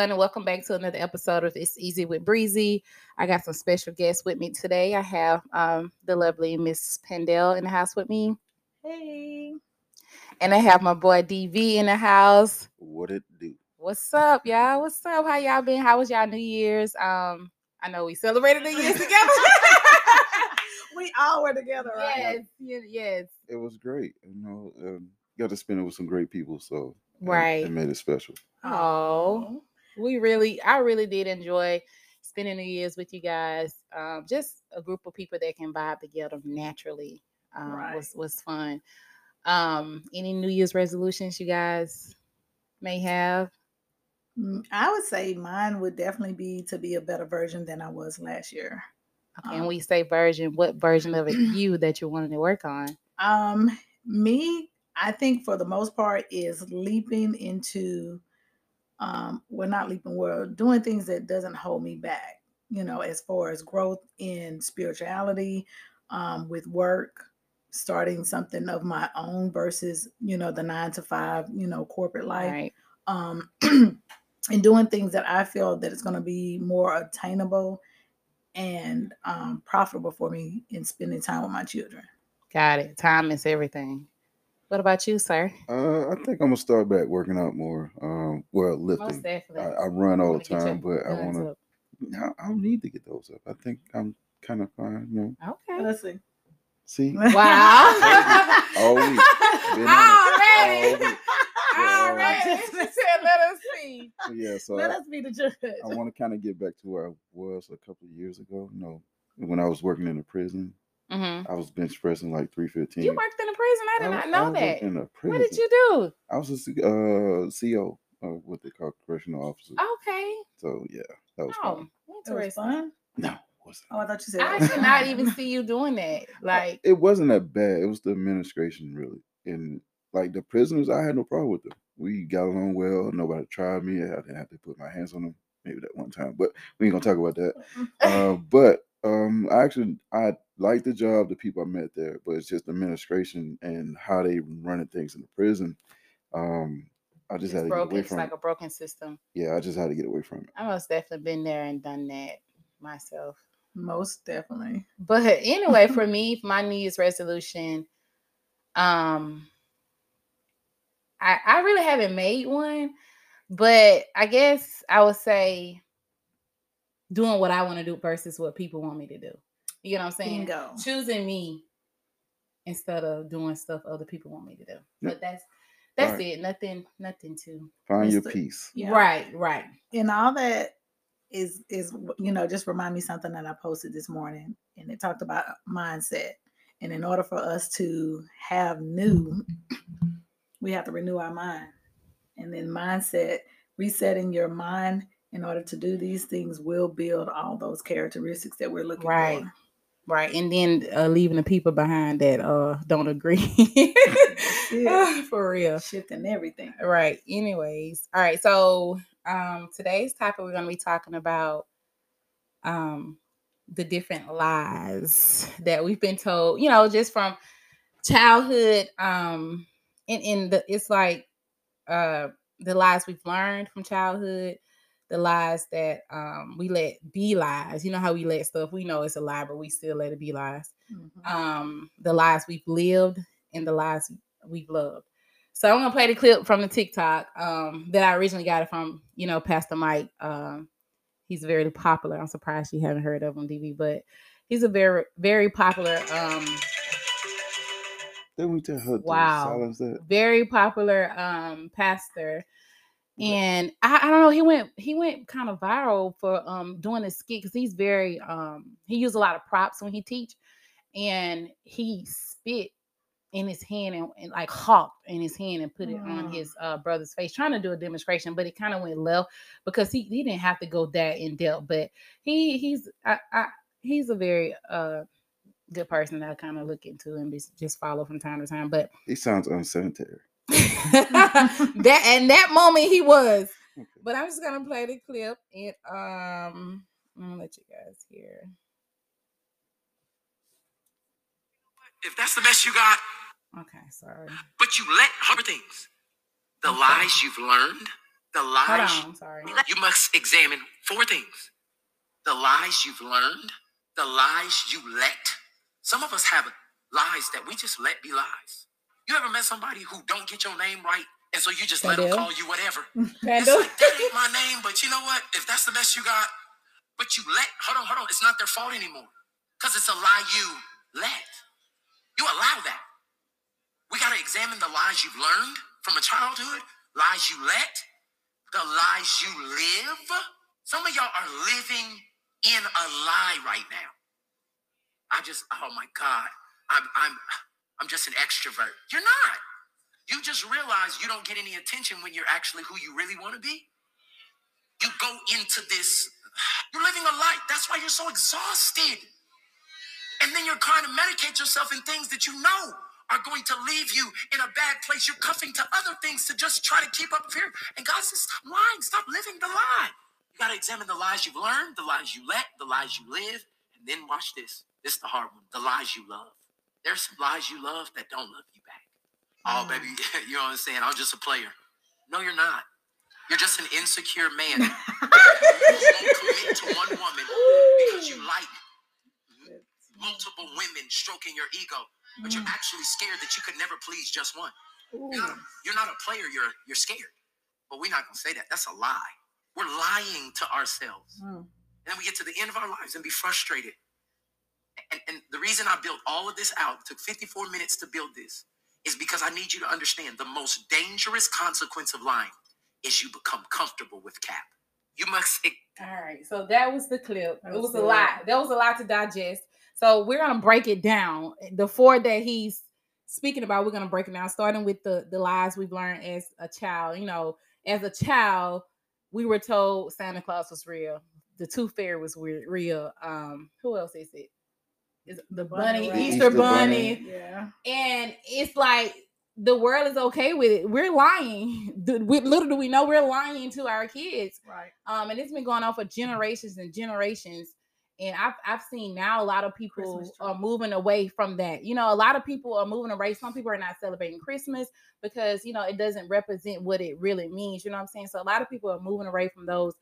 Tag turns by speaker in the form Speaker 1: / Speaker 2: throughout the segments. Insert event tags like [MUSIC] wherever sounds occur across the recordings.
Speaker 1: everyone, and welcome back to another episode of It's Easy with Breezy. I got some special guests with me today. I have um, the lovely Miss Pendel in the house with me.
Speaker 2: Hey.
Speaker 1: And I have my boy DV in the house.
Speaker 3: What it do?
Speaker 1: What's up, y'all? What's up? How y'all been? How was y'all New Year's? Um, I know we celebrated New Year's together. [LAUGHS]
Speaker 2: we all were together, right?
Speaker 1: yes, ye- yes.
Speaker 3: It was great. You know, um, got to spend it with some great people, so it-
Speaker 1: Right.
Speaker 3: it made it special.
Speaker 1: Oh, we really, I really did enjoy spending New Year's with you guys. Um, just a group of people that can vibe together naturally. Um,
Speaker 2: Right.
Speaker 1: was was fun. Um, any New Year's resolutions you guys may have?
Speaker 2: Mm, I would say mine would definitely be to be a better version than I was last year.
Speaker 1: Okay, and
Speaker 2: Um,
Speaker 1: we say version, what version of it [CLEARS THROAT] you that you're wanting to work on?
Speaker 2: Um, me, I think for the most part is leaping into um well not leaping well doing things that doesn't hold me back, you know, as far as growth in spirituality, um, with work, starting something of my own versus, you know, the nine to five, you know, corporate life.
Speaker 1: Right.
Speaker 2: um, [CLEARS THROAT] and doing things that I feel that it's going to be more attainable and um, profitable for me in spending time with my children.
Speaker 1: Got it. Time is everything. What about you, sir?
Speaker 3: Uh, I think I'm gonna start back working out more. Um, well, lifting.
Speaker 1: definitely.
Speaker 3: I, I run all the time, but I want to. I, I don't need to get those up. I think I'm kind of fine. You know,
Speaker 1: Okay.
Speaker 2: Let's see.
Speaker 3: see, [LAUGHS]
Speaker 1: Wow.
Speaker 3: all week. [LAUGHS] Been on all week.
Speaker 1: Already. She said, let us see. [LAUGHS]
Speaker 3: Yeah, so
Speaker 2: Let
Speaker 3: I,
Speaker 2: us be the judge.
Speaker 3: I want to kind of get back to where I was a couple of years ago. You know, when I was working in a prison,
Speaker 1: hmm
Speaker 3: I was bench pressing like 315.
Speaker 1: You worked in a prison. I did
Speaker 3: I-
Speaker 1: not know
Speaker 3: worked
Speaker 1: that.
Speaker 3: In a prison.
Speaker 1: What did you do?
Speaker 3: I was a C- uh, CO of what they call correctional officer.
Speaker 1: Okay.
Speaker 3: So yeah, that was
Speaker 1: Oh,
Speaker 3: fun.
Speaker 2: It was
Speaker 1: interesting.
Speaker 2: fun.
Speaker 3: No.
Speaker 2: Oh, I thought you said.
Speaker 1: I did not even see you doing that. [LAUGHS] Like,
Speaker 3: it wasn't that bad. It was the administration really, and like the prisoners, I had no problem with them. We got along well. Nobody tried me. I didn't have to put my hands on them. Maybe that one time, but we ain't gonna talk about that. Uh, but um, I actually I like the job, the people I met there, but it's just administration and how they running things in the prison. Um, I just
Speaker 1: it's
Speaker 3: had to get
Speaker 1: broken.
Speaker 3: away
Speaker 1: It's like
Speaker 3: it.
Speaker 1: a broken system.
Speaker 3: Yeah, I just had to get away from it.
Speaker 1: I most definitely been there and done that myself.
Speaker 2: Most definitely.
Speaker 1: But anyway, for me, [LAUGHS] my New Year's resolution, um, I I really haven't made one, but I guess I would say doing what I want to do versus what people want me to do. You know what I'm saying?
Speaker 2: Bingo.
Speaker 1: Choosing me instead of doing stuff other people want me to do.
Speaker 3: Yeah.
Speaker 1: But that's that's
Speaker 3: Right.
Speaker 1: it. Nothing, nothing to
Speaker 3: Find your
Speaker 2: It's
Speaker 3: peace.
Speaker 2: Yeah.
Speaker 1: right, right.
Speaker 2: and all that is is you know just remind me something that I posted this morning, and it talked about mindset. And in order for us to have new, we have to renew our mind, and then mindset, resetting your mind in order to do these things will build all those characteristics that we're looking
Speaker 1: Right.
Speaker 2: for.
Speaker 1: Right. And then uh, leaving the people behind that uh don't agree.
Speaker 2: it. [LAUGHS]
Speaker 1: For real.
Speaker 2: Shifting everything.
Speaker 1: Right. Anyways. All right. So um today's topic we're gonna be talking about um the different lies that we've been told, you know, just from childhood. Um and in the it's like uh the lies we've learned from childhood, the lies that um we let be lies. You know how we let stuff we know it's a lie, but we still let it be lies
Speaker 2: Mhm.
Speaker 1: um the lives we've lived and the lives we've loved. So I'm gonna play the clip from the TikTok um that I originally got it from, you know, Pastor Mike. Um he's very popular. I'm surprised you haven't heard of him, DV, but he's a very, very popular, um,
Speaker 3: Then we tell her
Speaker 1: Wow.
Speaker 3: to silence that.
Speaker 1: very popular um pastor. And I, I don't know, he went he went kind of viral for um doing a skit because he's very um he used a lot of props when he teach and he spit in his hand and, and like hawked in his hand and put it on
Speaker 2: Mm.
Speaker 1: his uh, brother's face, trying to do a demonstration, but it kind of went left because he, he didn't have to go that in depth. But he he's I, I he's a very uh good person that I kind of look into and just- just follow from time to time. But
Speaker 3: He sounds unsanitary. [LAUGHS]
Speaker 1: that and that moment he was. But I'm just gonna play the clip and um I'm gonna let you guys hear.
Speaker 4: If that's the best you got,
Speaker 1: Okay, sorry.
Speaker 4: but you let other things, the lies you've learned, the
Speaker 1: Hold
Speaker 4: lies
Speaker 1: on, sorry.
Speaker 4: you must examine four things the lies you've learned, the lies you let. Some of us have lies that we just let be lies. You ever met somebody who don't get your name right, and so you just let them call you whatever? [LAUGHS] It's
Speaker 1: Pandel.
Speaker 4: like that ain't my name, but you know what? If that's the best you got, but you let hold on, hold on, it's not their fault anymore. Because it's a lie you let. You allow that. We gotta examine the lies you've learned from a childhood, lies you let, the lies you live. Some of y'all are living in a lie right now. I just, oh my God, I'm I'm I'm just an extrovert. You're not. You just realize you don't get any attention when you're actually who you really want to be. You go into this, you're living a lie. That's why you're so exhausted. And then you're trying to medicate yourself in things that you know are going to leave you in a bad place. You're cuffing to other things to just try to keep up appearance. And God says, stop lying, stop living the lie. You got to examine the lies you've learned, the lies you let, the lies you live, and then watch this. This is the hard one. The lies you love. There's some lies you love that don't love you back. Oh, baby, [LAUGHS] you know what I'm saying? I'm just a player. No, you're not. You're just an insecure man [LAUGHS] who won't commit to one woman because you like multiple women stroking your ego, but you're actually scared that you could never please just one. You're not, you're not a player, you're you're scared. But we're not gonna say that. That's a lie. We're lying to ourselves.
Speaker 2: Mm.
Speaker 4: And then we get to the end of our lives and be frustrated. And, and the reason I built all of this out, took 54 minutes to build this, is because I need you to understand the most dangerous consequence of lying is you become comfortable with cap. You must [LAUGHS]
Speaker 1: All right, so that was the clip.
Speaker 2: That
Speaker 1: it
Speaker 2: was
Speaker 1: was a lot. That was a lot to digest. So we're gonna break it down. The four that he's speaking about, we're gonna break it down, starting with the the lies we've learned as a child. You know, as a child, we were told Santa Claus was real. The Tooth Fairy was real. Um, who else is it? Is the bunny,
Speaker 2: Bunny, right?
Speaker 1: Easter,
Speaker 3: Easter
Speaker 1: bunny.
Speaker 3: Bunny.
Speaker 2: Yeah.
Speaker 1: and it's like the world is okay with it. We're lying. [LAUGHS] The- we- Little do we know we're lying to our kids.
Speaker 2: Right.
Speaker 1: Um, and it's been going on for generations and generations. And I've I've seen now a lot of people are moving away from that. You know, a lot of people are moving away. Some people are not celebrating Christmas because you know it doesn't represent what it really means. You know what I'm saying? So a lot of people are moving away from those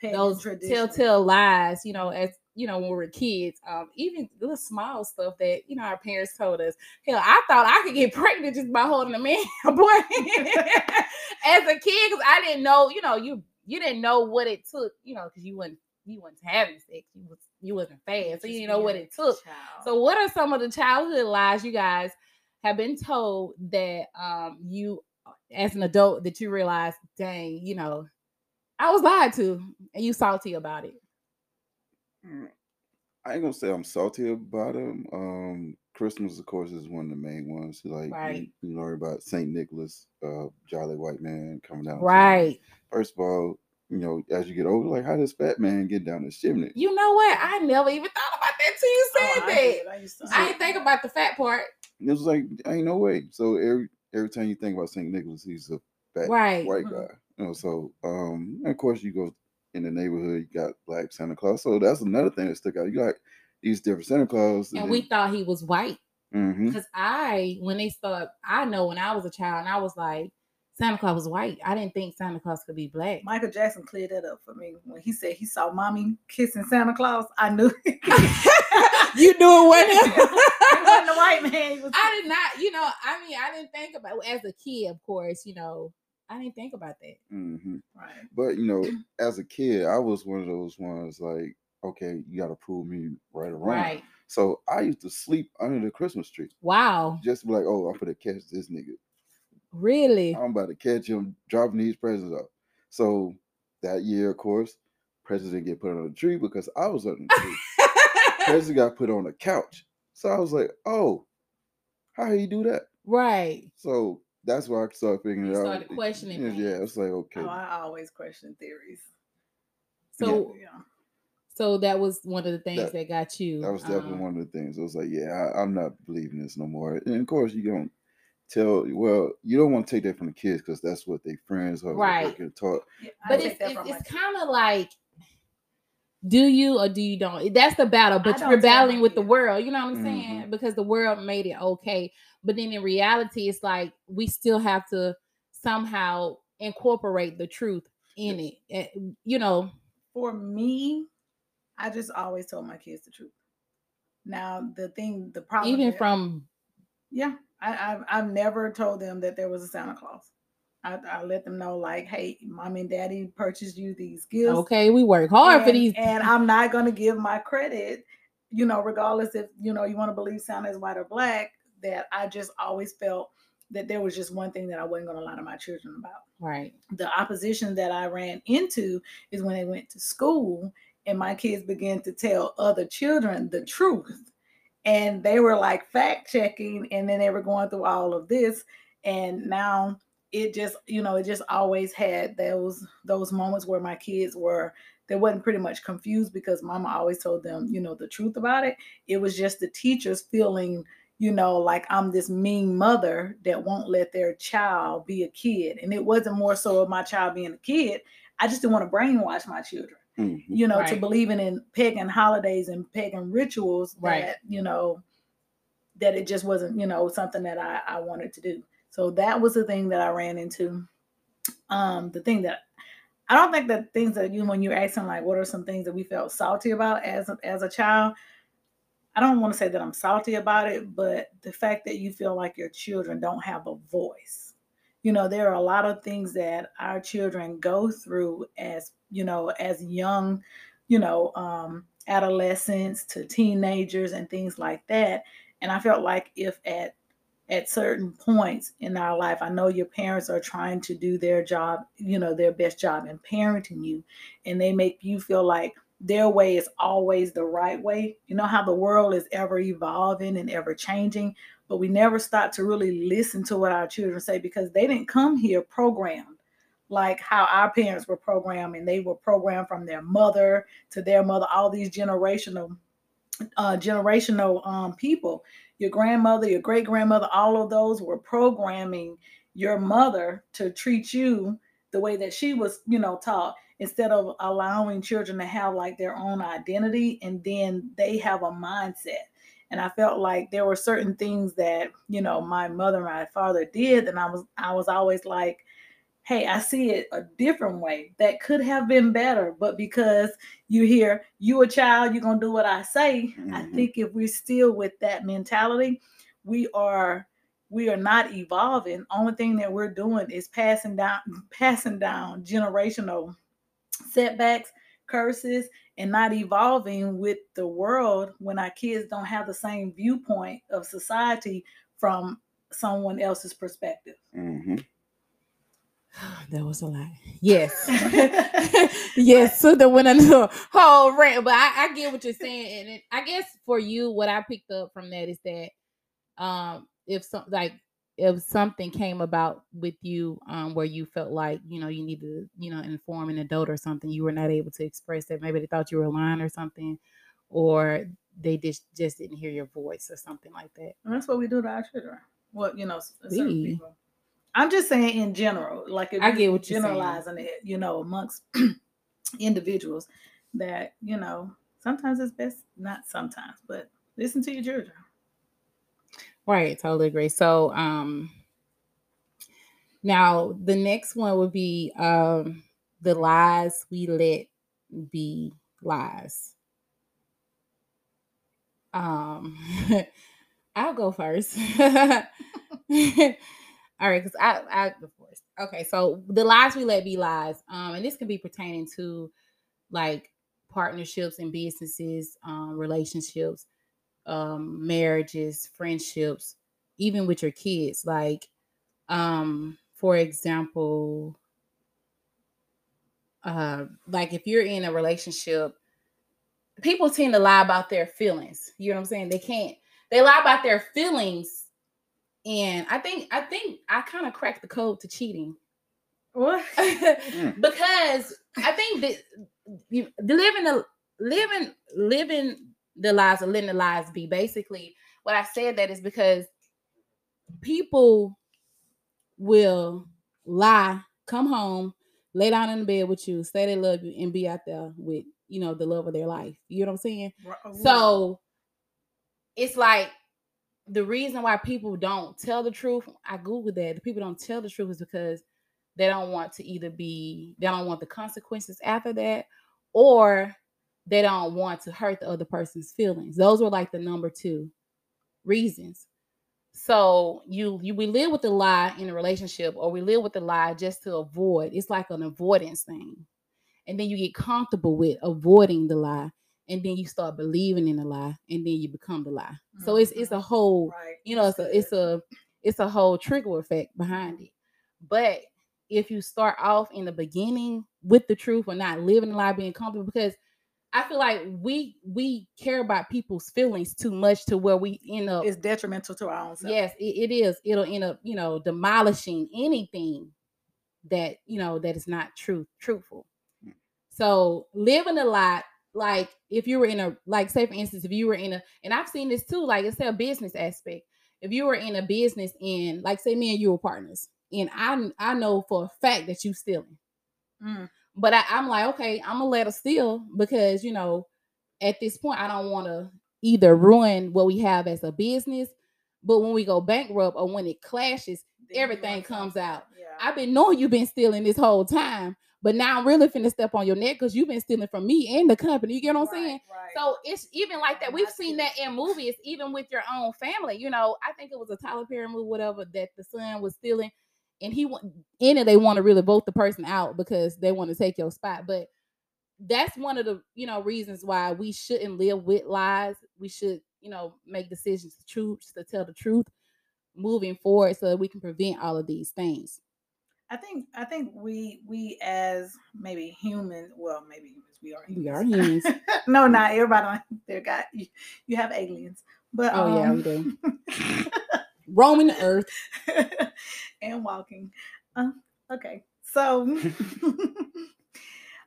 Speaker 2: Pagan
Speaker 1: those
Speaker 2: tradition.
Speaker 1: telltale lies, you know, as you know, when we were kids, um, even little small stuff that you know our parents told us. Hell, I thought I could get [LAUGHS] pregnant just by holding a man, [LAUGHS] a boy, as a kid, because I didn't know, you know, you you didn't know what it took, you know, because you wasn't you wasn't having sex, you was you wasn't fast, so you didn't know what it took.
Speaker 2: child.
Speaker 1: So, what are some of the childhood lies you guys have been told that um you, as an adult, that you realize, dang, you know, I was lied to, and you salty about it?
Speaker 3: I ain't gonna say I'm salty about them. Um, Christmas, of course, is one of the main ones. Like
Speaker 1: Right.
Speaker 3: you, you learn about Saint Nicholas, uh, jolly white man coming down. the chimney.
Speaker 1: Right.
Speaker 3: First of all, you know, as you get older, like how does fat man get down the chimney?
Speaker 1: You know what? I never even thought about that till you
Speaker 2: Oh,
Speaker 1: said
Speaker 2: I
Speaker 1: that.
Speaker 2: did. I used.
Speaker 1: I didn't think about the fat part.
Speaker 3: It was like ain't no way. So every every time you think about Saint Nicholas, he's a fat
Speaker 1: Right.
Speaker 3: white
Speaker 2: Mhm.
Speaker 3: guy. You know, so um, and of course you go in the neighborhood, you got black Santa Claus. So that's another thing that stuck out. You got these different Santa Claus,
Speaker 1: And we thought he was white.
Speaker 3: hmm
Speaker 1: Because I, when they start, I know when I was a child, and I was like, Santa Claus was white. I didn't think Santa Claus could be black.
Speaker 2: Michael Jackson cleared that up for me when he said he saw mommy kissing Santa Claus. I knew [LAUGHS] [LAUGHS]
Speaker 1: you knew it wasn't him.
Speaker 2: wasn't a white man. Was
Speaker 1: I did not, you know, I mean, I didn't think about as a kid, of course, you know, I didn't think about that.
Speaker 3: hmm
Speaker 2: right.
Speaker 3: But you know, [CLEARS THROAT] as a kid, I was one of those ones like, okay, you got to prove me right or wrong.
Speaker 1: Right.
Speaker 3: So I used to sleep under the Christmas tree,
Speaker 1: Wow.
Speaker 3: just be like, oh, I'm gonna catch this nigga.
Speaker 1: Really?
Speaker 3: I'm about to catch him dropping these presents off. So that year, of course, presents didn't get put on the tree because I was under the tree. [LAUGHS] presents got put on the couch. So I was like, oh, how you do that?
Speaker 1: right.
Speaker 3: So that's why I started figuring
Speaker 1: You
Speaker 3: it out.
Speaker 1: started questioning
Speaker 3: Yeah,
Speaker 1: things.
Speaker 3: yeah, it's like okay.
Speaker 2: Oh, I always question theories.
Speaker 1: So,
Speaker 2: Yeah.
Speaker 1: so that was one of the things
Speaker 3: That-
Speaker 1: that, got you.
Speaker 3: That was definitely
Speaker 1: um,
Speaker 3: one of the things. I was like, yeah, I, I'm not believing this no more. And of course, you don't tell. Well, you don't want to take that from the kids because that's what their friends are
Speaker 1: Right.
Speaker 3: get taught.
Speaker 2: Yeah,
Speaker 1: But it's, it's, it's kind of like, do you or do you don't? That's the battle, but
Speaker 2: don't
Speaker 1: you're battling
Speaker 2: my
Speaker 1: with the world. You know what I'm
Speaker 3: Mhm.
Speaker 1: saying? Because the world made it okay, but then in reality, it's like we still have to somehow incorporate the truth in it. Eh, You know,
Speaker 2: For me, I just always told my kids the truth. Now the thing, the problem,
Speaker 1: even
Speaker 2: that-
Speaker 1: from
Speaker 2: yeah, I, I've I've never told them that there was a Santa Claus. I, I let them know like, hey, mom and daddy purchased you these gifts.
Speaker 1: okay, we work hard for these.
Speaker 2: and I'm not going to give my credit, you know, regardless if you know you want to believe Santa is white or black. That I just always felt that there was just one thing that I wasn't going to lie to my children about.
Speaker 1: right.
Speaker 2: The opposition that I ran into is when they went to school and my kids began to tell other children the truth. And they were like fact checking, and then they were going through all of this. And now it just, you know, it just always had those those moments where my kids were they wasn't pretty much confused because mama always told them, you know, the truth about it. It was just the teachers feeling, you know, like I'm this mean mother that won't let their child be a kid. And it wasn't more so of my child being a kid. I just didn't want to brainwash my children,
Speaker 3: Mhm.
Speaker 2: you know, to believing in pagan holidays and pagan rituals that,
Speaker 1: Right.
Speaker 2: you know, that it just wasn't, you know, something that I, I wanted to do. So that was the thing that I ran into. Um, the thing that I don't think that things that you when you're asking like what are some things that we felt salty about as a, as a child. I don't want to say that I'm salty about it, but the fact that you feel like your children don't have a voice. You know, there are a lot of things that our children go through as, you know, as young, you know, um, adolescents to teenagers and things like that. And I felt like if at at certain points in our life, I know your parents are trying to do their job, you know, their best job in parenting you, and they make you feel like their way is always the right way. You know how the world is ever evolving and ever changing, but we never stop to really listen to what our children say because they didn't come here programmed like how our parents were programmed and they were programmed from their mother to their mother, all these generational uh generational um people your grandmother, your great grandmother, all of those were programming your mother to treat you the way that she was, you know, taught instead of allowing children to have like their own identity and then they have a mindset. And I felt like there were certain things that, you know, my mother and my father did and I was I was always like hey, I see it a different way that could have been better, but because you hear you a child, you're gonna do what I say. I
Speaker 3: Mhm.
Speaker 2: think if we're still with that mentality, we are we are not evolving. Only thing that we're doing is passing down passing down generational setbacks, curses, and not evolving with the world when our kids don't have the same viewpoint of society from someone else's perspective.
Speaker 3: Mhm. [SIGHS]
Speaker 1: that was a lie. Yes. [LAUGHS] [LAUGHS] yes, so the went into a whole rant, but I, I get what you're saying, and it, I guess for you, what I picked up from that is that, um, if some like if something came about with you, um, where you felt like you know you need to you know inform an adult or something, you were not able to express that. Maybe they thought you were lying or something, or they just just didn't hear your voice or something like that.
Speaker 2: And that's what we do to our children. Well, you know, people. I'm just saying in general, like if
Speaker 1: I get what you're saying.
Speaker 2: generalizing it, you know, amongst [CLEARS THROAT] individuals that, you know, sometimes it's best not sometimes, but listen to your children.
Speaker 1: Right, totally agree. So um now the next one would be um the lies we let be lies. Um [LAUGHS] I'll go first. [LAUGHS] All right, because I I go first. Okay, so the lies we let be lies. Um, and this can be pertaining to like partnerships and businesses, um, relationships, um, marriages, friendships, even with your kids. Like, um, for example, uh, like if you're in a relationship, people tend to lie about their feelings. You know what I'm saying? They can't. They lie about their feelings, and I think I think I kind of cracked the code to cheating
Speaker 2: What? [LAUGHS]
Speaker 1: because I think that you living a living living the lies or letting the lies be. Basically, what I said that is because people will lie, come home, lay down in the bed with you, say they love you, and be out there with you know the love of their life. You know what I'm saying? Oh, so it's like the reason why people don't tell the truth. I googled that. The people don't tell the truth is because they don't want to either be they don't want the consequences after that or they don't want to hurt the other person's feelings. Those were like the number two reasons. So you you we live with the lie in a relationship or we live with the lie just to avoid. It's like an avoidance thing. And then you get comfortable with avoiding the lie and then you start believing in the lie and then you become the lie. So it's it's a mm-hmm. whole
Speaker 2: Right.
Speaker 1: you know it's a it's a it's a whole trigger effect behind it. But if you start off in the beginning with the truth or not living the lie being comfortable because i feel like we we care about people's feelings too much to where we end up
Speaker 2: it's detrimental to our own self.
Speaker 1: yes it, it is it'll end up you know demolishing anything that you know that is not true, truthful
Speaker 3: Mm.
Speaker 1: so living a lot like if you were in a like say for instance if you were in a and i've seen this too like it's a business aspect if you were in a business and like say me and you were partners and i i know for a fact that you stealing
Speaker 2: Mm.
Speaker 1: But I, i'm like okay i'm gonna let her steal because you know at this point i don't want to either ruin what we have as a business but when we go bankrupt or when it clashes
Speaker 2: Then
Speaker 1: everything comes out.
Speaker 2: Yeah.
Speaker 1: I've been knowing you've been stealing this whole time, but now I'm really finna step on your neck because you've been stealing from me and the company. You get what I'm
Speaker 2: Right,
Speaker 1: saying?
Speaker 2: right.
Speaker 1: So it's even like that. We've
Speaker 2: not
Speaker 1: seen that in movies, even with your own family. You know, I think it was a Tyler Perry movie, whatever, that the son was stealing, and he in it they want to really vote the person out because they want to take your spot. But that's one of the you know reasons why we shouldn't live with lies. We should you know make decisions to truth to tell the truth moving forward so that we can prevent all of these things.
Speaker 2: I think I think we we as maybe humans, well, maybe humans, we are
Speaker 1: We are
Speaker 2: humans.
Speaker 1: humans. [LAUGHS]
Speaker 2: no, not everybody on there got you, you have aliens. But
Speaker 1: Oh, yeah,
Speaker 2: um,
Speaker 1: we do. [LAUGHS] Roaming the earth. [LAUGHS]
Speaker 2: and walking. Uh, okay. So [LAUGHS]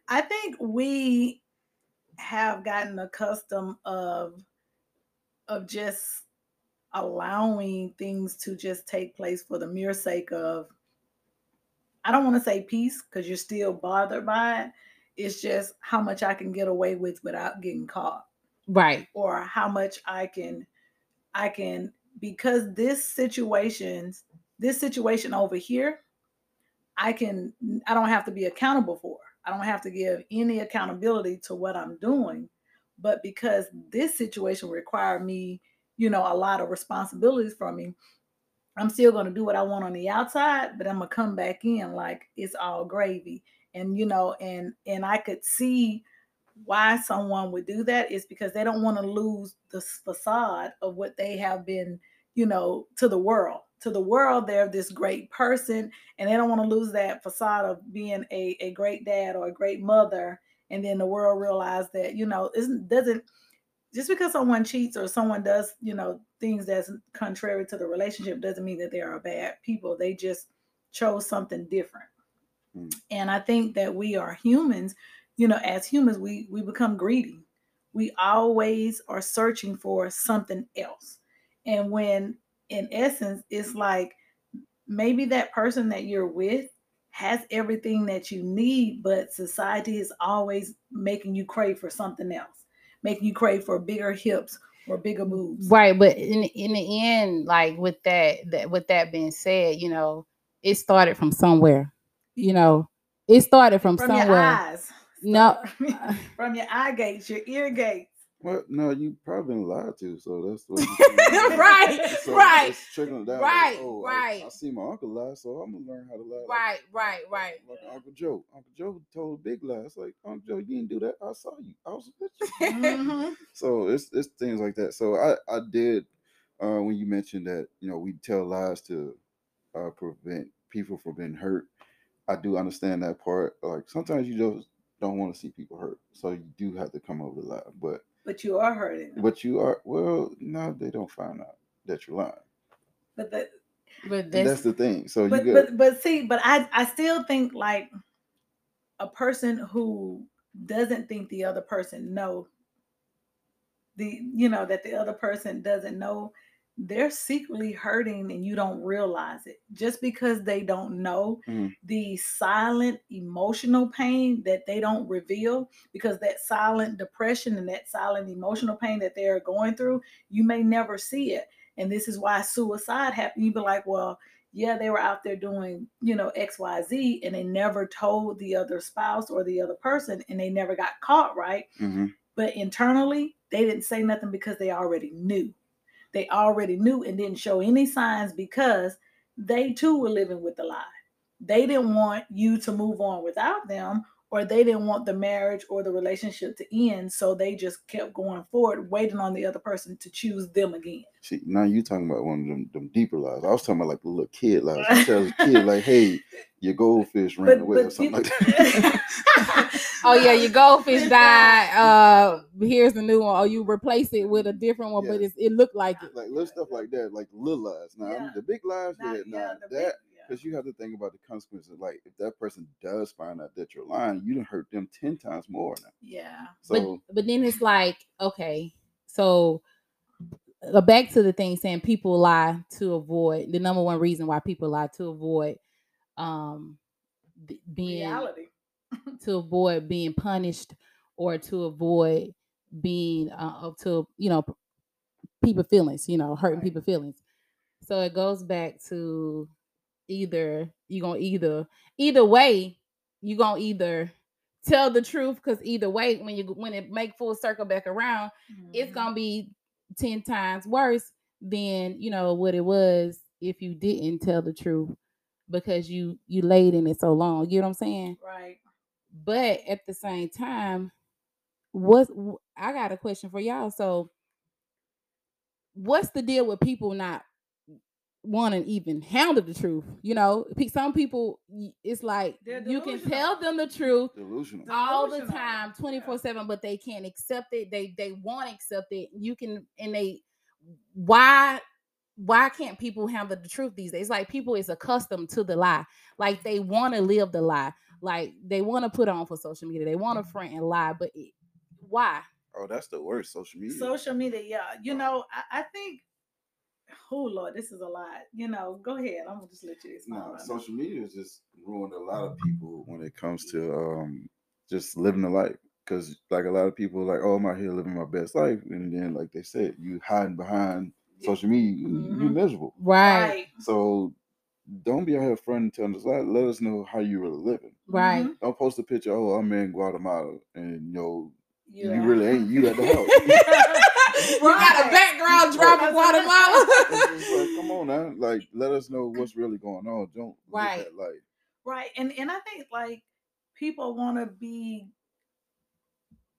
Speaker 2: I think we have gotten accustomed of of just allowing things to just take place for the mere sake of I don't want to say peace because you're still bothered by it. It's just how much I can get away with without getting caught
Speaker 1: Right.
Speaker 2: or how much I can I can because this situations this situation over here I can I don't have to be accountable for. I don't have to give any accountability to what I'm doing. But because this situation required me, you know, a lot of responsibilities from me, I'm still going to do what I want on the outside, but I'm going to come back in like it's all gravy. And you know, and and I could see why someone would do that is because they don't want to lose the facade of what they have been, you know, to the world. To the world, they're this great person, and they don't want to lose that facade of being a, a great dad or a great mother. And then the world realize that, you know, isn't doesn't just because someone cheats or someone does, you know, things that's contrary to the relationship doesn't mean that they are bad people. They just chose something different.
Speaker 3: Mm.
Speaker 2: And I think that we are humans, you know, as humans, we we become greedy. We always are searching for something else. And when in essence, it's like maybe that person that you're with has everything that you need, but society is always making you crave for something else, making you crave for bigger hips or bigger boobs.
Speaker 1: Right. But in in the end, like with that, that with that being said, you know, it started from somewhere. You know, it started from,
Speaker 2: From
Speaker 1: somewhere.
Speaker 2: Eyes.
Speaker 1: No. [LAUGHS]
Speaker 2: from your eye gates, your ear gates.
Speaker 3: Well, no, you probably been lied to, so that's what [LAUGHS]
Speaker 1: Right, [LAUGHS] right,
Speaker 3: It's trickling down.
Speaker 1: right,
Speaker 3: like, oh,
Speaker 1: right.
Speaker 3: I, see my uncle lie, so I'm gonna learn how to lie. like-
Speaker 1: Right, right, right.
Speaker 3: Like Uncle Joe. Uncle Joe told a big lie. It's like Uncle Joe, you didn't do that. I saw you. I was with you.
Speaker 2: Mhm.
Speaker 3: so it's it's things like that. So I I did uh, when you mentioned that you know we tell lies to uh, prevent people from being hurt. I do understand that part. Like sometimes you just don't want to see people hurt, so you do have to come over the lie. But
Speaker 2: But you are hurting. them.
Speaker 3: but you are well. No, they don't find out that you're lying.
Speaker 2: But the,
Speaker 1: But
Speaker 3: that's
Speaker 1: that's
Speaker 3: the thing. So
Speaker 2: but
Speaker 3: you get
Speaker 2: but but see, but I I still think like a person who doesn't think the other person know the you know that the other person doesn't know they're secretly hurting and you don't realize it just because they don't know
Speaker 3: Mhm.
Speaker 2: the silent emotional pain that they don't reveal because that silent depression and that silent emotional pain that they're going through you may never see it and this is why suicide happened you'd be like well yeah, they were out there doing, you know, XYZ and they never told the other spouse or the other person and they never got caught, right?
Speaker 3: hmm
Speaker 2: But internally, they didn't say nothing because they already knew. They already knew and didn't show any signs because they too were living with the lie. They didn't want you to move on without them, or they didn't want the marriage or the relationship to end. So they just kept going forward, waiting on the other person to choose them again.
Speaker 3: See, now you talking about one of them, them deeper lies. I was talking about like the little kid lies. You tell a kid like, "Hey, [LAUGHS] your goldfish ran
Speaker 2: But-
Speaker 3: away" or something
Speaker 2: you-
Speaker 3: like that. [LAUGHS]
Speaker 1: Oh yeah, your goldfish died. [LAUGHS] Uh, here's the new one. Or you replace it with a different one, but
Speaker 3: Yeah.
Speaker 1: it's, it looked like it.
Speaker 3: like little stuff like that, like little lies. Now
Speaker 2: Yeah.
Speaker 3: the big lies,
Speaker 2: Not-
Speaker 3: yeah,
Speaker 2: yeah,
Speaker 3: nah,
Speaker 2: big-
Speaker 3: that
Speaker 2: yeah.
Speaker 3: Because you have to think about the consequences. Like if that person does find out that you're lying, you done hurt them ten times more now.
Speaker 2: Yeah.
Speaker 3: So
Speaker 1: but but then it's like okay, so uh, back to the thing saying people lie to avoid the number one reason why people lie to avoid um b- being
Speaker 2: Reality. [LAUGHS]
Speaker 1: to avoid being punished or to avoid being uh to you know people feelings you know hurting
Speaker 2: Right.
Speaker 1: people feelings so it goes back to either you're gonna either either way you're gonna either tell the truth because either way when you when it make full circle back around it's
Speaker 2: Mhm.
Speaker 1: gonna be 10 times worse than you know what it was if you didn't tell the truth because you you laid in it so long you know what i'm saying
Speaker 2: right.
Speaker 1: but at the same time what i got a question for y'all so what's the deal with people not want to even handle the truth you know? Some people it's like you can tell them the truth
Speaker 3: delusional.
Speaker 1: all the time 24 7 but they can't accept it. They they won't accept it. You can and they why why can't people handle the truth these days? Like people is accustomed to the lie. Like they want to live the lie. Like they want to put on for social media. They want to front and lie but it, why?
Speaker 3: Oh, that's the worst. Social media.
Speaker 2: Social media, yeah. You know, I, I think, oh Lord, this is a lot. You know, go ahead. I'm gonna just let you explain.
Speaker 3: No, social media has just ruined a lot of people when it comes to um just living the life. Because like a lot of people are like, oh, I'm out here living my best life, and then like they said, you hiding behind social media, you- you're miserable.
Speaker 1: right
Speaker 3: So don't be out here fronting telling us. Let, let us know how you really living.
Speaker 1: right
Speaker 2: Mhm.
Speaker 3: Don't post a picture. Oh, I'm in Guatemala, and you know
Speaker 2: Yeah.
Speaker 3: you really ain't. You at the house. [LAUGHS] [LAUGHS] [LAUGHS]
Speaker 1: you got a background drop of [LAUGHS]
Speaker 3: It's
Speaker 1: guatemala
Speaker 3: like, come on now, like let us know what's really going on. Don't
Speaker 1: Right.
Speaker 3: that life.
Speaker 2: Right. And and I think like people want to be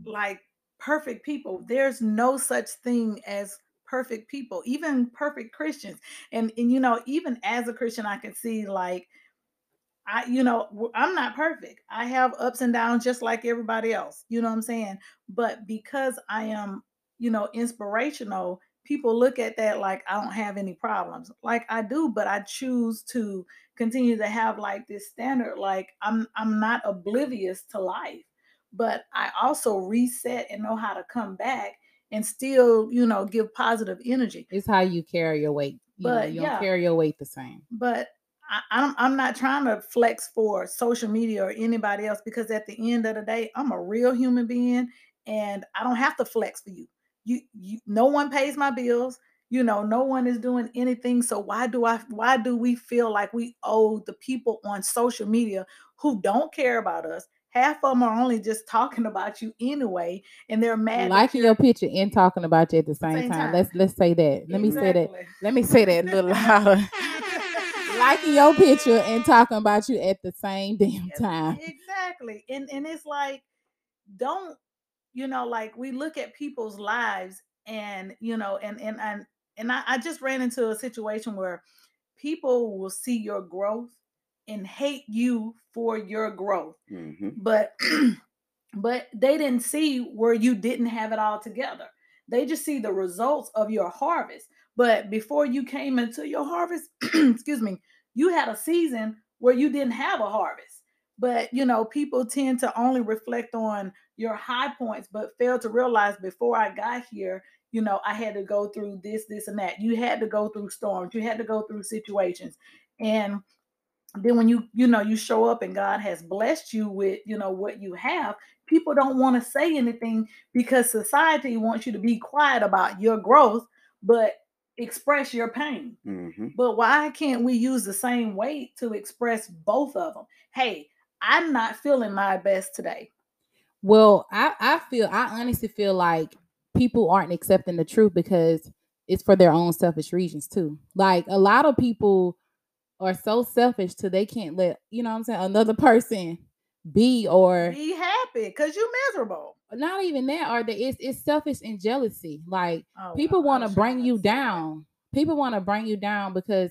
Speaker 2: like perfect people. There's no such thing as perfect people, even perfect Christians. And and you know, even as a Christian, I can see like I, you know, I'm not perfect. I have ups and downs just like everybody else. You know what I'm saying? But because I am, you know, inspirational, people look at that like I don't have any problems. Like I do, but I choose to continue to have like this standard. Like I'm, I'm not oblivious to life, but I also reset and know how to come back and still, you know, give positive energy.
Speaker 1: it's how you carry your weight you, know,
Speaker 2: But,
Speaker 1: you don't carry your weight the same
Speaker 2: but I, I'm I'm not trying to flex for social media or anybody else because at the end of the day, I'm a real human being and I don't have to flex for you. You, you no one pays my bills. You know, no one is doing anything. So why do I why do we feel like we owe the people on social media who don't care about us? Half of them are only just talking about you anyway, and they're mad.
Speaker 1: liking your picture and talking about you at the same,
Speaker 2: Same
Speaker 1: time.
Speaker 2: time.
Speaker 1: Let's let's say that. Let me say that. Let me say that a little louder. [LAUGHS] liking your picture and talking about you at the same damn time.
Speaker 2: Exactly. And and it's like, don't, you know, like we look at people's lives and you know, and and and and I, I just ran into a situation where people will see your growth and hate you for your growth.
Speaker 3: hmm
Speaker 2: But [CLEARS THROAT] but they didn't see where you didn't have it all together. They just see the results of your harvest. But before you came into your harvest, [CLEARS THROAT] excuse me, you had a season where you didn't have a harvest. But you know, people tend to only reflect on your high points, but fail to realize before I got here, you know, I had to go through this, this, and that. You had to go through storms, you had to go through situations. And then when you, you know, you show up and God has blessed you with, you know, what you have, people don't want to say anything because society wants you to be quiet about your growth. But express your pain.
Speaker 3: hmm
Speaker 2: But why can't we use the same weight to express both of them? Hey, I'm not feeling my best today.
Speaker 1: Well, I I feel I honestly feel like people aren't accepting the truth because it's for their own selfish reasons too. Like a lot of people are so selfish till they can't let you know what I'm saying another person be or
Speaker 2: Be happy because you're miserable.
Speaker 1: not even that or the it's it's selfish and jealousy. Like
Speaker 2: Oh,
Speaker 1: people want to bring you
Speaker 2: that.
Speaker 1: down. People want to bring you down because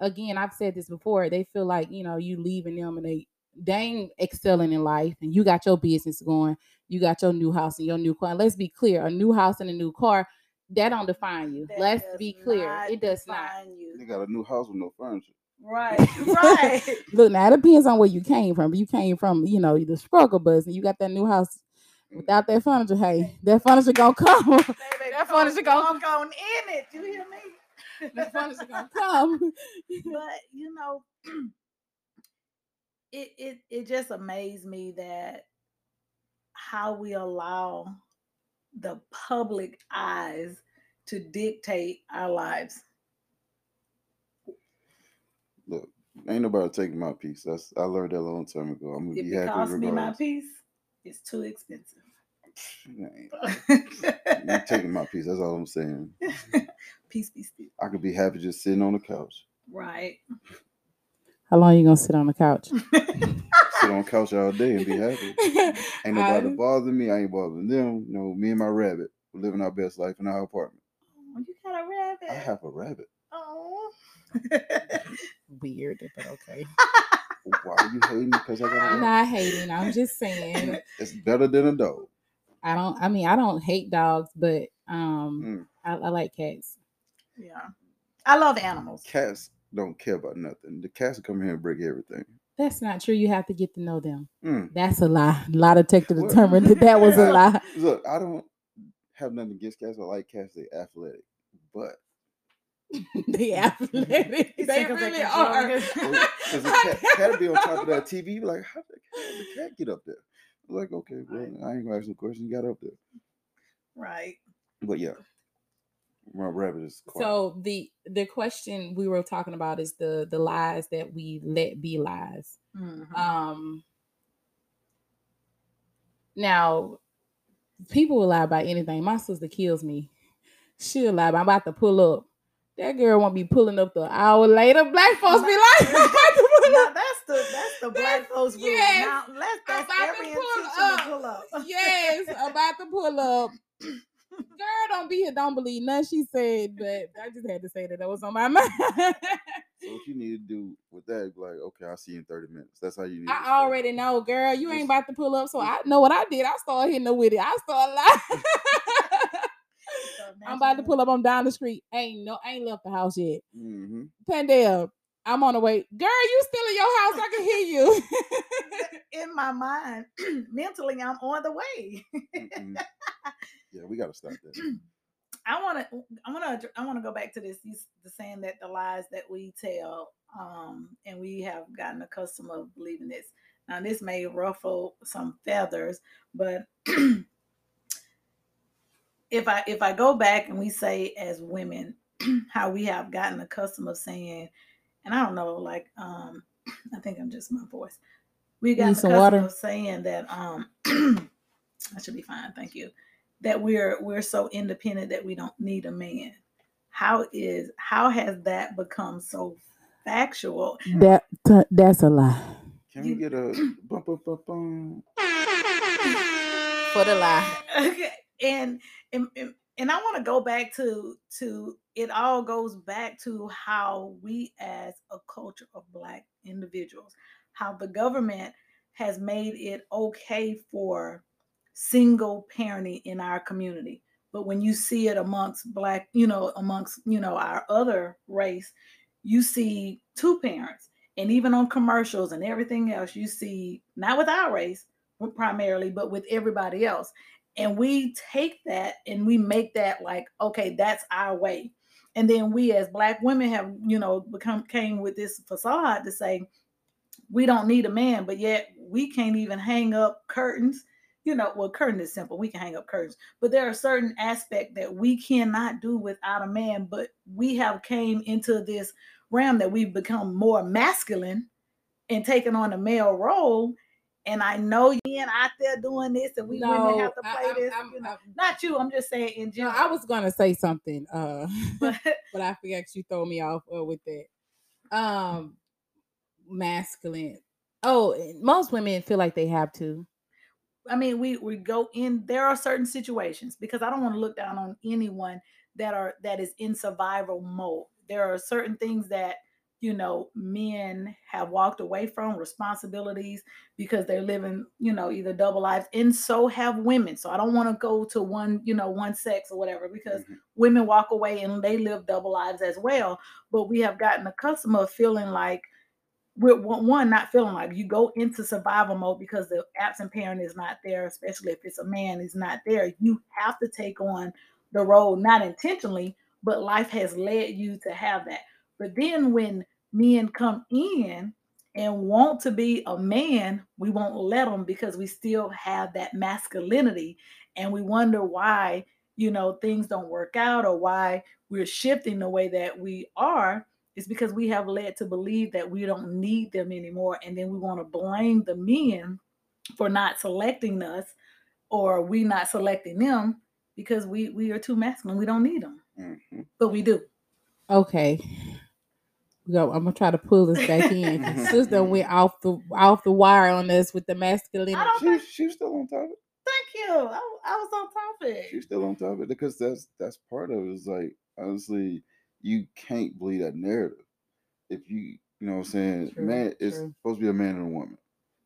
Speaker 1: again, I've said this before. They feel like you know you leaving them and they they ain't excelling in life, and you got your business going. You got your new house and your new car. And let's be clear: a new house and a new car that don't define you.
Speaker 2: That
Speaker 1: let's be clear: it does not.
Speaker 2: you.
Speaker 3: They got a new house with no furniture.
Speaker 2: Right, [LAUGHS] right. [LAUGHS]
Speaker 1: Look, now it depends on where you came from. You came from, you know, the struggle bus, and you got that new house mm-hmm. without that furniture. Hey, that furniture gonna come.
Speaker 2: Baby, [LAUGHS]
Speaker 1: That
Speaker 2: come
Speaker 1: furniture gonna-
Speaker 2: walk on in it. You hear me?
Speaker 1: that furniture gonna come.
Speaker 2: but you know, [CLEARS THROAT] it it it just amazed me that how we allow the public eyes to dictate our lives.
Speaker 3: Look, ain't nobody taking my peace. That's I learned that a long time ago. I'm gonna
Speaker 2: If
Speaker 3: be
Speaker 2: it
Speaker 3: happy
Speaker 2: costs me my peace, it's too expensive. [LAUGHS]
Speaker 3: You ain't taking my peace. That's all I'm saying. [LAUGHS]
Speaker 2: Peace be still.
Speaker 3: I could be happy just sitting on the couch.
Speaker 2: Right.
Speaker 1: How long you gonna sit on the couch? [LAUGHS]
Speaker 3: Sit on the couch all day and be happy. [LAUGHS] Ain't nobody
Speaker 1: Um,
Speaker 3: bothering me. I ain't bothering them. You know, me and my rabbit, we're living our best life in our apartment.
Speaker 2: Oh, you got a rabbit.
Speaker 3: I have a rabbit.
Speaker 2: Oh. [LAUGHS]
Speaker 1: Weird, but okay.
Speaker 3: Why are you hating because I got a
Speaker 1: I'm
Speaker 3: rabbit?
Speaker 1: not hating. I'm just saying.
Speaker 3: It's better than a dog.
Speaker 1: I don't. I mean, I don't hate dogs, but um,
Speaker 3: Mm.
Speaker 1: I, I like cats.
Speaker 2: yeah. I love animals.
Speaker 3: Cats don't care about nothing. The cats will come here and break everything.
Speaker 1: That's not true. You have to get to know them.
Speaker 3: Mm.
Speaker 1: That's a lie. A lie detector
Speaker 3: What?
Speaker 1: determined that that was a [LAUGHS] lie.
Speaker 3: Look, I don't have nothing against cats. I like cats. They athletic, but [LAUGHS]
Speaker 1: they athletic. They
Speaker 2: like [LAUGHS] a
Speaker 1: really are.
Speaker 2: joke.
Speaker 3: because the cat, cat be on top of that TV. Like, how did the cat, the cat get up there? I'm like, okay, well, I ain't gonna ask no question. You got up there,
Speaker 2: right.
Speaker 3: but yeah, my rabbit is quiet.
Speaker 1: So the the question we were talking about is the the lies that we let be lies.
Speaker 2: Mhm.
Speaker 1: Um now people will lie about anything. My sister kills me. She'll lie about I'm about to pull up. That girl won't be pulling up the hour later. Black folks be like, [LAUGHS] I'm about to pull
Speaker 2: Now that's the that's the black
Speaker 1: That's-
Speaker 2: folks rule.
Speaker 1: yes.
Speaker 2: Now let's that's
Speaker 1: about to
Speaker 2: every
Speaker 1: pull
Speaker 2: intention
Speaker 1: up.
Speaker 2: to pull up.
Speaker 1: yes, about to pull up. [LAUGHS] Girl, don't be here. Don't believe nothing she said, but I just had to say that that was on my [LAUGHS] mind.
Speaker 3: So what you need to do with that, like, okay, I'll see you in 30 minutes. That's how you need to
Speaker 1: I
Speaker 3: start.
Speaker 1: already know, girl. You ain't about to pull up, so I know what I did. I started hitting her with it. I started lying. [LAUGHS] [LAUGHS] I'm about to pull up. I'm down the street. Ain't no, ain't left the house yet.
Speaker 3: hmm
Speaker 1: Pandale, I'm on the way. Girl, you still in your house? I can hear you.
Speaker 2: In my mind, [CLEARS THROAT] mentally, I'm on the way.
Speaker 3: Mm-mm. Yeah, we gotta stop that. [CLEARS THROAT]
Speaker 2: I want to, I want to, I want to go back to this. These, the saying that the lies that we tell, um, and we have gotten accustomed of believing this. Now, this may ruffle some feathers, but [CLEARS THROAT] if I if I go back and we say as women [CLEARS THROAT] how we have gotten accustomed of saying, and I don't know, like, um, I think I'm just my voice. We got
Speaker 1: some
Speaker 2: accustomed
Speaker 1: water?
Speaker 2: of saying that, um, I should be fine, thank you that we're we're so independent that we don't need a man how is how has that become so factual
Speaker 1: that that's a lie.
Speaker 3: Can we
Speaker 2: You-
Speaker 3: get a [CLEARS THROAT] bum bum bum bum?
Speaker 1: For the lie.
Speaker 2: okay and and, and- and i want to go back to to it all goes back to how we as a culture of black individuals how the government has made it okay for single parenting in our community. But when you see it amongst black you know amongst you know our other race you see two parents and even on commercials and everything else you see not with our race primarily but with everybody else. And we take that and we make that like okay that's our way. And then we as black women have you know become came with this facade to say we don't need a man but yet we can't even hang up curtains you know, well, curtain is simple. We can hang up curtains, but there are certain aspects that we cannot do without a man. But we have came into this realm that we've become more masculine and taken on a male role. And I know you and out there doing this, and we wouldn't have to play
Speaker 1: I'm-
Speaker 2: this.
Speaker 1: I'm-
Speaker 2: you know. Not you. I'm just saying in
Speaker 1: No,
Speaker 2: general.
Speaker 1: I was gonna say something, uh, [LAUGHS]
Speaker 2: but [LAUGHS]
Speaker 1: but I forgot you throw me off uh, with that. Um, masculine. Oh, most women feel like they have to.
Speaker 2: I mean, we we go in. There are certain situations because I don't want to look down on anyone that are that is in survival mode. There are certain things that you know men have walked away from responsibilities because they're living you know either double lives, and so have women. So I don't want to go to one you know one sex or whatever because
Speaker 3: Mhm.
Speaker 2: women walk away and they live double lives as well. But we have gotten accustomed of feeling like one one, not feeling like you go into survival mode because the absent parent is not there, especially if it's a man is not there. You have to take on the role, not intentionally, but life has led you to have that. But then when men come in and want to be a man, we won't let them because we still have that masculinity, and we wonder why you know things don't work out or why we're shifting the way that we are it's because we have led to believe that we don't need them anymore and then we want to blame the men for not selecting us or we not selecting them because we we are too masculine we don't need them
Speaker 3: Mhm.
Speaker 2: but we do
Speaker 1: Okay. Go. I'm gonna try to pull this back in. [LAUGHS] Sister went off the off the wire on us with the masculinity.
Speaker 2: I don't
Speaker 3: She, she's still on topic.
Speaker 2: thank you i, I was on topic.
Speaker 3: She's still on topic because that's that's part of it. It's like honestly, you can't believe that narrative. If you you know what I'm saying,
Speaker 1: True,
Speaker 3: man, it's
Speaker 1: true.
Speaker 3: supposed to be a man and a woman.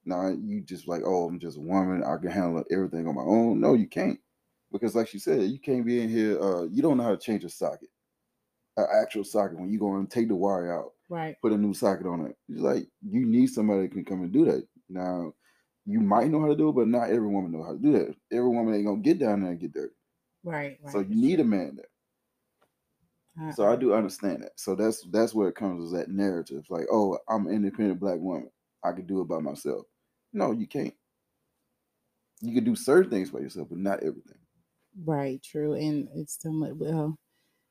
Speaker 3: Now you just like, oh, I'm just a woman. I can handle everything on my own. No, you can't. Because like she said, you can't be in here. Uh, you don't know how to change a socket, an actual socket. When you go and take the wire out,
Speaker 1: Right.
Speaker 3: put a new socket on it. It's like you need somebody that can come and do that. Now, you might know how to do it, but not every woman know how to do that. Every woman ain't gonna get down there and get dirty.
Speaker 1: Right. right.
Speaker 3: So you need a man there. So I do understand that. So that's that's where it comes is that narrative. Like, oh, I'm an independent black woman. I can do it by myself. No, you can't. You can do certain things by yourself, but not everything.
Speaker 1: Right, true. And it's so much well,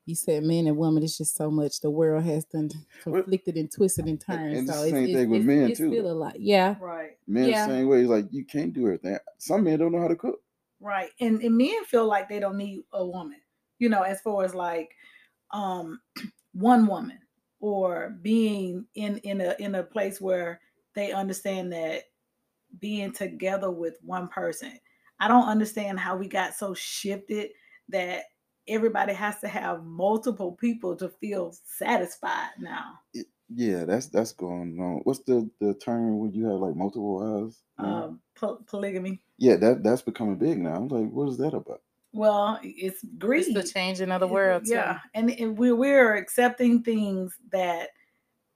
Speaker 1: you said men and women, it's just so much the world has done
Speaker 3: Well,
Speaker 1: conflicted and twisted and
Speaker 3: and
Speaker 1: turned.
Speaker 3: it's
Speaker 1: So
Speaker 3: the
Speaker 1: it's,
Speaker 3: same
Speaker 1: it's,
Speaker 3: thing with men,
Speaker 1: it's
Speaker 3: too.
Speaker 1: still a lot. Yeah.
Speaker 2: right
Speaker 3: Men
Speaker 1: Yeah.
Speaker 3: the same way. It's like you can't do everything. Some men don't know how to cook.
Speaker 2: right and, and men feel like they don't need a woman you know as far as like um one woman or being in in a in a place where they understand that being together with one person i don't understand how we got so shifted that everybody has to have multiple people to feel satisfied now
Speaker 3: Yeah, that's that's going on. What's the the term when you have like multiple wives?
Speaker 2: um po- polygamy
Speaker 3: yeah, that that's becoming big now. I'm like, what is that about?
Speaker 2: Well it's greed
Speaker 1: It's the changing of the world. too.
Speaker 2: Yeah, and, and we we're accepting things that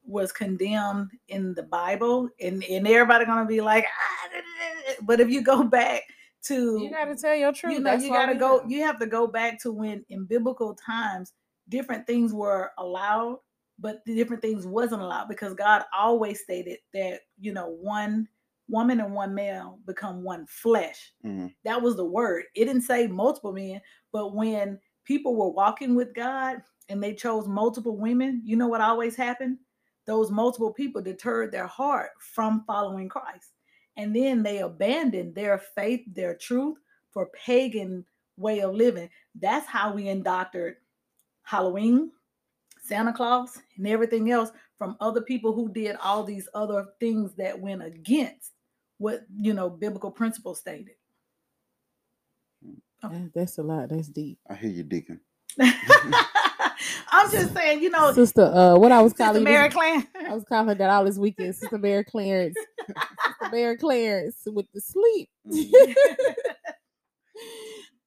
Speaker 2: was condemned in the Bible, and and everybody gonna be like, ah, da, da, da." but if you go back to
Speaker 1: You gotta tell your truth.
Speaker 2: you know
Speaker 1: That's
Speaker 2: you got to go you have to go back to when in biblical times different things were allowed but the different things wasn't allowed because god always stated that you know one woman and one male become one flesh.
Speaker 3: Mhm.
Speaker 2: that was the word. It didn't say multiple men but when people were walking with god and they chose multiple women you know what always happened? Those multiple people deterred their heart from following christ. And then they abandoned their faith their truth for pagan way of living. That's how we indoctored halloween santa claus and everything else from other people who did all these other things that went against what you know biblical principles stated
Speaker 1: That- That's a lot. That's deep.
Speaker 3: I hear you, Deacon. [LAUGHS]
Speaker 2: i'm just saying you know
Speaker 1: Sister, uh, what I was
Speaker 2: Sister
Speaker 1: calling you
Speaker 2: Mary
Speaker 1: this-
Speaker 2: Clan.
Speaker 1: I was calling that all this weekend. Sister Mary Clarence. Sister Mary Clarence with the sleep.
Speaker 3: Mhm. [LAUGHS]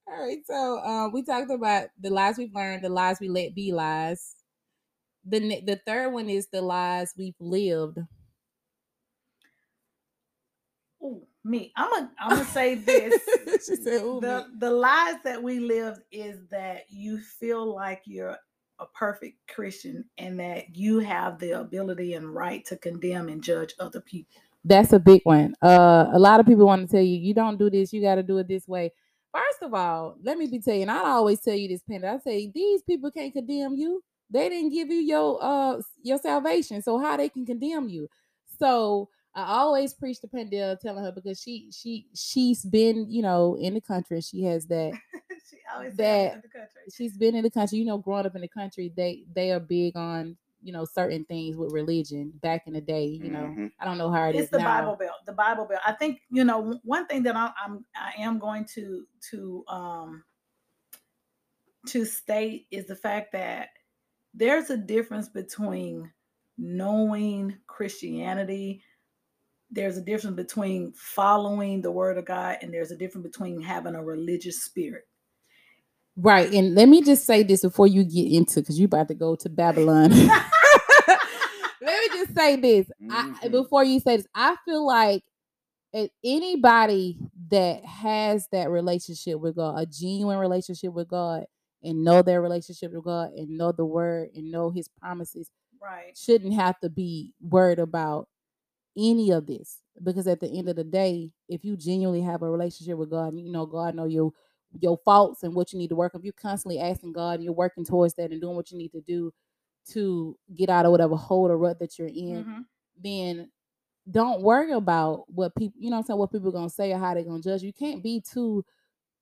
Speaker 1: All right, so um, we talked about the lies we've learned, the lies we let be lies. The the third one is the lies we've lived.
Speaker 2: Ooh, me. I'm gonna I'm gonna [LAUGHS] say this.
Speaker 1: she said,
Speaker 2: the
Speaker 1: me."
Speaker 2: the lies that we live is that you feel like you're a perfect Christian and that you have the ability and right to condemn and judge other people.
Speaker 1: That's a big one. Uh, a lot of people want to tell you, you don't do this, you got to do it this way. First of all, let me be telling I always tell you this, Panda. I say these people can't condemn you. They didn't give you your uh your salvation, so how they can condemn you? So I always preach to Pandel, telling her because she she she's been you know in the country. She has that [LAUGHS]
Speaker 2: she always
Speaker 1: that
Speaker 2: in the country.
Speaker 1: She's been in the country. You know, growing up in the country, they they are big on you know certain things with religion. Back in the day, you know,
Speaker 3: Mhm.
Speaker 1: I don't know how it is
Speaker 2: it's the
Speaker 1: now.
Speaker 2: Bible Belt. The Bible Belt. I think you know one thing that I, I'm I am going to to um to state is the fact that there's a difference between knowing Christianity. There's a difference between following the word of God, and there's a difference between having a religious spirit.
Speaker 1: Right. And let me just say this before you get into because you're about to go to Babylon. [LAUGHS] let me just say this. I,
Speaker 3: Mhm.
Speaker 1: before you say this, I feel like a- anybody that has that relationship with God, a genuine relationship with God, and know their relationship with God and know the word and know his promises
Speaker 2: right.
Speaker 1: shouldn't have to be worried about any of this because at the end of the day if you genuinely have a relationship with god you know god know your your faults and what you need to work on if you're constantly asking god and you're working towards that and doing what you need to do to get out of whatever hole or rut that you're in
Speaker 2: Mhm.
Speaker 1: then don't worry about what people you know what i'm saying what people are gonna say or how they're gonna judge you. you can't be too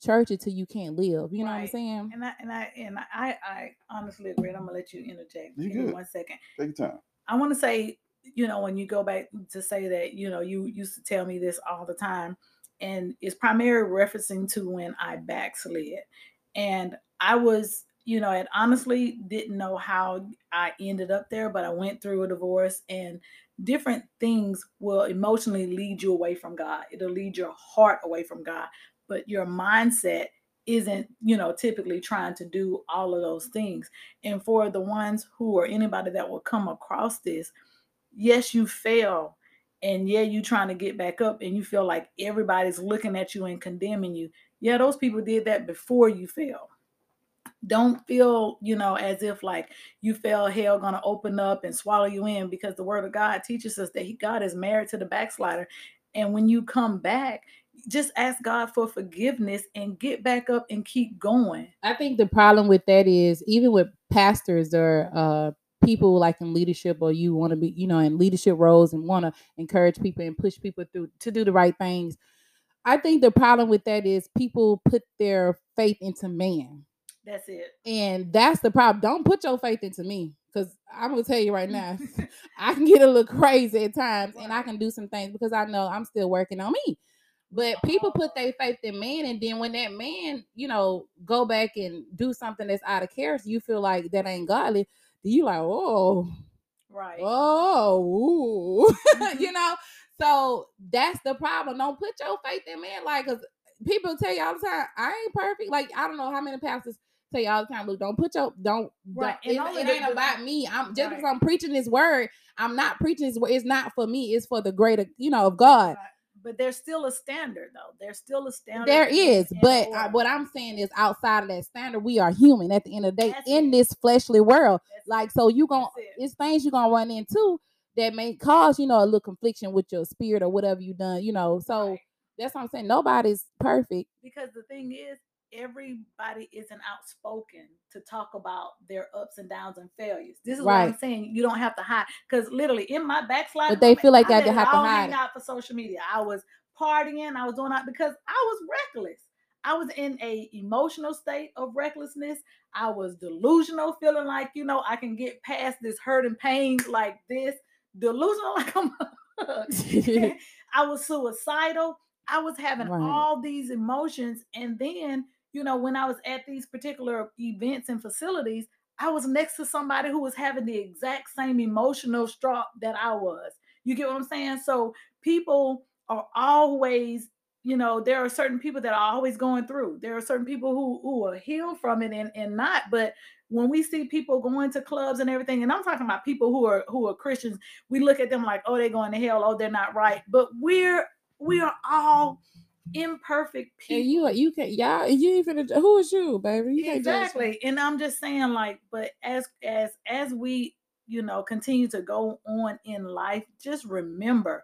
Speaker 1: churchy till you can't live you know what i'm saying
Speaker 2: And I and I and I I honestly agree. and I'm gonna let you interject.
Speaker 3: You
Speaker 2: Give
Speaker 3: good.
Speaker 2: one second.
Speaker 3: Take your time.
Speaker 2: I want to say, you know, when you go back to say that, you know, you used to tell me this all the time, and it's primarily referencing to when I backslid. And I was, you know, and honestly didn't know how I ended up there, but I went through a divorce and different things will emotionally lead you away from God. It'll lead your heart away from God, but your mindset isn't, you know, typically trying to do all of those things. And for the ones who or anybody that will come across this, yes, you fail. And yeah, you trying to get back up and you feel like everybody's looking at you and condemning you. Yeah, those people did that before you fell. Don't feel, you know, as if like you fell, hell gonna open up and swallow you in because the word of God teaches us that he, God is married to the backslider. And when you come back, just ask God for forgiveness and get back up and keep going.
Speaker 1: I think the problem with that is even with pastors or uh people like in leadership or you want to be, you know, in leadership roles and want to encourage people and push people through to do the right things. I think the problem with that is people put their faith into man.
Speaker 2: That's it.
Speaker 1: And that's the problem. Don't put your faith into me. Because I'm gonna tell you right [LAUGHS] now, [LAUGHS] I can get a little crazy at times and I can do some things because I know I'm still working on me. But people put oh. their faith in man, and then when that man, you know, go back and do something that's out of character, you feel like that ain't godly. You like, oh,
Speaker 2: right.
Speaker 1: oh, [LAUGHS] you know. So that's the problem. Don't put your faith in man, like, cause people tell you all the time, I ain't perfect. Like, I don't know how many pastors tell you all the time, look, don't put your don't.
Speaker 2: Right,
Speaker 1: don't
Speaker 2: and
Speaker 1: it, it ain't about me. I'm just because I'm preaching this word. I'm not preaching this word. It's not for me. It's for the greater, you know, of God.
Speaker 2: Right. But there's still a standard, though. There's still a standard.
Speaker 1: There is, but I, what I'm saying is outside of that standard, we are human at the end of the day
Speaker 2: That's
Speaker 1: in
Speaker 2: it.
Speaker 1: this fleshly world.
Speaker 2: That's
Speaker 1: Like,
Speaker 2: it.
Speaker 1: so you gonna
Speaker 2: it.
Speaker 1: it's things you're gonna run into that may cause, you know, a little confliction with your spirit or whatever you done, you know. So
Speaker 2: Right.
Speaker 1: that's what I'm saying. Nobody's perfect.
Speaker 2: because the thing is, everybody isn't outspoken to talk about their ups and downs and failures. This is what I'm saying. You don't have to hide because literally in my backslide,
Speaker 1: But they feel like they
Speaker 2: I
Speaker 1: have to
Speaker 2: let it
Speaker 1: have to
Speaker 2: all
Speaker 1: hide
Speaker 2: hang out for social media. I was partying, I was doing that because I was reckless. I was in a emotional state of recklessness. I was delusional, feeling like you know I can get past this hurt and pain like this. Delusional, [LAUGHS] like I'm. [LAUGHS] I was suicidal. I was having
Speaker 1: Right.
Speaker 2: all these emotions. And then, you know, when I was at these particular events and facilities, I was next to somebody who was having the exact same emotional strop that I was. You get what I'm saying? So people are always, you know, there are certain people that are always going through. There are certain people who who are healed from it and, and not. But when we see people going to clubs and everything, and I'm talking about people who are who are Christians, we look at them like, oh, they're going to hell, oh, they're not right. But we're we are all imperfect people.
Speaker 1: And you you can y'all you even who is you, baby? You can't
Speaker 2: exactly and i'm just saying like but as as as we you know continue to go on in life just remember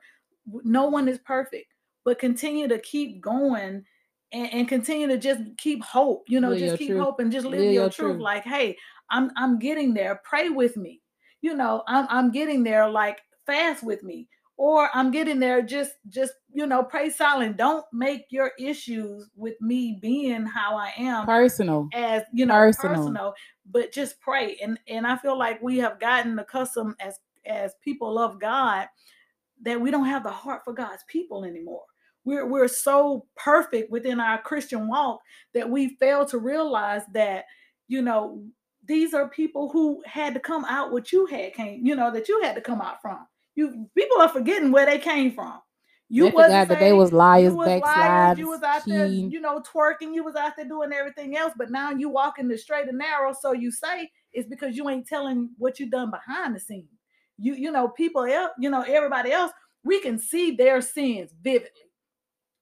Speaker 2: no one is perfect, but continue to keep going and, and continue to just keep hope. You know,
Speaker 1: Live
Speaker 2: just keep
Speaker 1: truth.
Speaker 2: hope and just live,
Speaker 1: Live
Speaker 2: your,
Speaker 1: your
Speaker 2: truth.
Speaker 1: truth.
Speaker 2: Like, hey, I'm I'm getting there. Pray with me. You know, I'm I'm getting there. Like, fast with me. Or I'm getting there. Just just you know, pray silent. Don't make your issues with me being how I am
Speaker 1: Personal.
Speaker 2: as you know
Speaker 1: Personal.
Speaker 2: personal. but just pray and and i feel like we have gotten accustomed as as people of god that we don't have the heart for god's people anymore we're we're so perfect within our christian walk that we fail to realize that you know these are people who had to come out what you had came you know that you had to come out from you people are forgetting where they came from you
Speaker 1: They
Speaker 2: wasn't
Speaker 1: forgot that they was liars,
Speaker 2: you was liars,
Speaker 1: backsliders,
Speaker 2: you was out there,
Speaker 1: cheating.
Speaker 2: you know, twerking, you was out there doing everything else, but now you walking the straight and narrow. So you say it's because you ain't telling what you done behind the scenes. You, you know, people else, you know, everybody else, we can see their sins vividly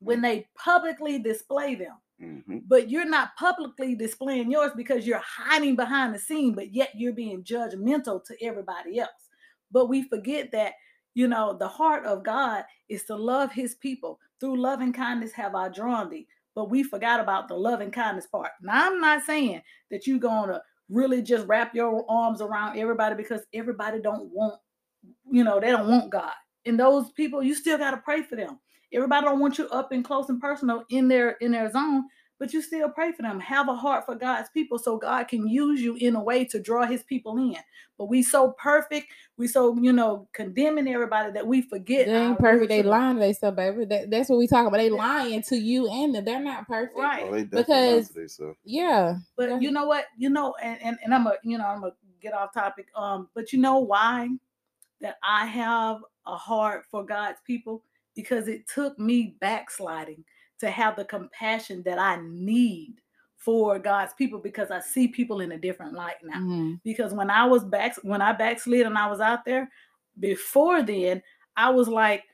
Speaker 2: when they publicly display them.
Speaker 3: hmm
Speaker 2: But you're not publicly displaying yours because you're hiding behind the scene, but yet you're being judgmental to everybody else. But we forget that, you know, the heart of God is to love his people. Through love and kindness have I drawn thee. But we forgot about the love and kindness part. Now, I'm not saying that you're going to really just wrap your arms around everybody because everybody don't want, you know, they don't want God. And those people, you still got to pray for them. Everybody don't want you up and close and personal in their in their zone, but you still pray for them. Have a heart for God's people so God can use you in a way to draw his people in. But we so perfect, we so, you know, condemning everybody that we forget.
Speaker 1: They ain't perfect.
Speaker 2: real
Speaker 1: They
Speaker 2: truth.
Speaker 1: lying to themselves, baby. That, that's what we talking about. They lying to you and them. They're not perfect.
Speaker 2: Right.
Speaker 3: They definitely lying
Speaker 1: Because-
Speaker 3: to.
Speaker 1: Yeah. Go
Speaker 2: But you know what? You know, and, and, and I'm a, you know, I'm gonna get off topic. Um, but you know why that I have a heart for God's people? Because it took me backsliding to have the compassion that I need for God's people because I see people in a different light now.
Speaker 1: Mhm.
Speaker 2: Because when I was back, when I backslid and I was out there, before then, I was like,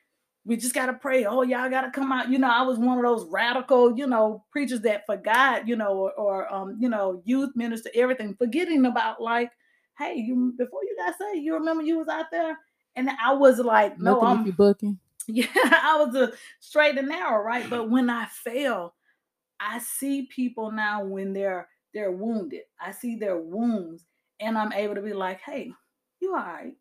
Speaker 2: we just gotta pray. Oh, y'all gotta come out. You know, I was one of those radical, you know, preachers that forgot, you know, or, or um, you know, youth minister, everything, forgetting about like, hey, you before you got saved, you remember you was out there, and I was like, no,
Speaker 1: Nothing
Speaker 2: I'm
Speaker 1: booking. [LAUGHS]
Speaker 2: yeah, I was a straight and narrow, right? But when I fail, I see people now when they're they're wounded. I see their wounds, and I'm able to be like, "Hey, you all right?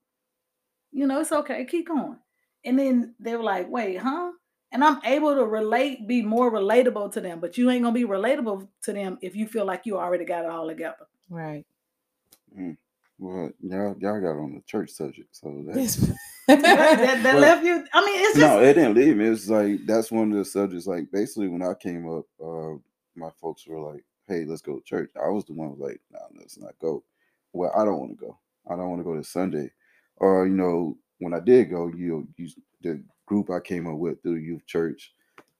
Speaker 2: You know, it's okay. Keep going." And then they were like, "Wait, huh?" And I'm able to relate, be more relatable to them. But you ain't gonna be relatable to them if you feel like you already got it all together.
Speaker 1: Right. Mm.
Speaker 3: Well, y'all, y'all got on the church subject, so that's
Speaker 1: This- [LAUGHS]
Speaker 2: that, that
Speaker 3: Well,
Speaker 2: left you. I mean, it's just
Speaker 3: no, it didn't leave me. It's like that's one of the subjects. Like basically, when I came up, uh, my folks were like, "Hey, let's go to church." I was the one who was like, "No, let's not go." Well, I don't want to go. I don't want to go to Sunday. Or you know, when I did go, you know, you, the group I came up with through youth church,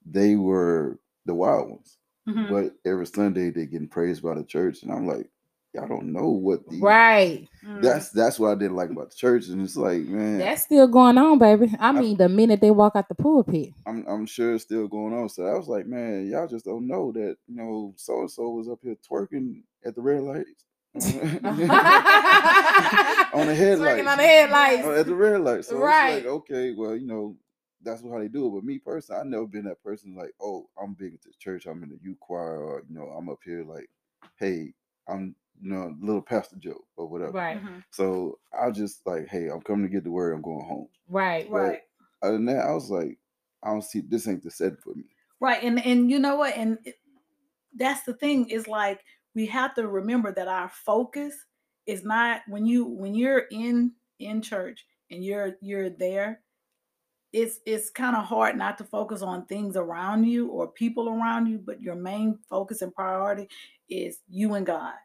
Speaker 3: they were the wild ones.
Speaker 2: Mhm.
Speaker 3: But every Sunday they getting praised by the church, and I'm like, y'all don't know what the
Speaker 1: right.
Speaker 2: Mhm.
Speaker 3: That's that's what I didn't like about the church, and it's like, man,
Speaker 1: That's still going on, baby. I mean, the minute they walk out the pulpit.
Speaker 3: I'm I'm sure it's still going on. So I was like, man, y'all just don't know that you know so and so was up here twerking at the red lights. [LAUGHS] [LAUGHS] on the headlights.
Speaker 1: On the headlights.
Speaker 3: Oh, at the red light. So
Speaker 1: Right.
Speaker 3: it's like, okay, well, you know, that's how they do it. But me personally, I never been that person like, oh, I'm big into church, I'm in the youth choir, or you know, I'm up here like, hey, I'm you know, little Pastor Joe or whatever.
Speaker 1: Right.
Speaker 2: Mhm.
Speaker 3: So I just like, hey, I'm coming to get the word, I'm going home.
Speaker 1: Right.
Speaker 2: right.
Speaker 3: Other than that, I was like, I don't see this ain't the setting for me.
Speaker 2: Right. And and you know what? And it- that's the thing is like we have to remember that our focus is not when you when you're in in church and you're you're there it's it's kind of hard not to focus on things around you or people around you but your main focus and priority is you and god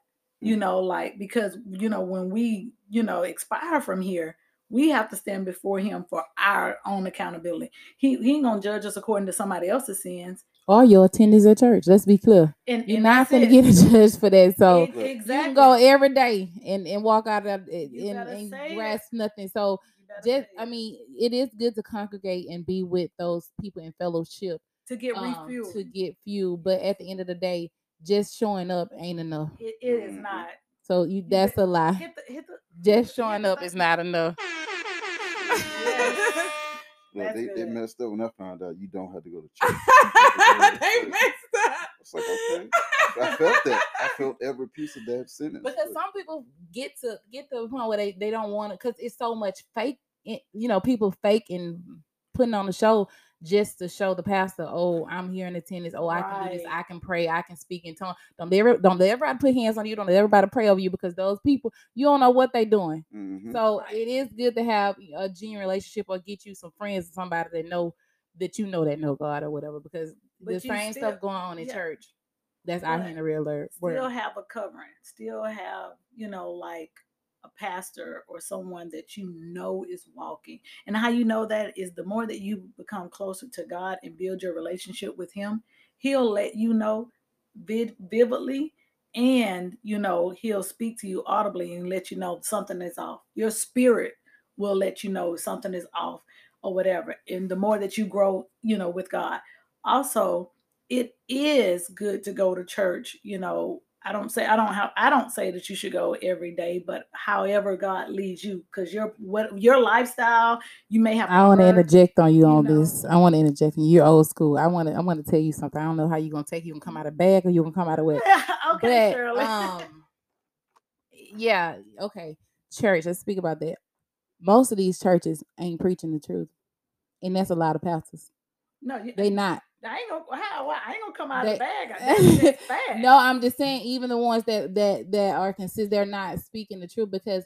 Speaker 2: you know like because you know when we you know expire from here we have to stand before him for our own accountability he, he ain't gonna judge us according to somebody else's sins
Speaker 1: Or your attendance at church. Let's be clear.
Speaker 2: and,
Speaker 1: You're
Speaker 2: and
Speaker 1: not gonna
Speaker 2: it.
Speaker 1: get [LAUGHS] judged for that. So
Speaker 3: Look, you
Speaker 1: you
Speaker 2: exactly
Speaker 1: can go every day and, and walk out of it and, and
Speaker 2: say it.
Speaker 1: grasp nothing. So just I mean, it is good to congregate and be with those people in fellowship
Speaker 2: to get
Speaker 1: um,
Speaker 2: refueled
Speaker 1: to get fuel. But at the end of the day, just showing up ain't enough.
Speaker 2: it, it is
Speaker 3: Mhm.
Speaker 2: not
Speaker 1: So you that's a lie.
Speaker 2: hit the hit the
Speaker 1: Just showing
Speaker 2: the
Speaker 1: up
Speaker 2: thing.
Speaker 1: is not enough.
Speaker 2: Yes. [LAUGHS]
Speaker 3: Look, they, they messed up when I found out you don't have to go to [LAUGHS] church.
Speaker 1: they messed up.
Speaker 3: It's like okay, I felt that. I felt every piece of that sentence.
Speaker 1: because
Speaker 3: but-
Speaker 1: some people get to get to the point where they, they don't want it because it's so much fake it- you know people fake and putting on the show just to show the pastor oh i'm here in attendance. Oh i can do this. I can pray. I can speak in tongues. Don't ever don't let everybody put hands on you? Don't let everybody pray over you? Because those people you don't know what they're doing.
Speaker 3: Mhm.
Speaker 1: so
Speaker 2: Right.
Speaker 1: it is good to have a genuine relationship or get you some friends or somebody that know that you know that know god or whatever because
Speaker 2: But
Speaker 1: the same
Speaker 2: still-
Speaker 1: stuff going on in
Speaker 2: yeah.
Speaker 1: church. That's out here in the real wor-
Speaker 2: still have a covering, still have, you know, like a pastor or someone that you know is walking. And how you know that is the more that you become closer to God and build your relationship with Him, He'll let you know vid- vividly and, you know, He'll speak to you audibly and let you know something is off. Your spirit will let you know something is off or whatever. And the more that you grow, you know, with God. Also, it is good to go to church you know i don't say i don't have i don't say that you should go every day but however god leads you because your what your lifestyle you may have
Speaker 1: I want to interject on you,
Speaker 2: you
Speaker 1: on
Speaker 2: know.
Speaker 1: this. I want to interject. You're old school. I want to. I want to tell you something. I don't know how you're gonna take. You gonna come out of bag or you gonna come out of what? [LAUGHS]
Speaker 2: okay
Speaker 1: but
Speaker 2: shirley
Speaker 1: um, yeah, okay. Church. Let's speak about that. Most of these churches ain't preaching the truth, and that's a lot of pastors.
Speaker 2: no you,
Speaker 1: They not.
Speaker 2: I ain't gonna how, I ain't gonna come out
Speaker 1: They-
Speaker 2: of the bag fast. [LAUGHS]
Speaker 1: No, I'm just saying. Even the ones that that that are consistent, they're not speaking the truth because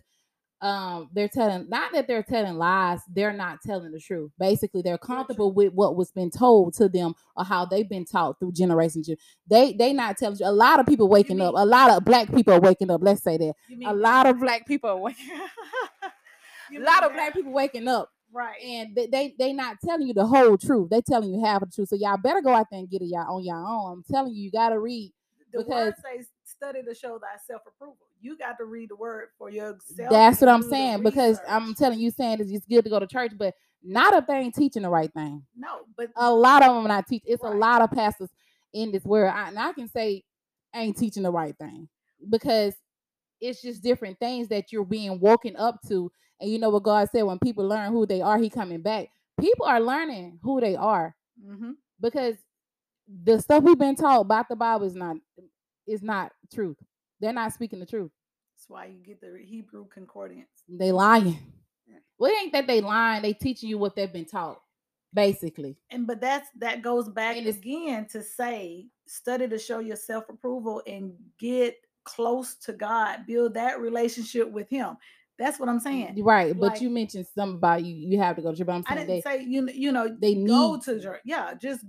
Speaker 1: um they're telling not that they're telling lies they're not telling the truth basically they're comfortable with what was been told to them or how they've been taught through generations they they not telling you. a lot of people waking up a lot of black people are waking up let's say that
Speaker 2: You
Speaker 1: a lot of black people are waking [LAUGHS] [LAUGHS] a lot of black people waking up
Speaker 2: right
Speaker 1: and they, they they not telling you the whole truth they telling you half of the truth so y'all better go out there and get it y'all on your own i'm telling you you gotta read
Speaker 2: the word
Speaker 1: because-
Speaker 2: says study to show thy self-approval you got to read the word for yourself
Speaker 1: That's what I'm saying because I'm telling you, saying it's, good to go to church, but not if they ain't teaching the right thing.
Speaker 2: no but
Speaker 1: A lot of them not teach. It's a lot of pastors in this world, I, and I can say ain't teaching the right thing because it's just different things that you're being woken up to. And you know what God said: when people learn who they are, He coming back. People are learning who they are
Speaker 2: Mhm.
Speaker 1: because the stuff we've been taught about the Bible is not is not truth. They're not speaking the truth.
Speaker 2: That's why you get the Hebrew concordance.
Speaker 1: They lying.
Speaker 3: Yeah.
Speaker 1: Well, it ain't that they lying. They teaching you what they've been taught, basically.
Speaker 2: And but that's that goes back
Speaker 1: And
Speaker 2: again to say study to show your self-approval and get close to God, build that relationship with him. That's what I'm saying.
Speaker 1: Right. But
Speaker 2: Like-
Speaker 1: you mentioned something about you. You have to go to church. But I'm
Speaker 2: I didn't
Speaker 1: they
Speaker 2: say you you know
Speaker 1: they
Speaker 2: go
Speaker 1: need
Speaker 2: to
Speaker 1: to.
Speaker 2: church. Yeah, just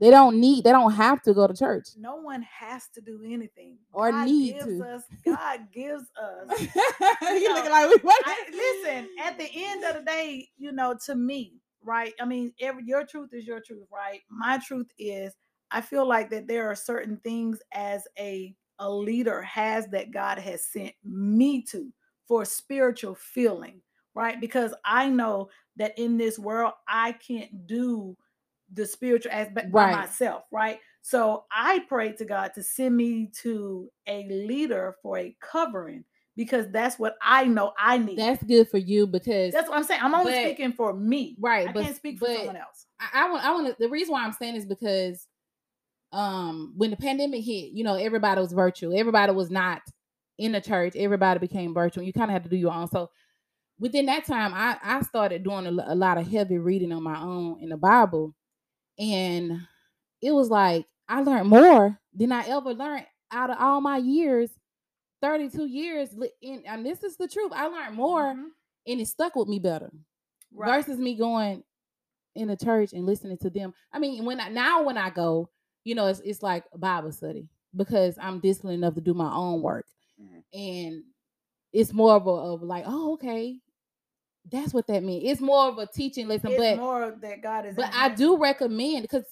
Speaker 1: they don't need. They don't have to go to church.
Speaker 2: no one has to do anything.
Speaker 1: Or
Speaker 2: God
Speaker 1: need
Speaker 2: gives
Speaker 1: to.
Speaker 2: us [LAUGHS] God gives us [LAUGHS]
Speaker 1: you
Speaker 2: know,
Speaker 1: looking like we what?
Speaker 2: I, listen, at the end of the day, you know, to me, right? I mean, every your truth is your truth, right? My truth is I feel like that there are certain things as a a leader has that God has sent me to for spiritual feeling, right? Because I know that in this world I can't do the spiritual aspect by myself, right? So I pray to God to send me to a leader for a covering because that's what I know I need.
Speaker 1: That's good for you because
Speaker 2: That's what I'm saying. I'm only
Speaker 1: but-
Speaker 2: speaking for me.
Speaker 1: right.
Speaker 2: I
Speaker 1: but
Speaker 2: can't speak for someone else.
Speaker 1: I, I want. I want to. The reason why I'm saying is because, um, when the pandemic hit, you know, everybody was virtual. Everybody was not in the church. Everybody became virtual. You kind of had to do your own. So within that time, I I started doing a, a lot of heavy reading on my own in the Bible, and it was like I learned more than I ever learned out of all my years. 32 years in and this is the truth. I learned more
Speaker 2: Mhm.
Speaker 1: and it stuck with me better
Speaker 2: Right.
Speaker 1: versus me going in the church and listening to them. I mean, when I now when I go, you know, it's it's like Bible study because I'm disciplined enough to do my own work. And it's more of a of like, oh, okay, that's what that means. It's more of a teaching lesson,
Speaker 2: it's
Speaker 1: but
Speaker 2: more that God is.
Speaker 1: but I do recommend because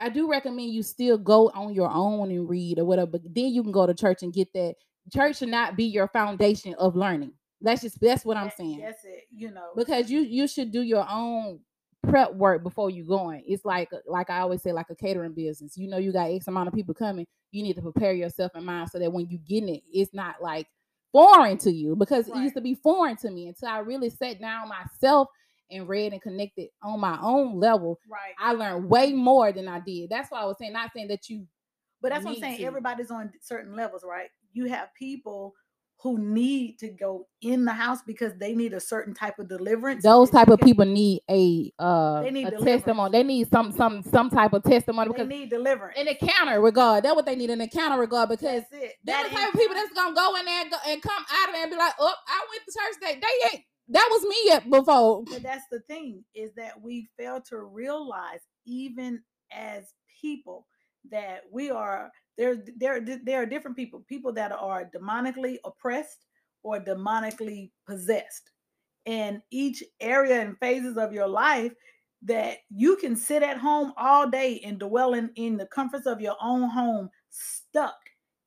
Speaker 1: I do recommend you still go on your own and read or whatever. But then you can go to church and get that. Church should not be your foundation of learning. That's just that's what I'm saying
Speaker 2: That's it. You know.
Speaker 1: because you you should do your own prep work before you going. It's like uh, like I always say, like a catering business. You know, you got X amount of people coming. You need to prepare yourself in mind so that when you get it, it's not like foreign to you because it used to be foreign to me until I really sat down myself and read and connected on my own level,
Speaker 2: right.
Speaker 1: I learned way more than I did. That's why I was saying, not saying that you
Speaker 2: But that's what I'm saying.
Speaker 1: to.
Speaker 2: Everybody's on certain levels, right? You have people who need to go in the house because they need a certain type of deliverance.
Speaker 1: those type of people need a uh
Speaker 2: They need
Speaker 1: a testimony. They need some some some type of testimony because They
Speaker 2: need deliverance.
Speaker 1: an encounter regard. That's what they need an encounter regard because
Speaker 2: That's it.
Speaker 1: They're
Speaker 2: That
Speaker 1: the type of people that's gonna go in there and, go, and come out of there and be like, "Oh, I went to church that they ain't. That was me yet before."
Speaker 2: But that's the thing is that we fail to realize, even as people, that we are there. There, there are different people. People that are demonically oppressed or demonically possessed, and each area and phases of your life that you can sit at home all day and dwell in, in the comforts of your own home, stuck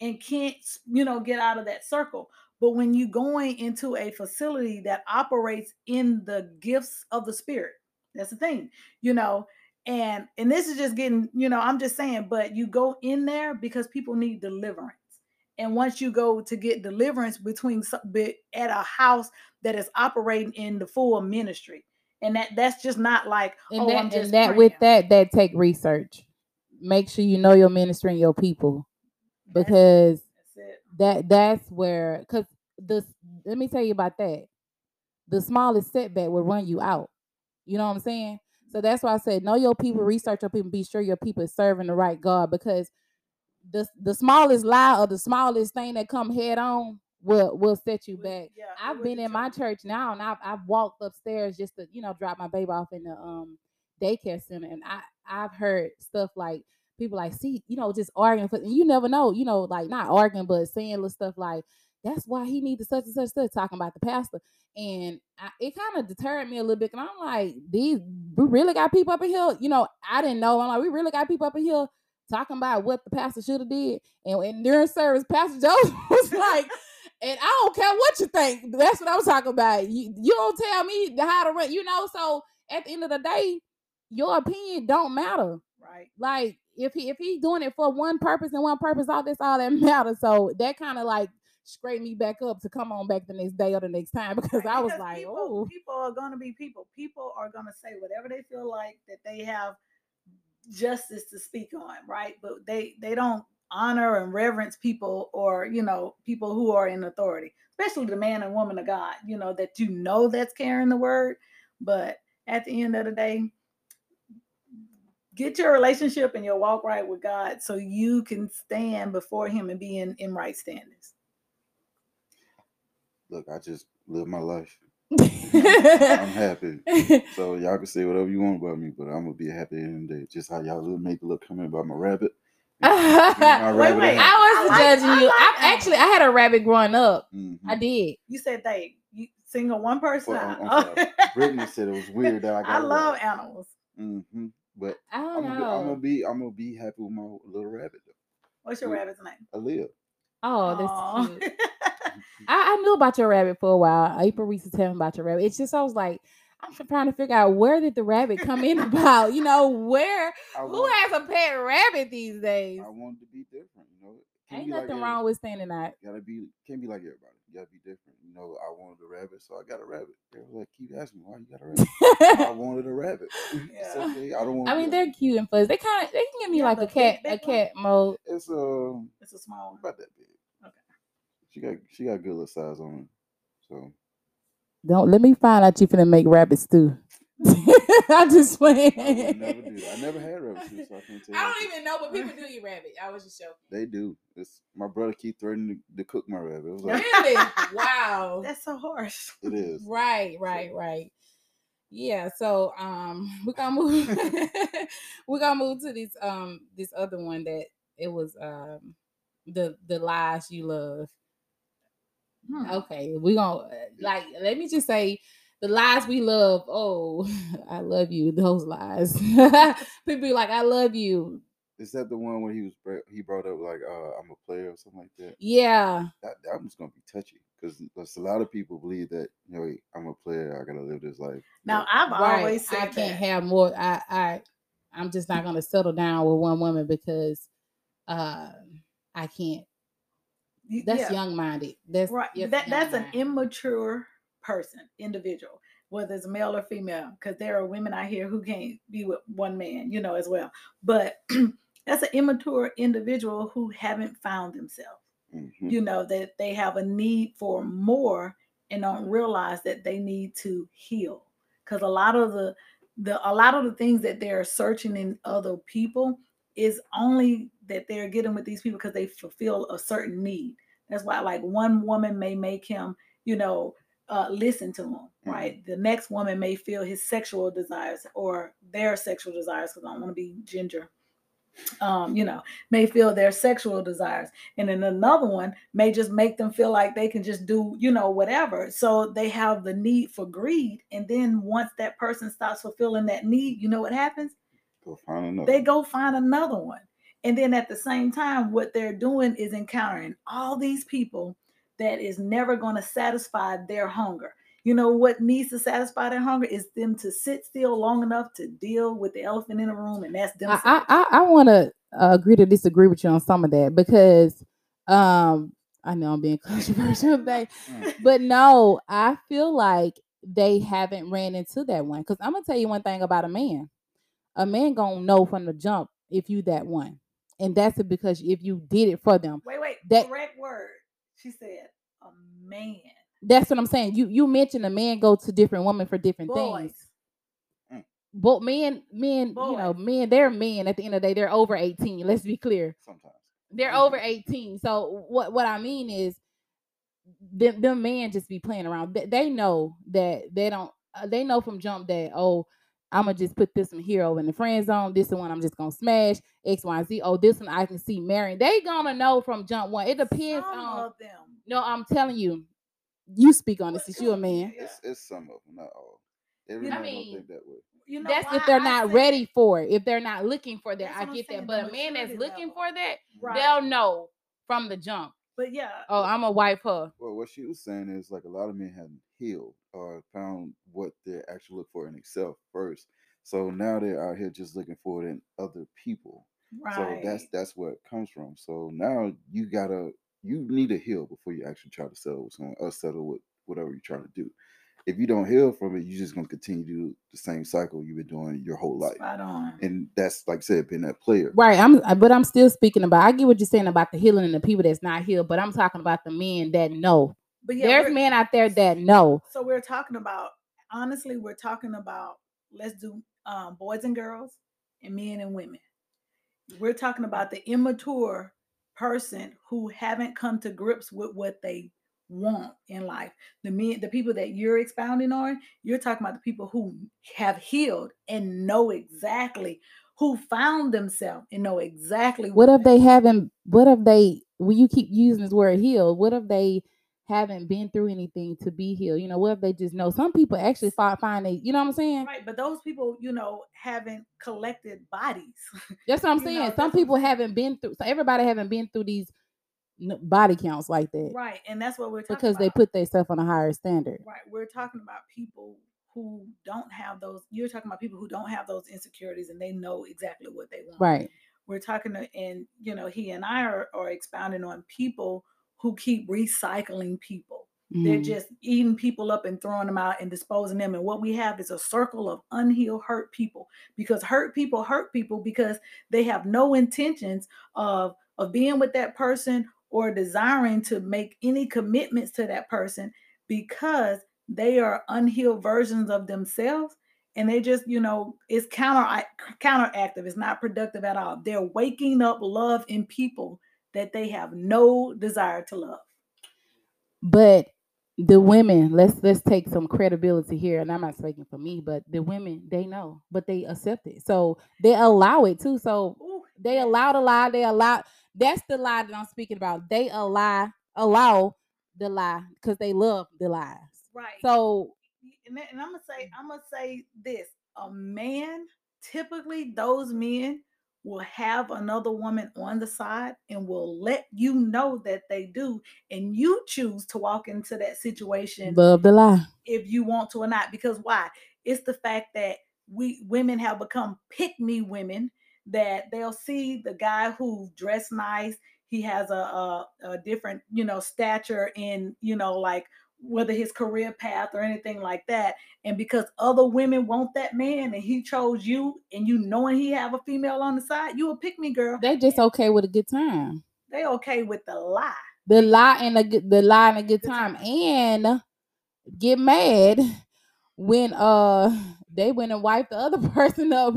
Speaker 2: and can't, you know, get out of that circle. But when you going into a facility that operates in the gifts of the spirit, that's the thing, you know. And and this is just getting, you know, I'm just saying, but you go in there because people need deliverance. And once you go to get deliverance between at a house that is operating in the full ministry, and that that's just not like
Speaker 1: And
Speaker 2: oh,
Speaker 1: that
Speaker 2: I'm just
Speaker 1: and that with that, that take research. Make sure you know your ministry and your people because
Speaker 2: that's it.
Speaker 1: that that's where because the let me tell you about that. The smallest setback will run you out. You know what I'm saying? So that's why I said know your people, research your people, be sure your people is serving the right God because the the smallest lie or the smallest thing that come head on will will set you back.
Speaker 2: yeah,
Speaker 1: I've been in my church now and I've I've walked upstairs just to, you know, drop my baby off in the um daycare center and I I've heard stuff like people like see, you know, just arguing for and you never know, you know, like not arguing but saying little stuff like that's why he needed such and such stuff talking about the pastor. And I, it kind of deterred me a little bit. And I'm like, these we really got people up in here. You know, I didn't know. I'm like, we really got people up in here talking about what the pastor should have did. And, and during service, Pastor [LAUGHS] Joseph was like, and I don't care what you think. That's what I'm talking about. You, you don't tell me how to run, you know. So at the end of the day, your opinion don't matter.
Speaker 2: Right.
Speaker 1: Like if he if he's doing it for one purpose and one purpose, all that's all that [LAUGHS] matters. So that kind of like scraped me back up to come on back the next day or the next time because I was
Speaker 2: because
Speaker 1: like,
Speaker 2: people,
Speaker 1: oh,
Speaker 2: people are going to be people. People are going to say whatever they feel like that they have justice to speak on, right? But they they don't honor and reverence people or you know people who are in authority, especially the man and woman of God. You know that you know that's carrying the word, but at the end of the day. Get your relationship and your walk right with God so you can stand before Him and be in, in right standings.
Speaker 3: Look, I just live my life. [LAUGHS] I'm happy. So y'all can say whatever you want about me, but I'm gonna be happy at the end of the day. Just how y'all little make a little comment about my rabbit. [LAUGHS] My
Speaker 1: I
Speaker 3: rabbit
Speaker 2: wait.
Speaker 3: hat.
Speaker 1: wasn't
Speaker 2: I like-
Speaker 1: judging
Speaker 2: I
Speaker 1: you.
Speaker 2: like
Speaker 1: I
Speaker 2: animals.
Speaker 1: actually I had a rabbit growing up.
Speaker 3: Mhm.
Speaker 1: I did.
Speaker 2: You said they you single one person.
Speaker 3: Well, I'm- I'm [LAUGHS] Brittany said it was weird that I got.
Speaker 2: I love animals.
Speaker 3: hmm But
Speaker 1: I
Speaker 3: I'm gonna, be. I'm gonna be I'm gonna be happy with my little rabbit though.
Speaker 2: What's your rabbit's name?
Speaker 3: Aaliyah.
Speaker 1: oh, that's
Speaker 2: Aw.
Speaker 1: cute. I, I knew about your rabbit for a while. April Reese was telling me about your rabbit. It's just I was like, I'm tr- trying to figure out where did the rabbit come in [LAUGHS] about? You know, where
Speaker 3: I
Speaker 1: who has a pet rabbit these days?
Speaker 3: I wanted to be different. You know, Can't
Speaker 1: Ain't
Speaker 3: be like
Speaker 1: nothing wrong with standing out.
Speaker 3: Gotta be can't be like everybody. You gotta be different. You know, I wanted a rabbit, so I got a rabbit. They was like, keep asking me why you got a rabbit. I [LAUGHS] wanted a rabbit. [LAUGHS] It's
Speaker 2: Yeah.
Speaker 3: okay. I don't want.
Speaker 1: I mean, they're cute and fuzzy. They kind of they can give me
Speaker 2: Yeah,
Speaker 1: like a
Speaker 2: the big,
Speaker 1: cat a cat mode.
Speaker 3: It's a
Speaker 2: it's a small one.
Speaker 3: about that big.
Speaker 2: Okay.
Speaker 3: She got she got good little size on her. So
Speaker 1: Don't let me find out you finna make rabbits too. [LAUGHS] I'm just playing.
Speaker 3: I never do. I never had rabbits, too, so I can't tell you.
Speaker 1: I don't even know, but people do eat rabbit. I was just joking.
Speaker 3: They do. It's my brother keep threatening to, to cook my rabbit. It was like
Speaker 1: Really? [LAUGHS] wow.
Speaker 2: That's so harsh.
Speaker 3: it is.
Speaker 1: Right, right, right. Yeah, so um [LAUGHS] we're gonna move we're gonna move to this um this other one that it was um the the lies you love.
Speaker 2: Hmm.
Speaker 1: Okay, we're gonna like let me just say the lies we love. Oh, [LAUGHS] I love you, those lies. [LAUGHS] People be like, I love you.
Speaker 3: Is that the one where he was he brought up like uh, I'm a player or something like that?
Speaker 1: Yeah.
Speaker 3: That that one's gonna be touchy because a lot of people believe that you know I'm a player. I gotta live this life.
Speaker 2: Now
Speaker 3: But
Speaker 2: I've
Speaker 1: right.
Speaker 2: always said
Speaker 1: I can't
Speaker 2: that.
Speaker 1: have more. I I I'm just not gonna settle down with one woman because uh I can't.
Speaker 2: You-
Speaker 1: That's
Speaker 2: yeah,
Speaker 1: young minded. That's
Speaker 2: right.
Speaker 1: yes,
Speaker 2: that that's an immature person, individual. whether it's male or female, because there are women out here who can't be with one man, you know, as well. But [CLEARS THROAT] that's an immature individual who haven't found themselves.
Speaker 3: Mhm.
Speaker 2: You know, that they have a need for more and don't realize that they need to heal. Because a lot of the the a lot of the things that they're searching in other people is only that they're getting with these people because they fulfill a certain need. That's why, like, one woman may make him, you know, uh, listen to him, right? The next woman may feel his sexual desires or their sexual desires, because I don't want to be ginger. Um, you know, may feel their sexual desires, and then another one may just make them feel like they can just do, you know, whatever. So they have the need for greed, and then once that person stops fulfilling that need, you know what happens?
Speaker 3: Go find another.
Speaker 2: they go find another one. And then at the same time, what they're doing is encountering all these people that is never going to satisfy their hunger. You know what needs to satisfy their hunger is them to sit still long enough to deal with the elephant in the room, and that's them.
Speaker 1: I I, I, I want to uh, agree to disagree with you on some of that because um I know I'm being [LAUGHS] controversial today,
Speaker 3: Mm.
Speaker 1: but no, I feel like they haven't ran into that one. Because I'm gonna tell you one thing about a man. A man gonna know from the jump if you that one. And that's it because if you did it for them.
Speaker 2: wait, wait,
Speaker 1: that-
Speaker 2: correct word. She said a man.
Speaker 1: That's what I'm saying. You you mentioned a man go to different women for different
Speaker 2: Boys.
Speaker 1: things. But men, men, you know, men, they're men at the end of the day, they're over 18. Let's be clear.
Speaker 3: Sometimes.
Speaker 1: They're
Speaker 3: Mhm.
Speaker 1: over 18. So what what I mean is them, them men just be playing around. They, they know that they don't uh, they know from jump that oh I'm gonna just put this one here over in the friend zone. This one I'm just gonna smash X, Y, and Z. Oh, this one I can see marrying. They gonna know from jump one. It depends
Speaker 2: Some
Speaker 1: on.
Speaker 2: of them.
Speaker 1: No, I'm telling you. You speak on this.
Speaker 2: But
Speaker 1: Since you a man.
Speaker 3: It's, it's some of them, not all. Every
Speaker 2: You
Speaker 3: man
Speaker 1: know-
Speaker 3: don't think that way.
Speaker 2: You know
Speaker 1: That's if they're
Speaker 2: I
Speaker 1: not
Speaker 2: said-
Speaker 1: ready for it. If they're not looking for that,
Speaker 2: That's
Speaker 1: I get that. But a man that's looking
Speaker 2: level.
Speaker 1: for that,
Speaker 2: Right.
Speaker 1: they'll know from the jump.
Speaker 2: But yeah,
Speaker 1: Oh, I'm a wife her.
Speaker 3: Well, what she was saying is like a lot of men haven't healed or found what they actually look for in themselves first. So now they're out here just looking for it in other people.
Speaker 2: right.
Speaker 3: So that's that's where it comes from. So now you gotta you need to heal before you actually try to settle with someone or settle with whatever you're trying to do. If you don't heal from it, you're just gonna continue to do the same cycle you've been doing your whole life.
Speaker 2: Spot on.
Speaker 3: And that's like I said, being that player.
Speaker 1: Right. I'm uh, but I'm still speaking about I get what you're saying about the healing and the people that's not healed, but I'm talking about the men that know.
Speaker 2: But yeah,
Speaker 1: There's men out there that know.
Speaker 2: So we're talking about honestly, we're talking about let's do um, boys and girls and men and women. We're talking about the immature person who haven't come to grips with what they want in life. The men, the people that you're expounding on, you're talking about the people who have healed and know exactly who found themselves and know exactly
Speaker 1: What if they haven't what if they when you keep using this word healed, what if they haven't been through anything to be healed? You know, what if they just know some people actually find find they you know what I'm saying?
Speaker 2: Right, but those people, you know, haven't collected bodies. [LAUGHS]
Speaker 1: That's what I'm saying.
Speaker 2: know,
Speaker 1: some people haven't been through so everybody haven't been through these body counts like that
Speaker 2: Right, and that's what we're talking
Speaker 1: because they
Speaker 2: about.
Speaker 1: put themselves on a higher standard.
Speaker 2: right. We're talking about people who don't have those. You're talking about people who don't have those insecurities and they know exactly what they want.
Speaker 1: Right.
Speaker 2: We're talking, to, and you know, he and I are, are expounding on people who keep recycling people. They're
Speaker 1: Mhm.
Speaker 2: just eating people up and throwing them out and disposing them. And what we have is a circle of unhealed hurt people because hurt people hurt people because they have no intentions of of being with that person or desiring to make any commitments to that person because they are unhealed versions of themselves and they just you know it's counter counteractive it's not productive at all they're waking up love in people that they have no desire to love.
Speaker 1: But the women let's let's take some credibility here and i'm not speaking for me but the women they know but they accept it. So they allow it too. So they allow the lie they allow that's the lie that i'm speaking about. They allow allow the lie because they love the lies.
Speaker 2: Right.
Speaker 1: So
Speaker 2: and, and I'm gonna say, I'm gonna say this: a man, typically, those men will have another woman on the side and will let you know that they do, and you choose to walk into that situation
Speaker 1: love the lie
Speaker 2: if you want to or not. Because why? It's the fact that we women have become pick me women that they'll see the guy who dressed nice. He has a, a a different, you know, stature in, you know, like whether his career path or anything like that. And because other women want that man and he chose you and you knowing he have a female on the side, you a pick me girl.
Speaker 1: They just okay with a good time.
Speaker 2: They okay with the lie.
Speaker 1: The lie and a the lie and a good time. And get mad when uh they went and wiped the other [LAUGHS] person up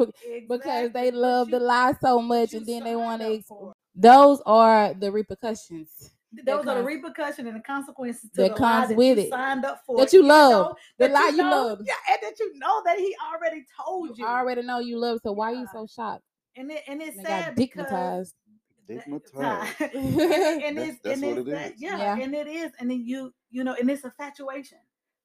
Speaker 1: because they love the lie so much and then they want to
Speaker 2: up
Speaker 1: ex-
Speaker 2: for it.
Speaker 1: those are the repercussions
Speaker 2: Those are the
Speaker 1: comes-
Speaker 2: repercussions and the consequences to
Speaker 1: that
Speaker 2: the lie
Speaker 1: comes
Speaker 2: that
Speaker 1: with
Speaker 2: you
Speaker 1: it.
Speaker 2: signed up for.
Speaker 1: That you
Speaker 2: even
Speaker 1: love.
Speaker 2: though-
Speaker 1: The
Speaker 2: that
Speaker 1: lie you
Speaker 2: know-
Speaker 1: love.
Speaker 2: Yeah, and that you know that he already told you.
Speaker 1: you already know you love so why are
Speaker 2: you
Speaker 1: so shocked
Speaker 2: and it, and it's
Speaker 1: they
Speaker 2: sad
Speaker 1: got
Speaker 2: because
Speaker 1: digmatized
Speaker 3: Digmatized. [LAUGHS] [LAUGHS]
Speaker 2: and, and
Speaker 3: That's-
Speaker 2: it's
Speaker 3: that's
Speaker 2: and
Speaker 3: what
Speaker 2: it's
Speaker 3: it
Speaker 2: that-
Speaker 3: is.
Speaker 2: yeah,
Speaker 1: Yeah.
Speaker 2: and it is, and then you you know, and it's a fatuation,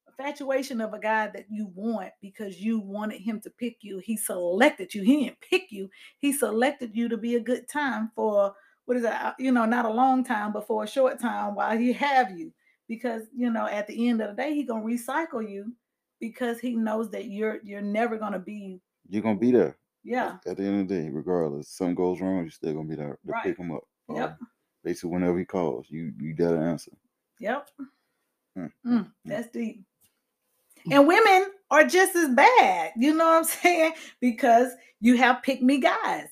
Speaker 2: a fatuation of a guy that you want because you wanted him to pick you. He selected you. He didn't pick you. He selected you to be a good time for what is that? You know, not a long time, but for a short time while he have you. Because you know, at the end of the day, he gonna recycle you because he knows that you're you're never gonna be
Speaker 3: You're gonna be there.
Speaker 2: yeah
Speaker 3: At the end of the day, regardless, something goes wrong, you're still gonna be there to
Speaker 2: Right.
Speaker 3: pick him up.
Speaker 2: Yep.
Speaker 3: Um, basically, whenever he calls, you you got to answer.
Speaker 2: Yep.
Speaker 3: Mm,
Speaker 2: Mm, that's deep. And women are just as bad, you know what I'm [LAUGHS] saying? Because you have pick me guys,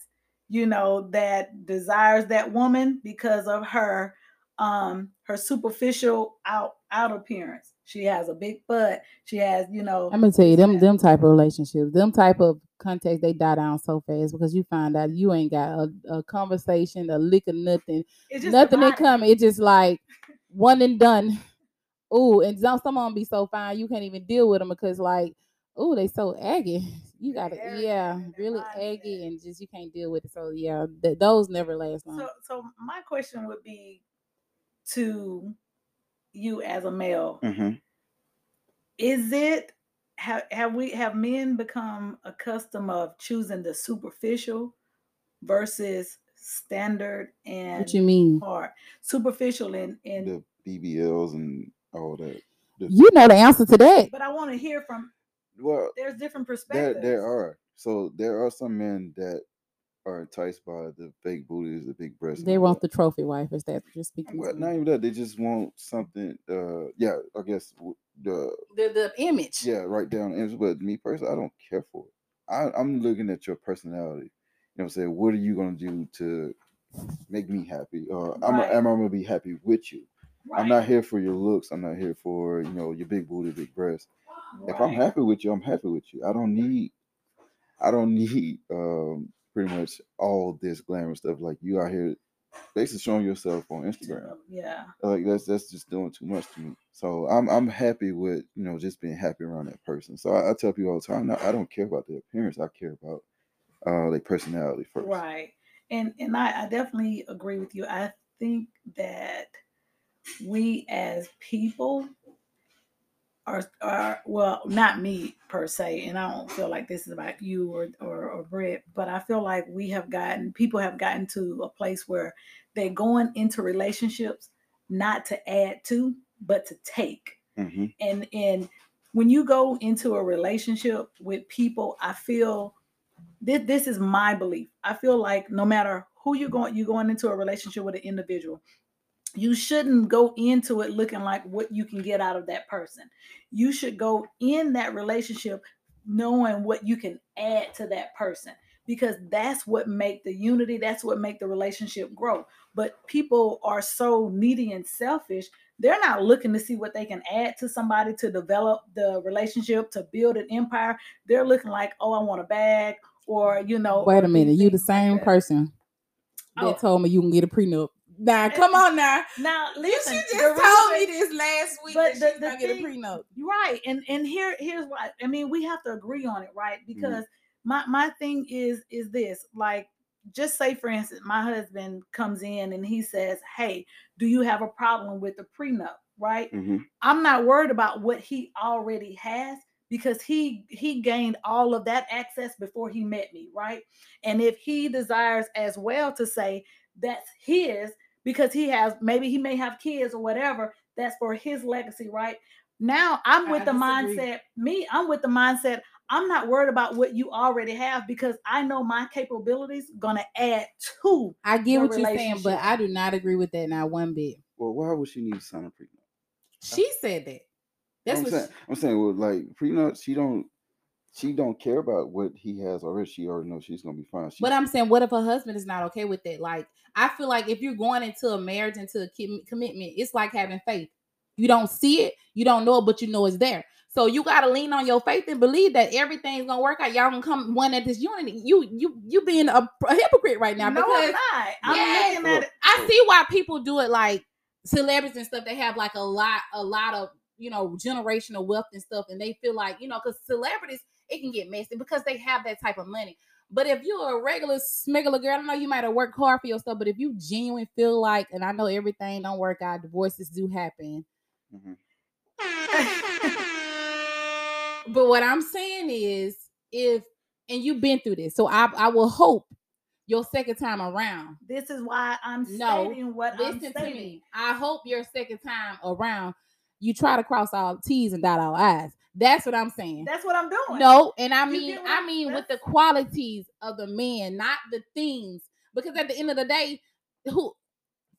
Speaker 2: you know, that desires that woman because of her um her superficial out out appearance. She has a big butt. She has, you know,
Speaker 1: i'm gonna tell you them them type of relationships them type of contacts they die down so fast because you find out you ain't got a, a conversation a lick of nothing
Speaker 2: it's just
Speaker 1: nothing that
Speaker 2: divided.
Speaker 1: come. It's just like [LAUGHS] one and done. Ooh, and some some of them be so fine you can't even deal with them because like, ooh, they so aggy. You gotta, yeah, really eggy and just you can't deal with it. So yeah, th- those never last long.
Speaker 2: So so my question would be to you as a male.
Speaker 3: hmm
Speaker 2: is it have have we have men become accustomed of choosing the superficial versus standard and
Speaker 1: what you mean?
Speaker 2: hard superficial and and
Speaker 3: The BBLs and all that. The-
Speaker 1: You know the answer to that.
Speaker 2: but i want to hear from
Speaker 3: well,
Speaker 2: there's different perspectives
Speaker 3: there are. So there are some men that are enticed by the fake booties, the big breasts.
Speaker 1: They want
Speaker 3: that.
Speaker 1: the trophy wife. Is that you're speaking?
Speaker 3: Well, not even that. They just want something. Uh, yeah, I guess the
Speaker 1: the the image.
Speaker 3: yeah, right down. the image, But me personally, I don't care for it. I, I'm looking at your personality. You know, what I'm saying, what are you gonna do to make me happy, or am, I'm, I gonna be happy with you?
Speaker 2: right.
Speaker 3: I'm not here for your looks. I'm not here for you know your big booty, big breasts. If I'm happy with you, I'm happy with you. I don't need, I don't [LAUGHS] need um pretty much all this glamour stuff. Like you out here, basically showing yourself on Instagram.
Speaker 2: yeah
Speaker 3: Like that's that's just doing too much to me. So I'm I'm happy with you know just being happy around that person. So I, I tell people all the time, no, I don't care about their appearance. I care about uh their personality first.
Speaker 2: Right. And and I, I definitely agree with you. I think that we as people are are well, not me per se, and I don't feel like this is about you or or, or Britt, but I feel like we have gotten people have gotten to a place where they're going into relationships not to add to, but to take.
Speaker 3: Hmm
Speaker 2: and and when you go into a relationship with people i feel this, this is my belief. I feel like no matter who you're going you're going into a relationship with an individual you shouldn't go into it looking like what you can get out of that person you should go in that relationship knowing what you can add to that person because that's what make the unity that's what make the relationship grow but people are so needy and selfish they're not looking to see what they can add to somebody to develop the relationship to build an empire they're looking like oh i want a bag or you know
Speaker 1: Wait a minute, you the
Speaker 2: things like
Speaker 1: same person that
Speaker 2: Oh.
Speaker 1: told me you can get a prenup. Now, come on now.
Speaker 2: now
Speaker 1: You
Speaker 2: listen
Speaker 1: she just told me this last week
Speaker 2: but
Speaker 1: that
Speaker 2: the-
Speaker 1: she's
Speaker 2: the
Speaker 1: gonna get a prenup.
Speaker 2: right and and here here's why i mean we have to agree on it right? Because my my thing is is this like just say for instance my husband comes in and he says hey do you have a problem with the prenup? Right?
Speaker 3: Hmm
Speaker 2: i'm not worried about what he already has because he he gained all of that access before he met me right? And if he desires as well to say that's his because he has maybe he may have kids or whatever that's for his legacy right now i'm
Speaker 1: I
Speaker 2: with the
Speaker 1: disagree.
Speaker 2: mindset me i'm with the mindset i'm not worried about what you already have because i know my capabilities gonna add to
Speaker 1: I get what you're saying, but. I do not agree with that now one bit.
Speaker 3: Well, why would she need to sign a prenup?
Speaker 1: She said that. That's
Speaker 3: I'm
Speaker 1: what.
Speaker 3: saying. I'm saying, well, like prenup, she don't, she don't care about what he has already. She already knows she's gonna be fine. She,
Speaker 1: But I'm saying, what if her husband is not okay with it? Like, I feel like if you're going into a marriage, into a com- commitment, it's like having faith. You don't see it, you don't know it, but you know it's there. So you gotta lean on your faith and believe that everything's gonna work out. Y'all gonna come one at this unity. You you you being a, a hypocrite right now
Speaker 2: no,
Speaker 1: because
Speaker 2: I'm not. I'm
Speaker 1: Yes.
Speaker 2: looking at it.
Speaker 1: I see why people do it like celebrities and stuff. They have like a lot, a lot of you know generational wealth and stuff, and they feel like you know because celebrities it can get messy because they have that type of money. But if you're a regular smuggler girl, I know you might have worked hard for your stuff, but if you genuinely feel like, and I know everything don't work out, divorces do happen.
Speaker 3: Mhm. [LAUGHS]
Speaker 1: But what I'm saying is, if and you've been through this, so I I will hope your second time around
Speaker 2: this is why I'm
Speaker 1: No,
Speaker 2: stating what I'm
Speaker 1: listen to
Speaker 2: stating.
Speaker 1: me. I hope your second time around, you try to cross all T's and dot all I's. That's what I'm saying.
Speaker 2: That's what I'm doing.
Speaker 1: No, and I
Speaker 2: You
Speaker 1: mean, I
Speaker 2: I'm-
Speaker 1: mean with the qualities of the man, not the things. Because at the end of the day, who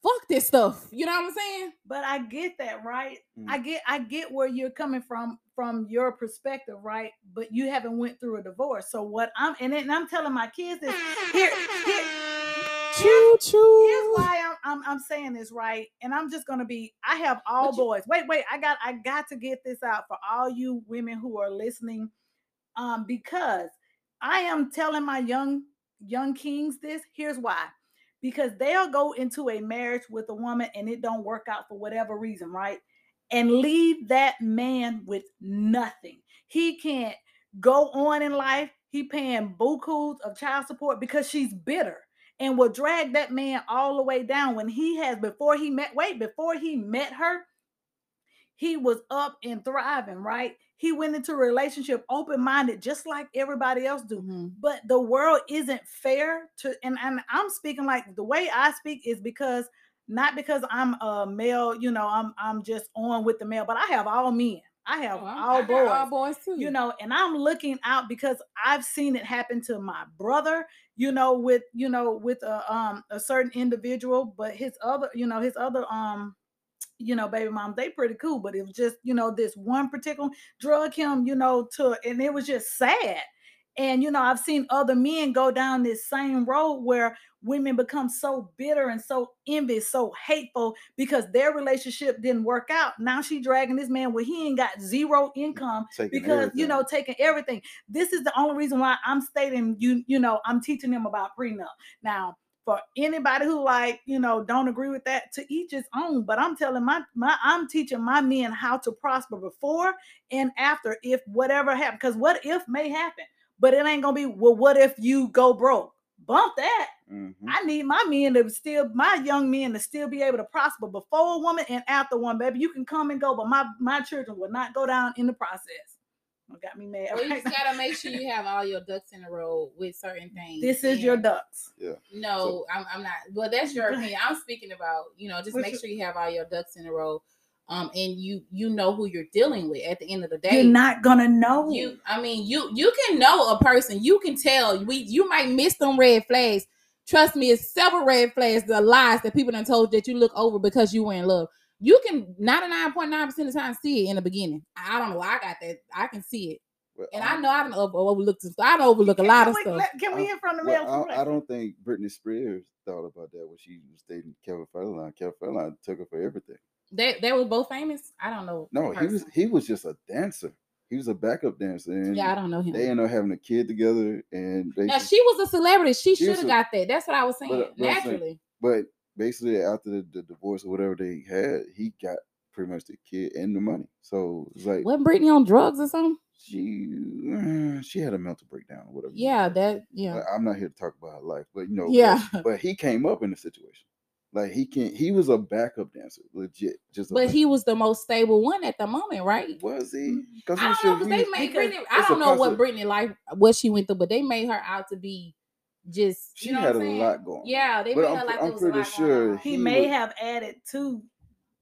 Speaker 1: fuck this stuff? You know what I'm saying?
Speaker 2: but I get that, right?
Speaker 3: Mm.
Speaker 2: I get I get where you're coming from from your perspective, right? But you haven't went through a divorce. So what I'm and, then I'm telling my kids this here, here
Speaker 1: Choo choo.
Speaker 2: here's why I'm, I'm I'm saying this right, and I'm just gonna be. I have all
Speaker 1: you-
Speaker 2: boys. Wait, wait. I got I got to get this out for all you women who are listening, um, because I am telling my young young kings this. Here's why. Because they'll go into a marriage with a woman and it don't work out for whatever reason, right? And leave that man with nothing. He can't go on in life. He paying bukus of child support because she's bitter and will drag that man all the way down when he has before he met wait before he met her he was up and thriving right he went into a relationship open-minded just like everybody else do
Speaker 1: Mhm.
Speaker 2: but the world isn't fair to and, and i'm speaking like the way i speak is because not because i'm a male you know i'm i'm just on with the male but i have all men i have
Speaker 1: Oh,
Speaker 2: all
Speaker 1: I
Speaker 2: boys
Speaker 1: all boys too.
Speaker 2: you know and i'm looking out because i've seen it happen to my brother you know with you know with a um a certain individual but his other you know his other um you know baby mom they pretty cool but it was just you know this one particular drug him you know to and it was just sad. And you know i've seen other men go down this same road where women become so bitter and so envious so hateful because their relationship didn't work out. Now she dragging this man where he ain't got zero income
Speaker 3: Taking
Speaker 2: because you know taking everything. This is the only reason why i'm stating you you know i'm teaching them about prenup. Now for anybody who like you know don't agree with that to each his own but i'm telling my my i'm teaching my men how to prosper before and after if whatever happens because what if may happen but it ain't gonna be well what if you go broke bump that
Speaker 3: Mhm.
Speaker 2: I need my men to still, my young men to still be able to prosper before a woman and after one, baby. You can come and go, but my my children will not go down in the process. What got me mad?
Speaker 1: Well, you just
Speaker 2: now.
Speaker 1: gotta make [LAUGHS] sure you have all your ducks in a row with certain things.
Speaker 2: This is your
Speaker 1: and-
Speaker 2: ducks.
Speaker 1: No, I'm, I'm not. Well, that's your [LAUGHS] opinion. I'm speaking about, you know, just make
Speaker 2: your-
Speaker 1: sure you have all your ducks in a row. Um, and you you know who you're dealing with at the end of the day.
Speaker 2: You're not gonna know.
Speaker 1: you I mean you you can know a person. You can tell we you might miss some red flags. Trust me, it's several red flags, the lies that people done told that you look over because you were in love. You can 99.9% of the time see it in the beginning. I I don't know. I got that. I can see it.
Speaker 3: Well,
Speaker 1: And
Speaker 3: I
Speaker 1: I know I don't over, overlook some. I don't overlook a lot
Speaker 2: can
Speaker 1: of stuff.
Speaker 2: let- can we hear from the
Speaker 3: Well,
Speaker 2: male?
Speaker 3: I, I don't think Britney Spears thought about that when she was dating Kevin Federline. Kevin Federline took her for everything.
Speaker 1: They they were both famous. I don't know.
Speaker 3: No, he was he was just a dancer. He was a backup dancer, and
Speaker 1: Yeah, I don't know him.
Speaker 3: they ended up having a kid together. And they,
Speaker 1: Now she was a celebrity. She
Speaker 3: She
Speaker 1: should have got that. That's what I was saying.
Speaker 3: but I'm saying-
Speaker 1: Naturally.
Speaker 3: but basically after the, the divorce or whatever they had, he got pretty much the kid and the money. So it's like
Speaker 1: Wasn't Britney on drugs or something?
Speaker 3: she uh, she had a mental breakdown or whatever.
Speaker 1: Yeah,
Speaker 3: wanna call it.
Speaker 1: that yeah.
Speaker 3: Like, I'm not here to talk about her life, but you know, but-
Speaker 1: Yeah.
Speaker 3: But, he came up in the situation. Like he can he was a backup dancer, legit. Just
Speaker 1: But he was the most stable one at the moment, right?
Speaker 3: was he? Mm-hmm. Because
Speaker 1: I don't know because they made
Speaker 2: because
Speaker 1: Britney. I don't know what Britney life, what she went through, but they made her out to be just.
Speaker 3: She
Speaker 1: you know
Speaker 3: had
Speaker 1: what
Speaker 3: a
Speaker 1: I'm saying?
Speaker 3: lot going on.
Speaker 1: Yeah, they
Speaker 3: But
Speaker 1: made
Speaker 3: I'm
Speaker 1: her like
Speaker 3: I'm
Speaker 1: there was a
Speaker 3: pretty
Speaker 1: lot
Speaker 3: sure
Speaker 1: going on.
Speaker 2: he
Speaker 3: he
Speaker 2: may
Speaker 3: would-
Speaker 2: have added to,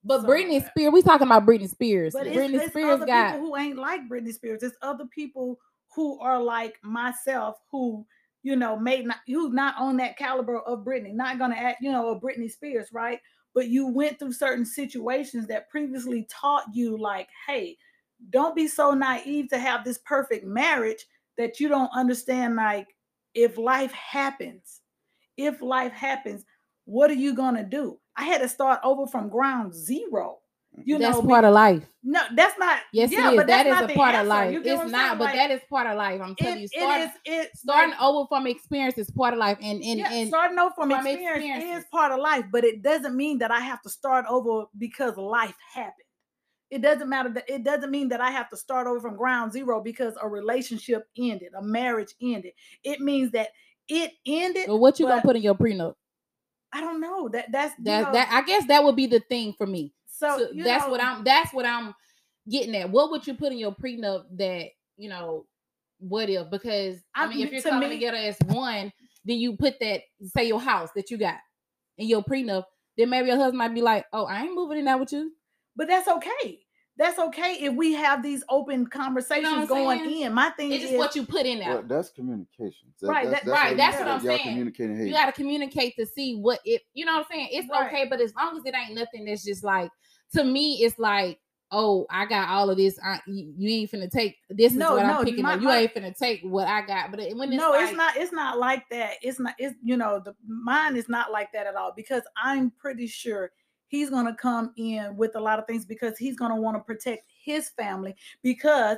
Speaker 1: But
Speaker 2: some of
Speaker 1: Britney. Spears, we talking about Britney Spears.
Speaker 2: but it's,
Speaker 1: Britney
Speaker 2: it's
Speaker 1: Spears
Speaker 2: other
Speaker 1: got
Speaker 2: people who ain't like Britney Spears. It's other people who are like myself who you know may not who's not on that caliber of Britney, not gonna act you know a Britney Spears, right? But you went through certain situations that previously taught you like, hey, don't be so naive to have this perfect marriage that you don't understand like if life happens if life happens what are you to do i had to start over from ground zero you
Speaker 1: that's
Speaker 2: know
Speaker 1: part
Speaker 2: be-
Speaker 1: of life.
Speaker 2: no that's not
Speaker 1: Yes,
Speaker 2: yeah,
Speaker 1: it is.
Speaker 2: But
Speaker 1: that is a part of life.
Speaker 2: You get what
Speaker 1: It's not, but
Speaker 2: Like,
Speaker 1: that is part of life. I'm telling
Speaker 2: it,
Speaker 1: you,
Speaker 2: it
Speaker 1: start,
Speaker 2: is it's
Speaker 1: starting
Speaker 2: like-
Speaker 1: over from experience is part of life. And and
Speaker 2: yeah,
Speaker 1: and
Speaker 2: starting over from,
Speaker 1: from
Speaker 2: experience
Speaker 1: experiences.
Speaker 2: is part of life, but it doesn't mean that I have to start over because life happened. It doesn't matter that it doesn't mean that I have to start over from ground zero because a relationship ended, a marriage ended. It means that it ended.
Speaker 1: but what you gonna put in your prenup?
Speaker 2: I don't know. That that's
Speaker 1: That
Speaker 2: know,
Speaker 1: that I guess that would be the thing for me.
Speaker 2: So
Speaker 1: So that's
Speaker 2: know,
Speaker 1: what I'm. That's what I'm getting at. What would you put in your prenup that you know? What if? Because I
Speaker 2: I-
Speaker 1: mean, if you're
Speaker 2: to
Speaker 1: coming
Speaker 2: me-
Speaker 1: together as one, then you put that say your house that you got in your prenup. Then maybe your husband might be like, "Oh, I ain't moving in there with you."
Speaker 2: but that's okay. That's okay if we have these open conversations
Speaker 1: I'm
Speaker 2: going
Speaker 1: saying?
Speaker 2: in. My thing
Speaker 1: It's
Speaker 2: is
Speaker 1: just what you put in there.
Speaker 3: Well, that's communication. That-
Speaker 2: Right,
Speaker 3: That's,
Speaker 2: that-
Speaker 3: that's
Speaker 1: right, that's what I'm
Speaker 3: y'all
Speaker 1: saying.
Speaker 3: communicating. Hey,
Speaker 1: you got to communicate to see what it you know what i'm saying it's
Speaker 2: Right.
Speaker 1: okay but as long as it ain't nothing that's just like to me it's like oh i got all of this I, you, you ain't finna take this is
Speaker 2: No,
Speaker 1: what
Speaker 2: no,
Speaker 1: i'm picking
Speaker 2: my-
Speaker 1: up you
Speaker 2: my-
Speaker 1: ain't finna take what i got but when it's
Speaker 2: no,
Speaker 1: like,
Speaker 2: it's not. It's not like that. It's not. It's you know, the mine is not like that at all because I'm pretty sure he's gonna come in with a lot of things because he's gonna want to protect his family because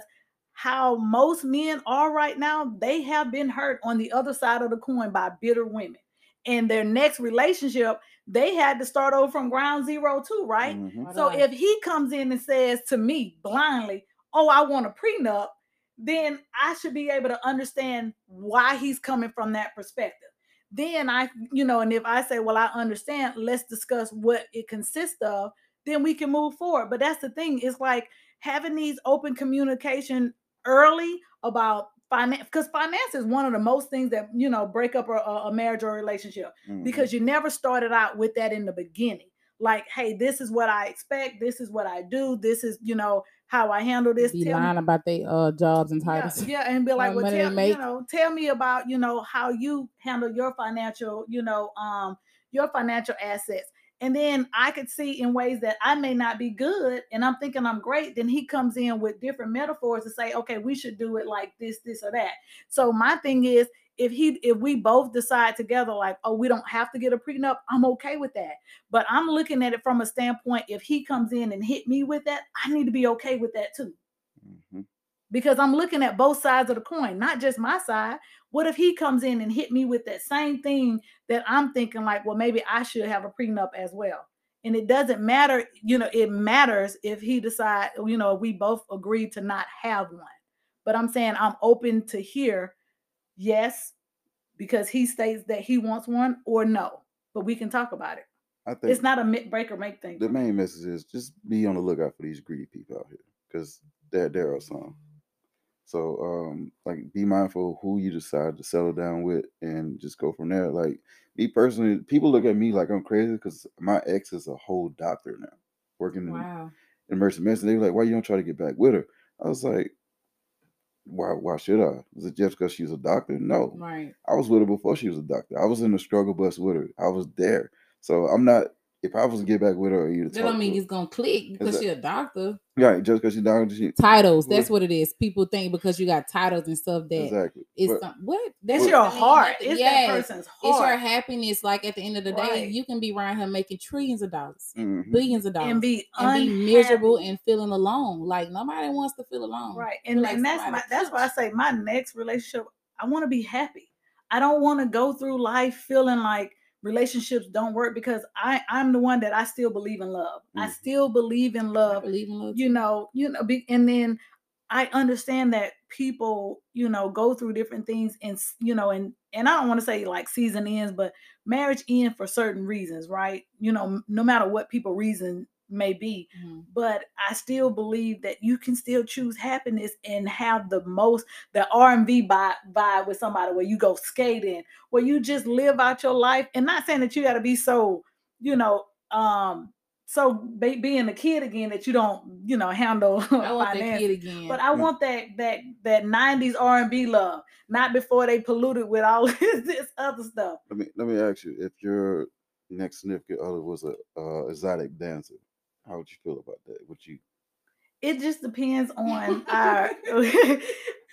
Speaker 2: how most men are right now, they have been hurt on the other side of the coin by bitter women. And their next relationship, they had to start over from ground zero too, right?
Speaker 3: mhm.
Speaker 2: So
Speaker 1: Right.
Speaker 2: if he comes in and says to me blindly, "Oh, I want a prenup," then I should be able to understand why he's coming from that perspective. Then I, you know, and if I say, "Well, I understand," let's discuss what it consists of. Then we can move forward. But that's the thing. It's like having these open communication early about finance, because finance is one of the most things that you know break up a, a marriage or a relationship
Speaker 3: Mhm.
Speaker 2: because you never started out with that in the beginning. Like, hey, this is what I expect. This is what I do. This is, you know, how I handle this.
Speaker 1: be
Speaker 2: Tell me-
Speaker 1: lying about their uh jobs and titles
Speaker 2: yeah, and be [LAUGHS] like, well, tell, you know, tell me about, you know, how you handle your financial, you know, um, your financial assets. And then I could see in ways that I may not be good, and I'm thinking I'm great. Then he comes in with different metaphors to say, okay, we should do it like this, this, or that. So my thing is, if he, if we both decide together, like, oh, we don't have to get a prenup, I'm okay with that. But I'm looking at it from a standpoint: if he comes in and hit me with that, I need to be okay with that too
Speaker 3: Mhm.
Speaker 2: because I'm looking at both sides of the coin, not just my side. What if he comes in and hit me with that same thing that I'm thinking like, well, maybe I should have a prenup as well. And it doesn't matter, you know, it matters if he decide, you know, we both agree to not have one. But I'm saying I'm open to hear yes, because he states that he wants one or no. But we can talk about it.
Speaker 3: I think
Speaker 2: It's not a make break or make thing.
Speaker 3: the main message is just be on the lookout for these greedy people out here because there there are some. So um like be mindful of who you decide to settle down with and just go from there. Like me personally, people look at me like I'm crazy because my ex is a whole doctor now, working in
Speaker 1: wow
Speaker 3: emergency medicine. They were like, "Why you don't try to get back with her?" I was like, "Why? Why should I? Is it just because she's a doctor? No,
Speaker 1: right
Speaker 3: I was with her before she was a doctor. I was in the struggle bus with her. I was there. So I'm not. If I was to get back with her, or you to
Speaker 1: that
Speaker 3: talk
Speaker 1: don't mean
Speaker 3: to
Speaker 1: it's gonna click because
Speaker 3: that-
Speaker 1: you're a doctor
Speaker 3: her, right? Just because she's doctor, she
Speaker 1: titles that's what it is people think because you got titles and stuff that
Speaker 3: exactly.
Speaker 1: it's
Speaker 3: But-
Speaker 1: some, what
Speaker 2: that's
Speaker 1: That
Speaker 2: your
Speaker 1: doesn't mean
Speaker 2: heart.
Speaker 1: nothing.
Speaker 2: It's
Speaker 1: Yes.
Speaker 2: that person's heart.
Speaker 1: it's your happiness like at the end of the day
Speaker 2: Right.
Speaker 1: you can be around here making trillions of dollars
Speaker 3: Mhm.
Speaker 1: billions of dollars
Speaker 2: and be
Speaker 1: and be miserable and feeling alone. Like nobody wants to feel alone.
Speaker 2: right and,
Speaker 1: like
Speaker 2: and that's my that's why i say my next relationship i want to be happy i don't want to go through life feeling like relationships don't work because i i'm the one that i still believe in love i
Speaker 3: Mhm.
Speaker 2: still believe in
Speaker 1: I
Speaker 2: love
Speaker 1: believe in love.
Speaker 2: you know you know be, and then i understand that people you know go through different things and you know and and i don't want to say like season ends but marriage ends for certain reasons right you know no matter what people reason may be
Speaker 1: Mhm.
Speaker 2: but I still believe that you can still choose happiness and have the most the R and B vibe, vibe with somebody where you go skating, where you just live out your life, and not saying that you got to be so, you know, um, so be, being a kid again that you don't, you know, handle [LAUGHS]
Speaker 1: I want that
Speaker 2: finance.
Speaker 1: kid again.
Speaker 2: But I want that that that '90s R and B love, not before they polluted with all [LAUGHS] this, this other stuff.
Speaker 3: Let me let me ask you: If your next significant other was a uh, exotic dancer, how would you feel about that? Would you?
Speaker 2: it just depends on our. [LAUGHS] [LAUGHS]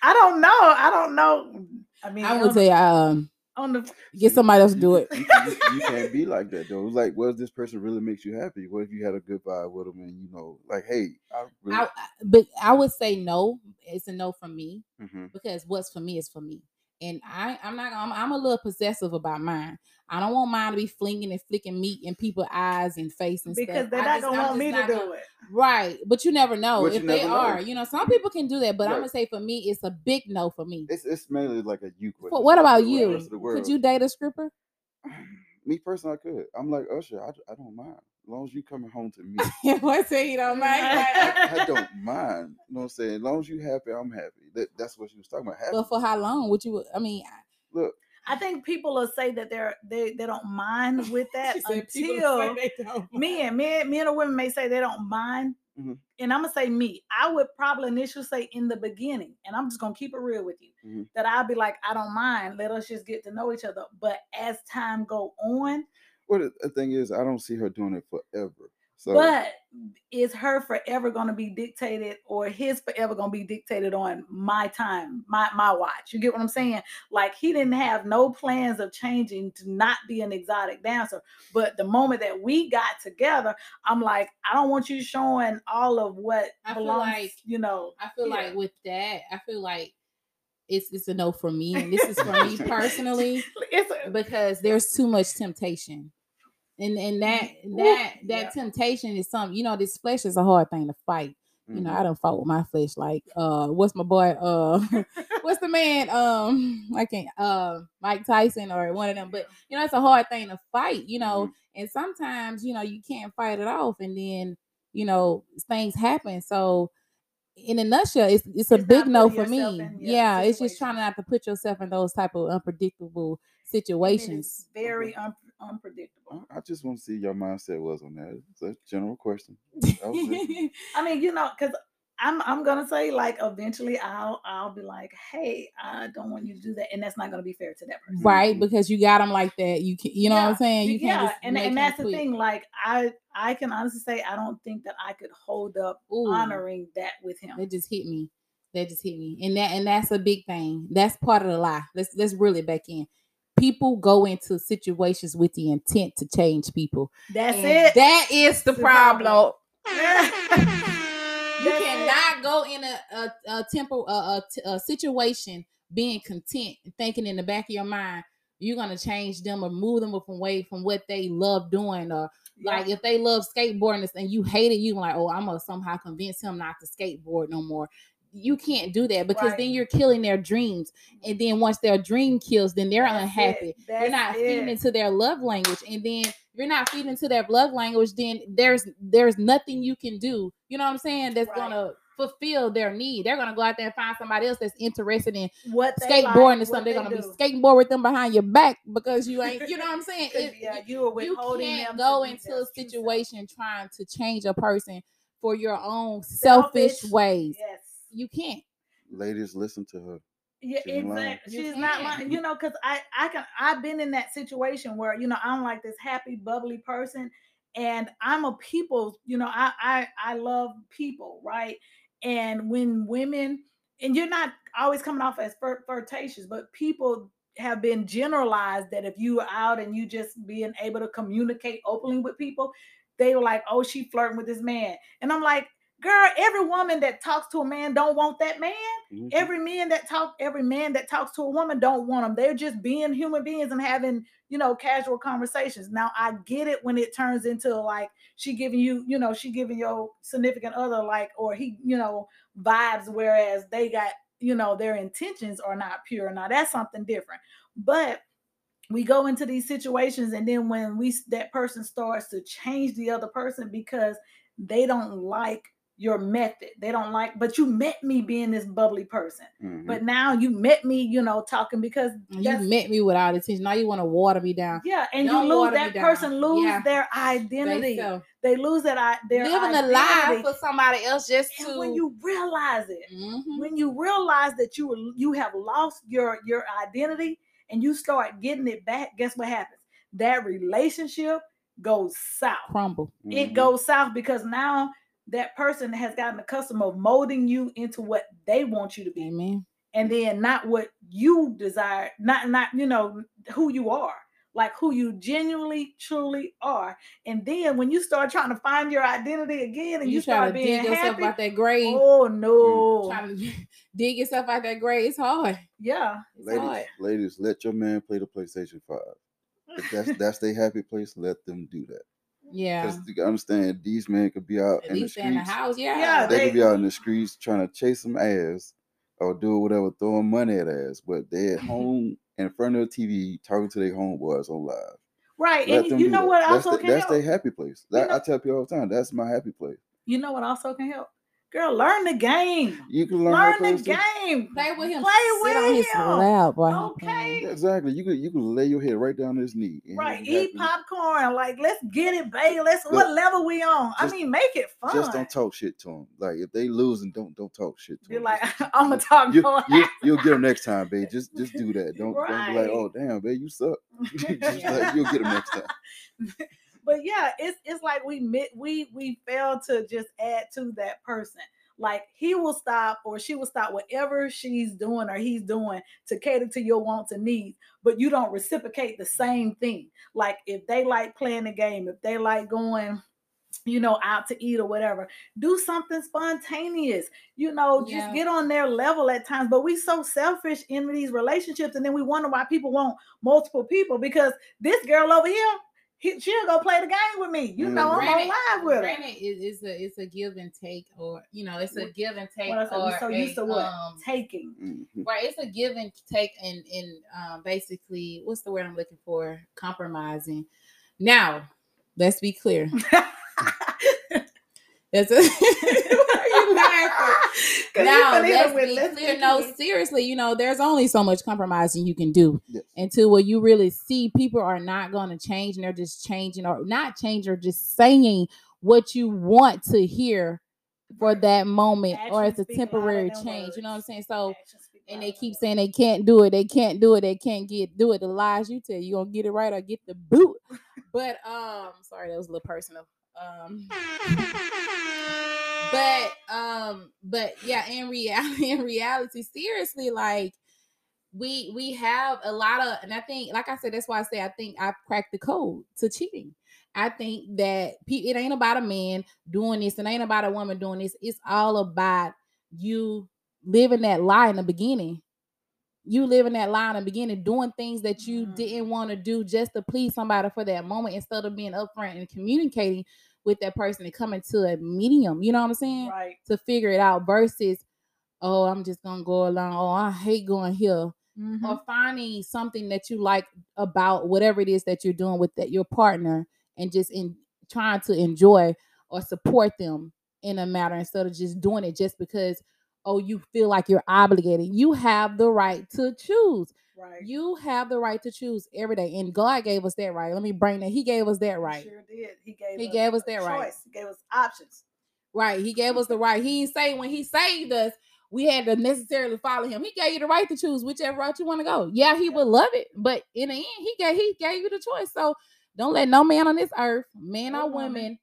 Speaker 2: I don't know. I don't know. I mean,
Speaker 1: I would say um
Speaker 2: on the
Speaker 1: get somebody else to do it.
Speaker 3: You, can- you, you can't be like that though. It's like, what if this person really makes you happy? What if you had a good vibe with them and you know, like, hey, I really,
Speaker 1: I, I- but I would say no. It's a no from me
Speaker 3: Mhm.
Speaker 1: because what's for me is for me. And I, I'm not. I'm, I'm a little possessive about mine. I don't want mine to be flinging and flicking meat in people's eyes and face and
Speaker 2: because
Speaker 1: stuff.
Speaker 2: they're not
Speaker 1: just-
Speaker 2: gonna
Speaker 1: I'm
Speaker 2: want me to do
Speaker 1: gonna-
Speaker 2: it.
Speaker 1: Right, but you never know
Speaker 3: But
Speaker 1: if
Speaker 3: you
Speaker 1: they
Speaker 3: never know.
Speaker 1: are. You know, some people can do that, but I'm gonna say for me, it's a big no for me.
Speaker 3: it's it's mainly like a you question.
Speaker 1: But what about you?
Speaker 3: rest of the world.
Speaker 1: Could you date a stripper? [SIGHS]
Speaker 3: Me personally, I could. I'm like oh, Usher. I, I don't mind as long as you coming home to me.
Speaker 1: what say you don't mind?
Speaker 3: I, I don't mind. You know what I'm saying? As long as you happy, I'm happy. That, that's what she was talking about. Happy.
Speaker 1: but for how long would you? I mean,
Speaker 3: Look,
Speaker 2: I think people will say that they're they they don't mind [LAUGHS] with that
Speaker 1: she
Speaker 2: until
Speaker 1: say they don't
Speaker 2: men, men, men or women may say they don't mind.
Speaker 3: Mhm.
Speaker 2: And I'm gonna say me. I would probably initially say in the beginning, and I'm just gonna keep it real with you,
Speaker 3: Mhm.
Speaker 2: that I'll be like, I don't mind. Let us just get to know each other. But as time go on,
Speaker 3: what the- the thing is, I don't see her doing it forever. So
Speaker 2: but is her forever gonna be dictated, or his forever gonna be dictated on my time, my my watch? You get what I'm saying? Like he didn't have no plans of changing to not be an exotic dancer. But the moment that we got together, I'm like, I don't want you showing all of what
Speaker 1: I feel
Speaker 2: belongs,
Speaker 1: like-
Speaker 2: you know.
Speaker 1: I feel
Speaker 2: Yeah.
Speaker 1: like with that, I feel like it's it's a no for me, and this is for me [LAUGHS] personally because there's too much temptation, and and that that that
Speaker 2: yeah.
Speaker 1: temptation is something you know. This flesh is a hard thing to fight. You know,
Speaker 3: mhm.
Speaker 1: I don't fought with my flesh. Like, uh, what's my boy? Uh, [LAUGHS] what's the man? Um, [LAUGHS] I can't. Uh, Mike Tyson or one of them. But you know, it's a hard thing to fight. You know, and sometimes you know you can't fight it off, and then you know things happen. So, in a nutshell, it's it's a
Speaker 2: It's
Speaker 1: big no for me.
Speaker 2: in, yeah,
Speaker 1: yeah, it's just trying not to put yourself in those type of unpredictable
Speaker 2: and it is
Speaker 1: situations.
Speaker 2: very un- unpredictable.
Speaker 3: I I just want to see your mindset was on that. It's a general question. [LAUGHS] That was it.
Speaker 2: I mean, you know, because I'm I'm gonna say like eventually I'll I'll be like, hey, I don't want you to do that, and that's not gonna be fair to that person.
Speaker 1: right, because you got them like that. You can, you know what I'm saying. You
Speaker 2: yeah, and and that's the thing. Like I I can honestly say I don't think that I could hold up
Speaker 1: Ooh.
Speaker 2: honoring that with him.
Speaker 1: It just hit me. That just hit me. And that and that's a big thing. That's part of the lie. Let's let's reel it back in. People go into situations with the intent to change people.
Speaker 2: That's
Speaker 1: And
Speaker 2: it.
Speaker 1: That is the
Speaker 2: The
Speaker 1: problem. [LAUGHS]
Speaker 2: problem. [LAUGHS]
Speaker 1: you
Speaker 2: That's it.
Speaker 1: cannot go in a a, a tempo a, a, a situation being content and thinking in the back of your mind you're gonna change them or move them away from what they love doing or like if they love skateboarding and you hate it, you like, oh, I'm gonna somehow convince him not to skateboard no more. You can't do that because
Speaker 2: Right.
Speaker 1: then you're killing their dreams. And then once their dream kills, then they're
Speaker 2: That's
Speaker 1: unhappy.
Speaker 2: They're
Speaker 1: not
Speaker 2: it.
Speaker 1: feeding into their love language. And then you're not feeding into their love language, then there's there's nothing you can do. You know what I'm saying? That's
Speaker 2: Right.
Speaker 1: gonna fulfill their need. They're gonna go out there and find somebody else that's interested in
Speaker 2: what they
Speaker 1: skateboarding
Speaker 2: like,
Speaker 1: or
Speaker 2: what
Speaker 1: something. They're
Speaker 2: they
Speaker 1: gonna
Speaker 2: do.
Speaker 1: be skateboard with them behind your back because you ain't, you know what I'm saying? [LAUGHS] It-
Speaker 2: yeah, you are
Speaker 1: you
Speaker 2: withholding
Speaker 1: can't
Speaker 2: them
Speaker 1: go
Speaker 2: to
Speaker 1: into
Speaker 2: their
Speaker 1: a
Speaker 2: true
Speaker 1: situation trying to change a person for your own selfish,
Speaker 2: Selfish,
Speaker 1: ways.
Speaker 2: Yes.
Speaker 1: You can't.
Speaker 3: Ladies, listen to her.
Speaker 2: Yeah,
Speaker 3: She
Speaker 2: exactly. She's not
Speaker 1: can't.
Speaker 2: lying. You know, because I I can I've been in that situation where you know I'm like this happy bubbly person, and I'm a people. You know, I I I love people, right? And when women and you're not always coming off as flirtatious, but people have been generalized that if you are out and you just being able to communicate openly with people, they were like, "Oh, she flirting with this man," and I'm like, "Girl, every woman that talks to a man don't want that man."
Speaker 3: Mhm.
Speaker 2: every man that talk every man that talks to a woman don't want them they're just being human beings and having you know casual conversations now i get it when it turns into like she giving you you know she giving your significant other like or he you know vibes whereas they got you know their intentions are not pure now that's something different but we go into these situations and then when we that person starts to change the other person because they don't like your method they don't like but you met me being this bubbly person
Speaker 3: Mhm.
Speaker 2: but now you met me you know talking because
Speaker 1: You met me without attention. Now you want to water me down.
Speaker 2: yeah and
Speaker 1: Don't
Speaker 2: you lose that person lose
Speaker 1: Yeah.
Speaker 2: their identity
Speaker 1: so-
Speaker 2: they lose that i their
Speaker 1: living a
Speaker 2: identity.
Speaker 1: lie for somebody else just to.
Speaker 2: when you realize it
Speaker 1: Mhm.
Speaker 2: when you realize that you you have lost your your identity and you start getting it back guess what happens that relationship goes south
Speaker 1: crumble.
Speaker 2: it
Speaker 3: Mhm.
Speaker 2: goes south because now that person has gotten accustomed of molding you into what they want you to be
Speaker 1: Amen.
Speaker 2: and then not what you desire not not you know who you are like who you genuinely truly are and then when you start trying to find your identity again and you,
Speaker 1: you
Speaker 2: start
Speaker 1: to
Speaker 2: being
Speaker 1: dig yourself
Speaker 2: happy
Speaker 1: out that grave.
Speaker 2: oh no mm.
Speaker 1: Trying to [LAUGHS] dig yourself out that grave. It's hard.
Speaker 2: yeah
Speaker 1: It's
Speaker 3: Ladies,
Speaker 1: hard.
Speaker 3: ladies, let your man play the PlayStation Five. If that's that's their happy place, let them do that.
Speaker 1: Yeah.
Speaker 3: Because you gotta understand, these men could be out
Speaker 1: At
Speaker 3: in the
Speaker 1: least they're in the
Speaker 3: streets.
Speaker 1: house. Yeah.
Speaker 2: Yeah,
Speaker 3: They
Speaker 2: they-
Speaker 3: could be out in the streets trying to chase some ass or do whatever, throwing money at ass, but they at [LAUGHS] home in front of the TV talking to their homeboys on live.
Speaker 2: right
Speaker 3: Let
Speaker 2: and you know
Speaker 3: that.
Speaker 2: what
Speaker 3: That's,
Speaker 2: also
Speaker 3: the-
Speaker 2: can
Speaker 3: that's
Speaker 2: help
Speaker 3: their happy place.
Speaker 2: You know-
Speaker 3: I tell people all the time, that's my happy place.
Speaker 2: you know what also can help girl learn the game
Speaker 3: You can learn,
Speaker 2: learn the
Speaker 3: play
Speaker 2: game
Speaker 1: Play with him.
Speaker 2: play
Speaker 1: Sit
Speaker 2: with
Speaker 1: on his
Speaker 2: him
Speaker 1: lap, boy.
Speaker 2: Okay.
Speaker 3: Exactly. You can you could lay your head right down his knee. and
Speaker 2: Right, eat
Speaker 3: happy.
Speaker 2: popcorn. Like, let's get it, baby. Let's
Speaker 3: But
Speaker 2: what level we on? I mean, make it fun.
Speaker 3: Just don't talk shit to him. Like if they lose and don't don't talk shit to him.
Speaker 2: You're
Speaker 3: them.
Speaker 2: like,
Speaker 3: Just- [LAUGHS]
Speaker 2: I'm gonna talk
Speaker 3: you,
Speaker 2: more.
Speaker 3: you, you'll get them next time, babe. Just just do that. [LAUGHS] Don't don't be like, oh damn, babe, you suck. [LAUGHS] just like, you'll get them next time.
Speaker 2: But yeah, it's it's like we we we fail to just add to that person. Like he will stop or she will stop whatever she's doing or he's doing to cater to your wants and needs, but you don't reciprocate the same thing. Like if they like playing the game, if they like going, you know, out to eat or whatever, do something spontaneous. You know, just get on their level at times. But we so selfish in these relationships, and then we wonder why people want multiple people because this girl over here, he, she'll go play the game with me. You
Speaker 3: Mm.
Speaker 2: know, I'm on
Speaker 1: Granted-
Speaker 2: live with her.
Speaker 1: Granted, it- it's a it's a give and take, or you know, it's a give and take,
Speaker 2: What I said,
Speaker 1: or
Speaker 2: so
Speaker 1: a,
Speaker 2: used to what
Speaker 1: um,
Speaker 2: taking.
Speaker 3: Mhm.
Speaker 1: right? It's a give and take, and and um, basically, what's the word I'm looking for? Compromising. Now, let's be clear. [LAUGHS] That's a. [LAUGHS] [LAUGHS] Why are you laughing?
Speaker 2: 'Cause you
Speaker 1: now let's be
Speaker 2: "Let's
Speaker 1: clear. No, seriously, you know, there's only so much compromising you can do
Speaker 3: Yes.
Speaker 1: until what you really see people are not going to change and they're just changing or not change or just saying what you want to hear for that moment or
Speaker 2: Actions
Speaker 1: it's a temporary
Speaker 2: than
Speaker 1: change. You know what I'm saying? So and they keep saying they can't do it, they can't do it, they can't get do it. The lies you tell, you gonna get it right or get the boot. [LAUGHS] But um, sorry, that was a little personal. Um, [LAUGHS] but [LAUGHS] um, but yeah, in reality, [LAUGHS] in reality, seriously, like we we have a lot of, and I think, like I said, that's why I say I think I cracked the code to cheating. I think that it ain't about a man doing this, it ain't about a woman doing this. It's all about you living that lie in the beginning. You living that lie in the beginning, doing things that you
Speaker 2: Mhm.
Speaker 1: didn't want to do just to please somebody for that moment instead of being upfront and communicating with that person and coming to a medium. You know what I'm saying?
Speaker 2: Right.
Speaker 1: To figure it out versus, oh, I'm just gonna go along. Oh, I hate going here
Speaker 2: Mhm.
Speaker 1: or finding something that you like about whatever it is that you're doing with that your partner and just in trying to enjoy or support them in a matter instead of just doing it just because oh you feel like you're obligated you have the right to choose
Speaker 2: Right.
Speaker 1: you have the right to choose every day and god gave us that right let me bring that he gave us that
Speaker 2: He
Speaker 1: right
Speaker 2: Sure did. He gave
Speaker 1: He
Speaker 2: us
Speaker 1: gave us that right.
Speaker 2: choice. He gave us options.
Speaker 1: right he gave us the right he didn't say when he saved us we had to necessarily follow him he gave you the right to choose whichever route you want to go yeah he
Speaker 2: Yeah.
Speaker 1: would love it but in the end he gave he gave you the choice so don't let no man on this earth man
Speaker 2: Or
Speaker 1: or
Speaker 2: woman.
Speaker 1: woman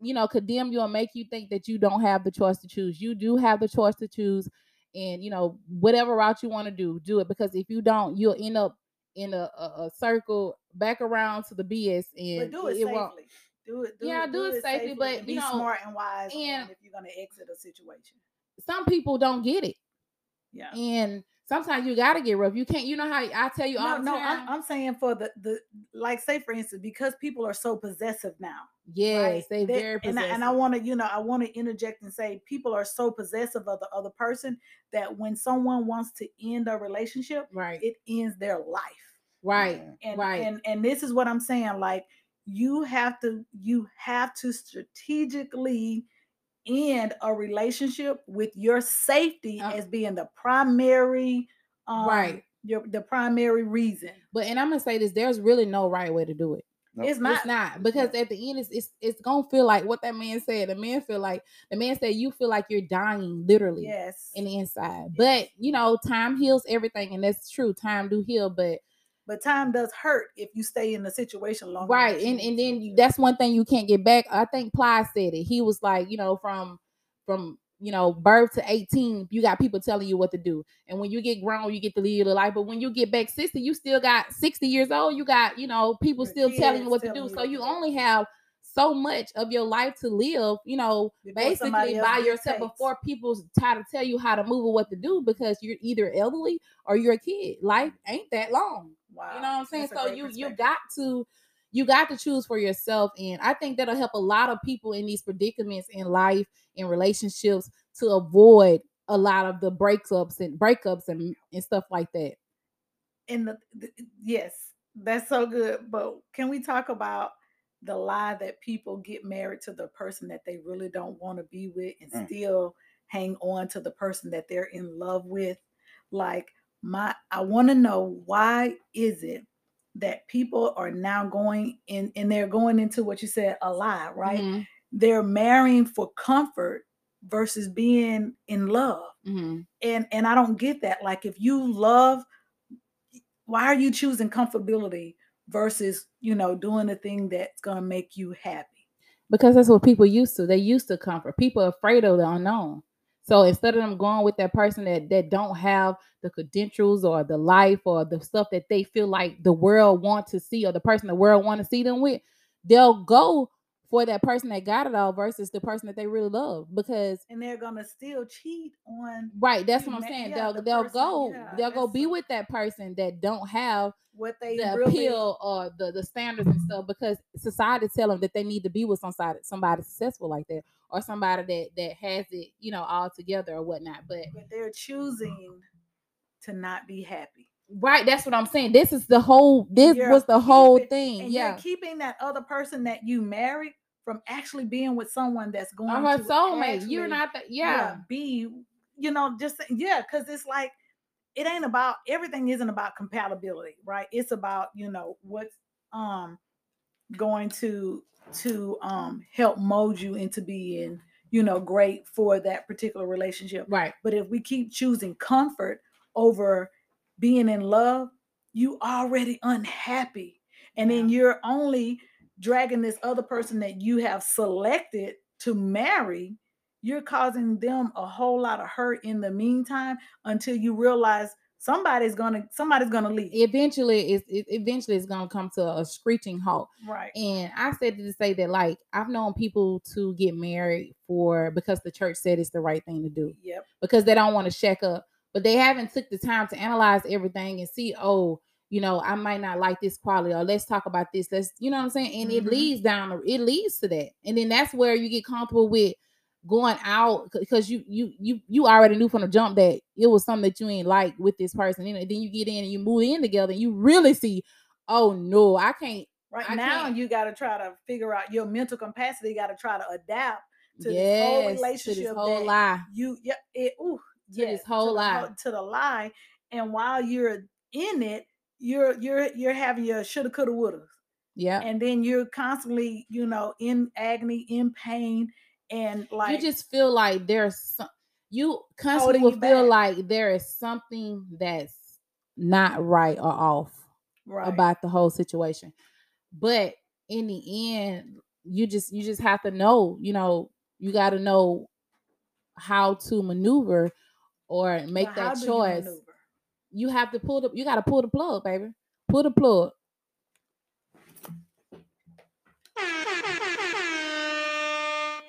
Speaker 1: you know condemn you and make you think that you don't have the choice to choose you do have the choice to choose and you know whatever route you want to do do it because if you don't you'll end up in a, a, a circle back around to the bs and
Speaker 2: But do it,
Speaker 1: it won't
Speaker 2: safely. Do it. Do
Speaker 1: Yeah,
Speaker 2: it,
Speaker 1: do it safely, but, you
Speaker 2: be
Speaker 1: know,
Speaker 2: smart and wise
Speaker 1: and-
Speaker 2: if you're gonna exit a situation.
Speaker 1: some people don't get it
Speaker 2: Yeah.
Speaker 1: and sometimes you gotta get rough you can't you know how i tell you all
Speaker 2: No, no, I'm, I'm saying for the the like say for instance because people are so possessive now.
Speaker 1: yes
Speaker 2: right?
Speaker 1: they
Speaker 2: That-
Speaker 1: very
Speaker 2: and I,
Speaker 1: possessive.
Speaker 2: and I want to you know I want to interject and say people are so possessive of the other person that when someone wants to end a relationship,
Speaker 1: right
Speaker 2: it ends their life.
Speaker 1: right
Speaker 2: and
Speaker 1: Right.
Speaker 2: and and this is what i'm saying like you have to you have to strategically end a relationship with your safety
Speaker 1: Uh,
Speaker 2: as being the primary um,
Speaker 1: Right.
Speaker 2: your the primary reason.
Speaker 1: But and i'm gonna say this there's really no right way to do it.
Speaker 3: Nope.
Speaker 2: it's not.
Speaker 1: It's not. Because at the end it's, it's it's gonna feel like what that man said. The man feel like the man said you feel like you're dying literally
Speaker 2: yes.
Speaker 1: in the inside.
Speaker 2: Yes.
Speaker 1: but you know time heals everything and that's true time do heal but
Speaker 2: but time does hurt if you stay in the situation long.
Speaker 1: right and and then that's one thing you can't get back. I think ply said it. He was like you know from from you know birth to 18 you got people telling you what to do. And when you get grown you get to live your life. But when you get back 60 you still got 60 years old. You got you know people
Speaker 2: Your
Speaker 1: still telling you what to do. so you only have so much of your life to live you know
Speaker 2: Before
Speaker 1: basically by yourself
Speaker 2: dictates.
Speaker 1: before people try to tell you how to move or what to do because you're either elderly or you're a kid. Life ain't that long
Speaker 2: Wow,
Speaker 1: you know what I'm saying?
Speaker 2: that's
Speaker 1: So you you got to you got to choose for yourself, and I think that'll help a lot of people in these predicaments in life in relationships to avoid a lot of the breakups and breakups and and stuff like that.
Speaker 2: and the, the yes, that's so good. But can we talk about the lie that people get married to the person that they really don't want to be with and
Speaker 3: Mm.
Speaker 2: still hang on to the person that they're in love with? Like my I want to know why is it that people are now going in and they're going into what you said a lie, right?
Speaker 1: Mhm,
Speaker 2: They're marrying for comfort versus being in love
Speaker 1: mhm.
Speaker 2: and and I don't get that. Like if you love, why are you choosing comfortability versus you know doing the thing that's gonna make you happy?
Speaker 1: Because that's what people used to. They used to comfort. People are afraid of the unknown. So instead of them going with that person that that don't have the credentials or the life or the stuff that they feel like the world want to see or the person the world want to see them with, they'll go for that person that got it all versus the person that they really love. Because
Speaker 2: And they're gonna still cheat on
Speaker 1: right, that's what I'm saying.
Speaker 2: yeah,
Speaker 1: they'll
Speaker 2: the
Speaker 1: they'll
Speaker 2: person-
Speaker 1: go
Speaker 2: yeah,
Speaker 1: they'll go be with that person that don't have
Speaker 2: what they
Speaker 1: the
Speaker 2: really
Speaker 1: appeal or the, the standards and stuff because society tell them that they need to be with somebody somebody successful like that or somebody that that has it you know all together or whatnot but
Speaker 2: but they're choosing to not be happy.
Speaker 1: right that's what i'm saying. This is the whole this
Speaker 2: You're
Speaker 1: was the whole
Speaker 2: keeping-
Speaker 1: thing
Speaker 2: And
Speaker 1: yeah.
Speaker 2: keeping that other person that you married from actually being with someone that's going
Speaker 1: or her
Speaker 2: to
Speaker 1: soulmate you're not the yeah,
Speaker 2: be you know just yeah because it's like it ain't about everything isn't about compatibility right? It's about you know what's um going to to um help mold you into being you know great for that particular relationship.
Speaker 1: Right.
Speaker 2: But if we keep choosing comfort over being in love you already unhappy. And then you're only dragging this other person that you have selected to marry you're causing them a whole lot of hurt in the meantime until you realize somebody's gonna somebody's gonna leave
Speaker 1: eventually it's it, eventually it's gonna come to a screeching halt
Speaker 2: right
Speaker 1: And I said to say that like I've known people to get married for because the church said it's the right thing to do
Speaker 2: yep
Speaker 1: because they don't want to shack up, but they haven't took the time to analyze everything and see, oh, you know, I might not like this quality, or let's talk about this. Let's, you know what I'm saying? And
Speaker 2: Mhm.
Speaker 1: it leads down, it leads to that, and then that's where you get comfortable with going out because you you you you already knew from the jump that it was something that you ain't like with this person, and then you get in and you move in together, and you really see, oh no, I can't.
Speaker 2: right
Speaker 1: I
Speaker 2: now
Speaker 1: can't-
Speaker 2: you got to try to figure out your mental capacity got to try to adapt to this whole
Speaker 1: yes, to
Speaker 2: relationship
Speaker 1: this whole lie.
Speaker 2: you yeah it ooh
Speaker 1: To this whole
Speaker 2: the
Speaker 1: lie.
Speaker 2: whole- to the lie and while you're in it you're you're you're having your shoulda coulda woulda
Speaker 1: Yeah.
Speaker 2: and then you're constantly you know in agony in pain and like
Speaker 1: you just feel like there's some you constantly will
Speaker 2: you
Speaker 1: feel
Speaker 2: back.
Speaker 1: like there is something that's not right or off
Speaker 2: right.
Speaker 1: about the whole situation. But in the end you just you just have to know you know you got to know how to maneuver or make that
Speaker 2: do you
Speaker 1: choice. you, have to pull the you got to pull the plug baby. Pull the plug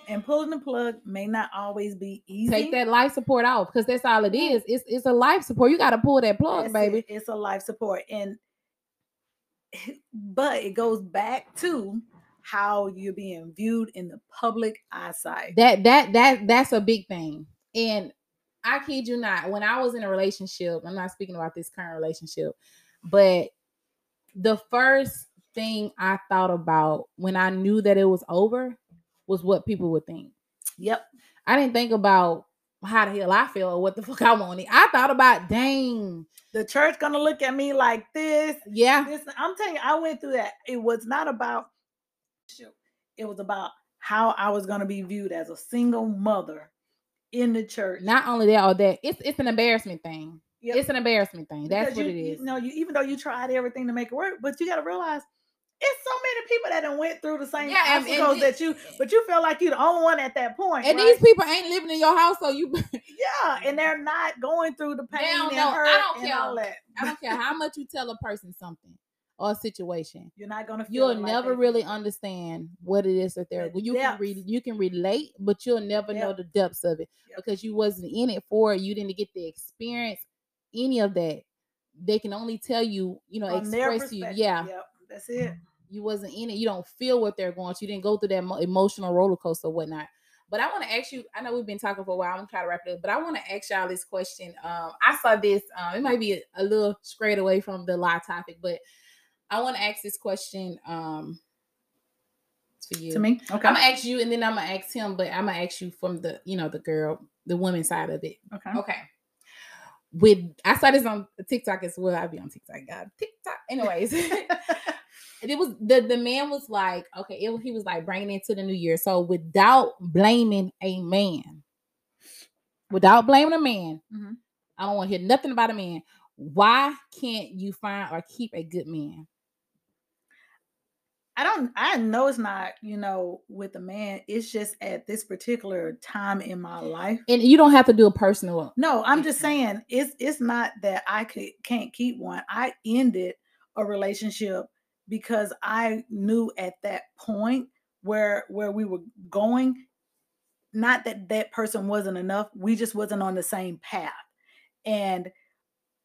Speaker 2: and pulling the plug may not always be easy
Speaker 1: take that life support off because that's all it is it's, it's a life support you got to pull that plug
Speaker 2: That's
Speaker 1: baby
Speaker 2: it. It's a life support. And but it goes back to how you're being viewed in the public eyesight.
Speaker 1: that that that that's a big thing and i kid you not when i was in a relationship i'm not speaking about this current relationship but the first thing i thought about when i knew that it was over was what people would think
Speaker 2: Yep.
Speaker 1: i didn't think about how the hell i feel or what the [LAUGHS] fuck i wanted i thought about dang
Speaker 2: The church gonna look at me like this.
Speaker 1: yeah
Speaker 2: This I'm telling you, I went through that. It was not about it was about how I was gonna be viewed as a single mother in the church.
Speaker 1: not only that or that it's it's an embarrassment thing
Speaker 2: Yep.
Speaker 1: It's an embarrassment thing. That's
Speaker 2: Because
Speaker 1: what
Speaker 2: you,
Speaker 1: it is.
Speaker 2: You know, you even though you tried everything to make it work, but you got to realize it's so many people that done went through the same
Speaker 1: Yeah, and- and
Speaker 2: obstacles that you, but you feel like you're the only one at that point.
Speaker 1: and
Speaker 2: right?
Speaker 1: these people ain't living in your house, so you. [LAUGHS]
Speaker 2: yeah, and they're not going through the pain and
Speaker 1: know. I don't
Speaker 2: and
Speaker 1: care.
Speaker 2: all that.
Speaker 1: I don't care how much you tell a person something or a situation.
Speaker 2: You're not gonna. Feel
Speaker 1: You'll
Speaker 2: like
Speaker 1: never
Speaker 2: they
Speaker 1: really understand what it is that they're.
Speaker 2: The
Speaker 1: you can read, you can relate, but you'll never know the depths of it
Speaker 2: Yep.
Speaker 1: because you wasn't in it for it. You didn't get the experience any of that. They can only tell you, you know,
Speaker 2: From
Speaker 1: express you. Yeah,
Speaker 2: Yep, that's it.
Speaker 1: You wasn't in it. You don't feel what they're going. through. You didn't go through that mo- emotional roller coaster or whatnot. But I want to ask you. I know we've been talking for a while. I'm gonna try to wrap it up. But I want to ask y'all this question. Um, I saw this. Um, it might be a, a little straight away from the live topic, but I want to ask this question. Um, for you.
Speaker 2: To me, okay,
Speaker 1: I'm gonna ask you, and then I'm gonna ask him. But I'm gonna ask you from the, you know, the girl, the woman side of it.
Speaker 2: okay.
Speaker 1: Okay. With I saw this on TikTok as well. I be on TikTok, God. TikTok. Anyways, [LAUGHS] [LAUGHS] it was the the man was like, okay, it, he was like bringing into the new year. So without blaming a man, without blaming a man,
Speaker 2: Mhm.
Speaker 1: I don't want to hear nothing about a man. Why can't you find or keep a good man?
Speaker 2: I don't. I know it's not. You know, with a man, it's just at this particular time in my life.
Speaker 1: And you don't have to do a personal.
Speaker 2: No, I'm just saying it's it's not that I could can't keep one. I ended a relationship because I knew at that point where where we were going, not that that person wasn't enough. We just wasn't on the same path. And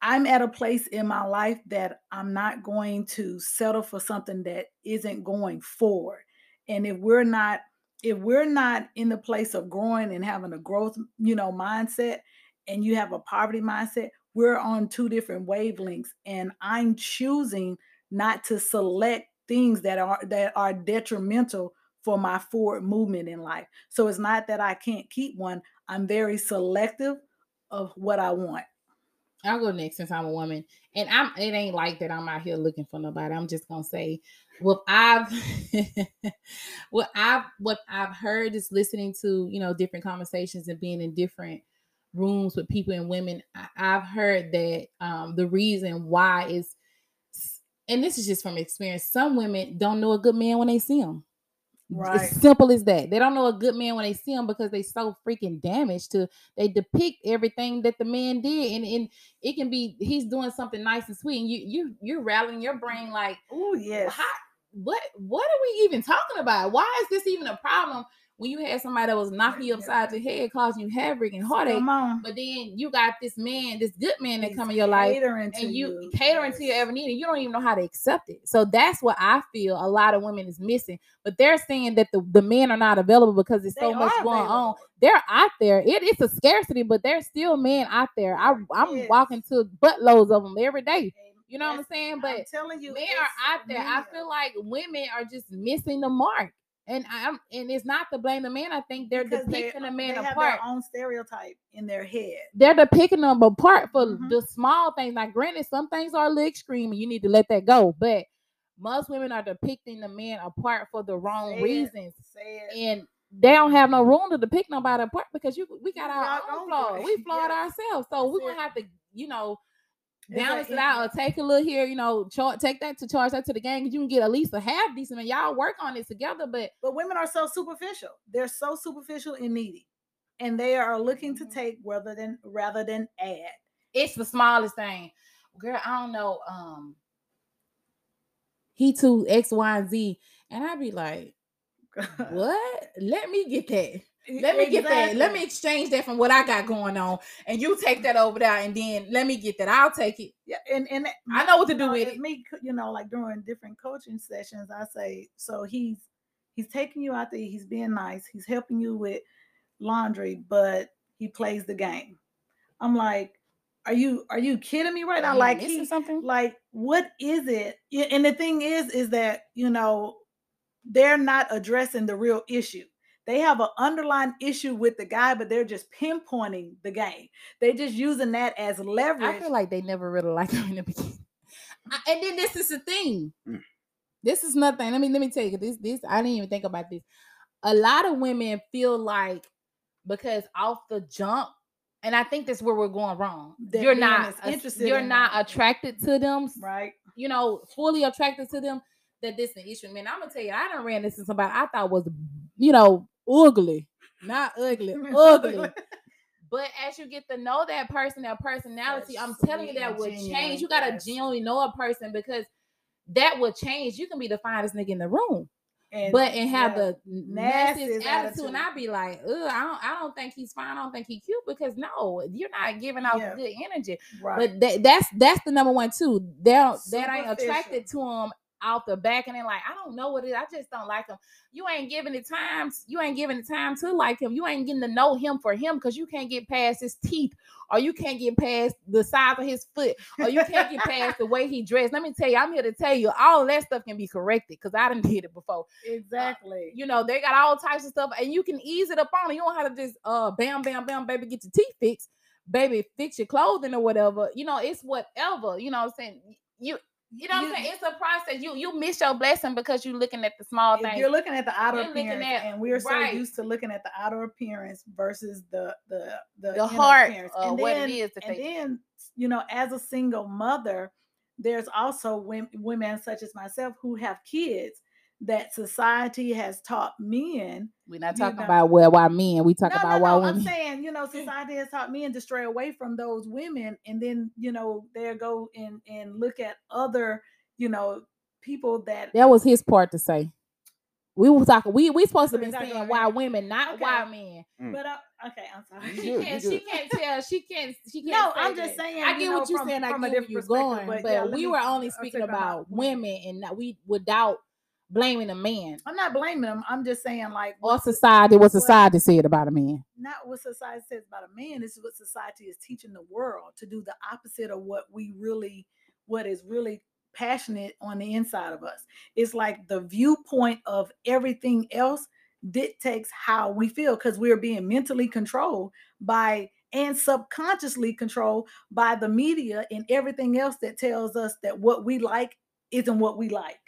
Speaker 2: I'm at a place in my life that I'm not going to settle for something that isn't going forward. And if we're not if we're not in the place of growing and having a growth, you know, mindset and you have a poverty mindset, we're on two different wavelengths and I'm choosing not to select things that are that are detrimental for my forward movement in life. So it's not that I can't keep one. I'm very selective of what I want.
Speaker 1: I'll go next since I'm a woman, and I'm. It ain't like that. I'm out here looking for nobody. I'm just gonna say what I've, [LAUGHS] what I've, what I've heard is listening to you know different conversations and being in different rooms with people and women. I, I've heard that um, the reason why is, and this is just from experience. Some women don't know a good man when they see him.
Speaker 2: Right.
Speaker 1: As simple as that. They don't know a good man when they see him because they so freaking damaged to they depict everything that the man did. And, and it can be he's doing something nice and sweet. And you you you're rattling your brain like
Speaker 2: Oh yes.
Speaker 1: how, what what are we even talking about? Why is this even a problem when you had somebody that was knocking you upside the head, causing you havoc and heartache? But then you got this man, this good man that
Speaker 2: He's
Speaker 1: come in your life and you,
Speaker 2: you.
Speaker 1: catering to your every need, and you don't even know how to accept it. So that's what I feel a lot of women is missing. But they're saying that the, the men are not available because there's so
Speaker 2: They
Speaker 1: much going on. They're out there. It is a scarcity, but there's still men out there. I I'm
Speaker 2: Yes.
Speaker 1: walking to buttloads of them every day. You know what I'm saying?
Speaker 2: I'm
Speaker 1: But
Speaker 2: telling you,
Speaker 1: men are out there. I feel like women are just missing the mark. And I'm and it's not to blame the man. I think they're
Speaker 2: because they-
Speaker 1: depicting the man
Speaker 2: they have
Speaker 1: apart
Speaker 2: their own stereotype in their head.
Speaker 1: they're depicting them apart for
Speaker 2: Mhm.
Speaker 1: the small things. Like, granted, some things are a little extreme and you need to let that go. But most women are depicting the man apart for the wrong reasons. And they don't have no room to depict nobody apart because you we got our own flaws. We flawed
Speaker 2: Yes.
Speaker 1: ourselves. So we're
Speaker 2: That's
Speaker 1: gonna have to, you know, balance it out or take a little here, you know, char- take that to charge that to the gang. You can get at least a half decent man. Y'all work on it together, but
Speaker 2: But women are so superficial. They're so superficial and needy, and they are looking to
Speaker 1: Mhm.
Speaker 2: take rather than rather than add.
Speaker 1: it's the smallest thing. Girl, I don't know. Um he too X, Y, and Z. And I'd be like, [LAUGHS] what? Let me get that. Let me get that. Let me exchange that from what I got going on. And you take that over there and then let me get that. I'll take it.
Speaker 2: Yeah, and and
Speaker 1: I know what to do with it.
Speaker 2: Me, you know, like during different coaching sessions, I say, so he's he's taking you out there. He's being nice. He's helping you with laundry, but he plays the game. I'm like, are you are you kidding me right now? Like he,
Speaker 1: something?
Speaker 2: like what is it? And the thing is, is that you know they're not addressing the real issue. They have an underlying issue with the guy, but they're just pinpointing the game. They're just using that as leverage.
Speaker 1: I feel like they never really liked him in the beginning. And then this is the thing.
Speaker 3: Mm.
Speaker 1: This is nothing. Let me let me tell you this. This I didn't even think about this. A lot of women feel like because off the jump and I think that's where we're going wrong.
Speaker 2: That
Speaker 1: you're not
Speaker 2: interested
Speaker 1: you're
Speaker 2: in
Speaker 1: not
Speaker 2: them.
Speaker 1: attracted to them,
Speaker 2: right?
Speaker 1: you know, fully attracted to them. That this is an issue, man. I'm gonna tell you, I done ran this into somebody I thought was, you know, ugly, [LAUGHS] not ugly, ugly. But as you get to know that person, that personality, I'm telling you that
Speaker 2: and
Speaker 1: will
Speaker 2: genuine,
Speaker 1: change. You gotta
Speaker 2: yes.
Speaker 1: genuinely know a person because that will change. You can be the finest nigga in the room,
Speaker 2: And,
Speaker 1: but and have
Speaker 2: yeah,
Speaker 1: the nastiest
Speaker 2: nastiest
Speaker 1: attitude, and. I'd be like, Ugh, I don't, I don't think he's fine. I don't think he's cute because no, you're not giving out
Speaker 2: Yeah.
Speaker 1: good energy.
Speaker 2: right.
Speaker 1: But that, that's that's the number one too. They're that ain't attracted to him out the back, and then like I don't know what it. is. I just don't like him. You ain't giving it time. You ain't giving it time to like him. You ain't getting to know him for him because you can't get past his teeth, or you can't get past the size of his foot, or you can't get past the way he dressed. Let me tell you, I'm here to tell you, all that stuff can be corrected because I didn't [LAUGHS] did it before.
Speaker 2: exactly.
Speaker 1: You know, they got all types of stuff, and you can ease it up on it. You don't have to just uh bam, bam, bam, baby, get your teeth fixed, baby, fix your clothing or whatever. You know, it's whatever. You know what I'm saying? You you know what I'm saying? It's a process. You you miss your blessing because you're looking at the small things.
Speaker 2: you're looking at the outer
Speaker 1: You're
Speaker 2: appearance,
Speaker 1: at-
Speaker 2: and we're so
Speaker 1: right.
Speaker 2: used to looking at the outer appearance versus the the the,
Speaker 1: The
Speaker 2: inner
Speaker 1: heart
Speaker 2: appearance. and
Speaker 1: what it is that
Speaker 2: and then you know, as a single mother, there's also women, women such as myself who have kids that society has taught men.
Speaker 1: We're not
Speaker 2: you
Speaker 1: talking
Speaker 2: know-
Speaker 1: about where why men. We talk
Speaker 2: no,
Speaker 1: about
Speaker 2: no,
Speaker 1: why
Speaker 2: no.
Speaker 1: women.
Speaker 2: I'm saying, you know, [LAUGHS] society has taught men to stray away from those women, and then you know, they go and and look at other, you know, people that
Speaker 1: that was his part to say. We were talking. We we supposed to be
Speaker 2: talking
Speaker 1: saying
Speaker 2: about
Speaker 1: why women, not why
Speaker 2: Okay.
Speaker 1: men.
Speaker 2: But uh, okay, I'm sorry. [LAUGHS]
Speaker 1: She can't. She can't tell. She can't. She can't.
Speaker 2: No,
Speaker 1: say
Speaker 2: I'm just
Speaker 1: that.
Speaker 2: saying,
Speaker 1: I
Speaker 2: you
Speaker 1: get
Speaker 2: know,
Speaker 1: what you're
Speaker 2: from-
Speaker 1: saying. I
Speaker 2: from
Speaker 1: get where you're going,
Speaker 2: but
Speaker 1: but,
Speaker 2: yeah,
Speaker 1: we
Speaker 2: me-
Speaker 1: were only speaking about
Speaker 2: about women.
Speaker 1: women and not we without blaming a man
Speaker 2: I'm not blaming them. I'm just saying, like, what,
Speaker 1: society. What
Speaker 2: what-
Speaker 1: society said about a man.
Speaker 2: not what society says about a man. This is what society is teaching the world to do the opposite of what we really, what is really passionate on the inside of us. It's like the viewpoint of everything else dictates how we feel because we're being mentally controlled by and subconsciously controlled by the media and everything else that tells us that what we like isn't what we like.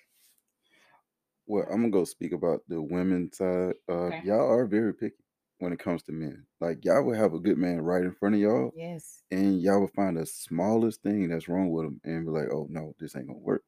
Speaker 3: Well, I'm gonna go speak about the women's side. Uh,
Speaker 1: Okay.
Speaker 3: Y'all are very picky when it comes to men. Like y'all will have a good man right in front of y'all,
Speaker 1: Yes.
Speaker 3: and y'all will find the smallest thing that's wrong with him, and be like, "Oh no, this ain't gonna work."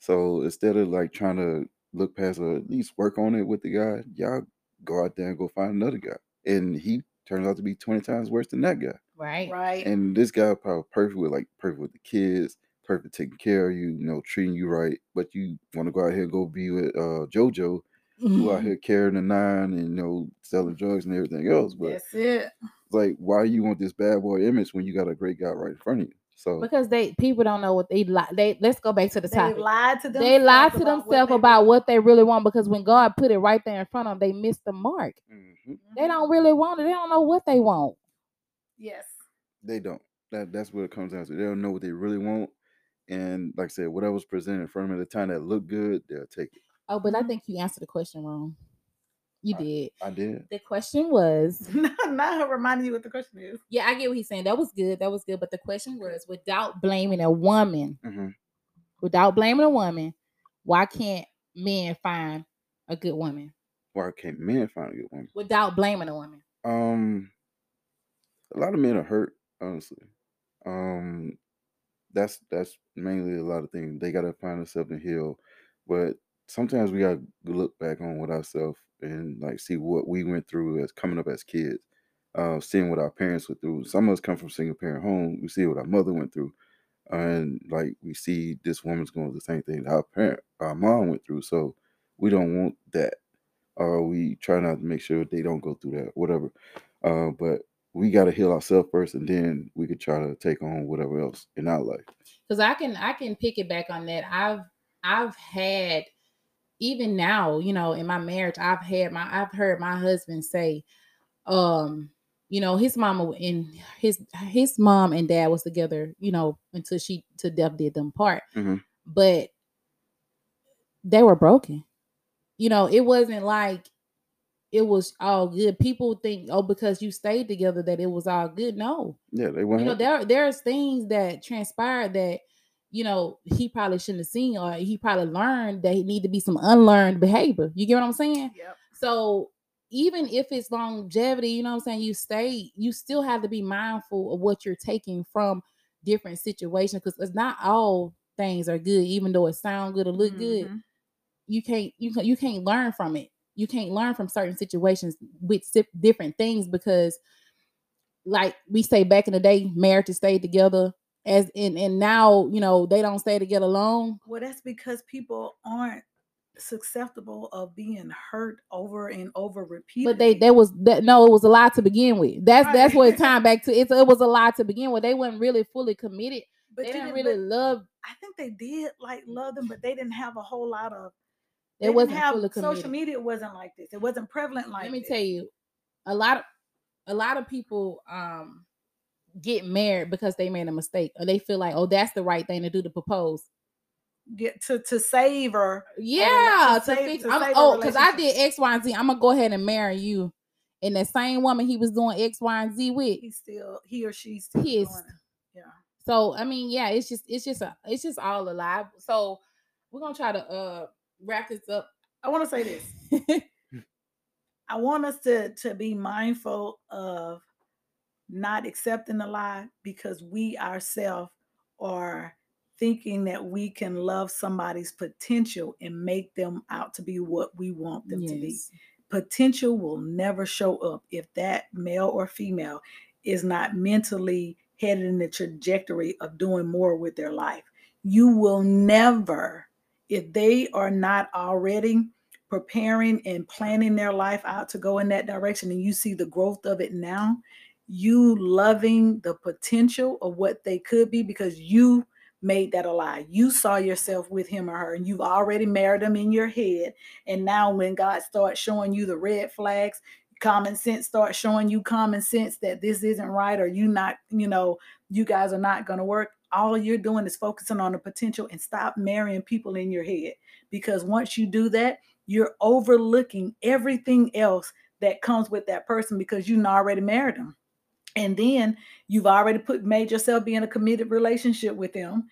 Speaker 3: So instead of like trying to look past or at least work on it with the guy, y'all go out there and go find another guy, and he turns out to be twenty times worse than that guy.
Speaker 1: Right.
Speaker 2: Right.
Speaker 3: And this guy probably perfect with like perfect with the kids, perfect taking care of you, you know, treating you right. But you want to go out here and go be with uh JoJo, who
Speaker 1: Mm-hmm.
Speaker 3: out here carrying a nine and you know selling drugs and everything else. But
Speaker 2: That's it.
Speaker 3: it's like, why you want this bad boy image when you got a great guy right in front of you? So
Speaker 1: Because they people don't know what they like. They let's go back to the
Speaker 2: They
Speaker 1: topic.
Speaker 2: lied to themselves.
Speaker 1: They lie to
Speaker 2: about
Speaker 1: themselves
Speaker 2: they
Speaker 1: about what they really want because when God put it right there in front of them, they missed the mark.
Speaker 3: Mhm.
Speaker 1: They don't really want it. They don't know what they want.
Speaker 2: Yes.
Speaker 3: they don't. That that's what it comes down to. They don't know what they really want. And like I said, whatever's presented in front of them at the time that look good, they'll take it.
Speaker 1: Oh, but I think you answered the question wrong. You
Speaker 3: I-
Speaker 1: did.
Speaker 3: I did.
Speaker 1: The question was, [LAUGHS]
Speaker 2: not her reminding you what the question is.
Speaker 1: yeah, I get what he's saying. That was good. That was good. But the question was, without blaming a woman,
Speaker 3: hmm
Speaker 1: without blaming a woman, why can't men find a good woman
Speaker 3: Why can't men find a good woman?
Speaker 1: without blaming a woman?
Speaker 3: Um, a lot of men are hurt, honestly. Um, that's that's mainly a lot of things. They gotta find themselves and heal, but sometimes we gotta look back on with ourselves and like see what we went through as coming up as kids. Uh, seeing what our parents went through. Some of us come from single parent home. We see what our mother went through, and like we see this woman's going through the same thing our parent, our mom went through. So we don't want that, or we try not to make sure they don't go through that, whatever. Uh, but we got to heal ourselves first, and then we could try to take on whatever else in our life.
Speaker 1: because I can I can pick it back on that. I've I've had even now, you know, in my marriage, I've had my I've heard my husband say, um, you know, his mama and his his mom and dad was together, you know, until she to death did them part.
Speaker 3: Mhm.
Speaker 1: But they were broken. You know, it wasn't like it was all good. People think, oh, because you stayed together that it was all good. No,
Speaker 3: Yeah, they went.
Speaker 1: you know there there's things that transpired that you know he probably shouldn't have seen or he probably learned that he need to be some unlearned behavior you get what i'm saying
Speaker 2: Yep.
Speaker 1: so even if it's longevity, you know what I'm saying, you stay, you still have to be mindful of what you're taking from different situations because it's not all things are good, even though it sound good or look good.
Speaker 2: Mhm.
Speaker 1: You can't you can you can't learn from it. You can't learn from certain situations with different things because, like we say back in the day, marriages stayed together. As and and now you know they don't stay together long.
Speaker 2: Well, that's because people aren't susceptible of being hurt over and over repeatedly.
Speaker 1: But they there was that no, it was a lie to begin with. That's that's what
Speaker 2: Right. [LAUGHS]
Speaker 1: time back to. It's it was a lie to begin with. They weren't really fully committed.
Speaker 2: but
Speaker 1: they didn't
Speaker 2: didn't-
Speaker 1: really love.
Speaker 2: I think they did like love them, but they didn't have a whole lot of.
Speaker 1: It wasn't
Speaker 2: have social media wasn't like this. It wasn't prevalent like.
Speaker 1: Let me
Speaker 2: this.
Speaker 1: tell you, a lot of a lot of people um get married because they made a mistake or they feel like, oh, that's the right thing to do to propose.
Speaker 2: Get to to save or
Speaker 1: Yeah, to,
Speaker 2: save-
Speaker 1: fix.
Speaker 2: to save
Speaker 1: oh, because I did X, Y, and Z. I'm gonna go ahead and marry you. And that same woman he was doing X, Y, and Z with.
Speaker 2: he's still he or she's still
Speaker 1: Pissed.
Speaker 2: Yeah.
Speaker 1: So I mean, yeah, it's just it's just a it's just all alive. So we're gonna try to uh wrap this up.
Speaker 2: I want to say this. [LAUGHS] I want us to to be mindful of not accepting the lie because we ourselves are thinking that we can love somebody's potential and make them out to be what we want them to be. Potential will never show up if that male or female is not mentally headed in the trajectory of doing more with their life. You will never, if they are not already preparing and planning their life out to go in that direction and you see the growth of it now you loving the potential of what they could be because you made that a lie. You saw yourself with him or her and you've already married them in your head. And now when god starts showing you the red flags common sense starts showing you common sense that this isn't right or you not you know you guys are not going to work all you're doing is focusing on the potential and stop marrying people in your head. Because once you do that you're overlooking everything else that comes with that person because you've already married them and then you've already put made yourself be in a committed relationship with them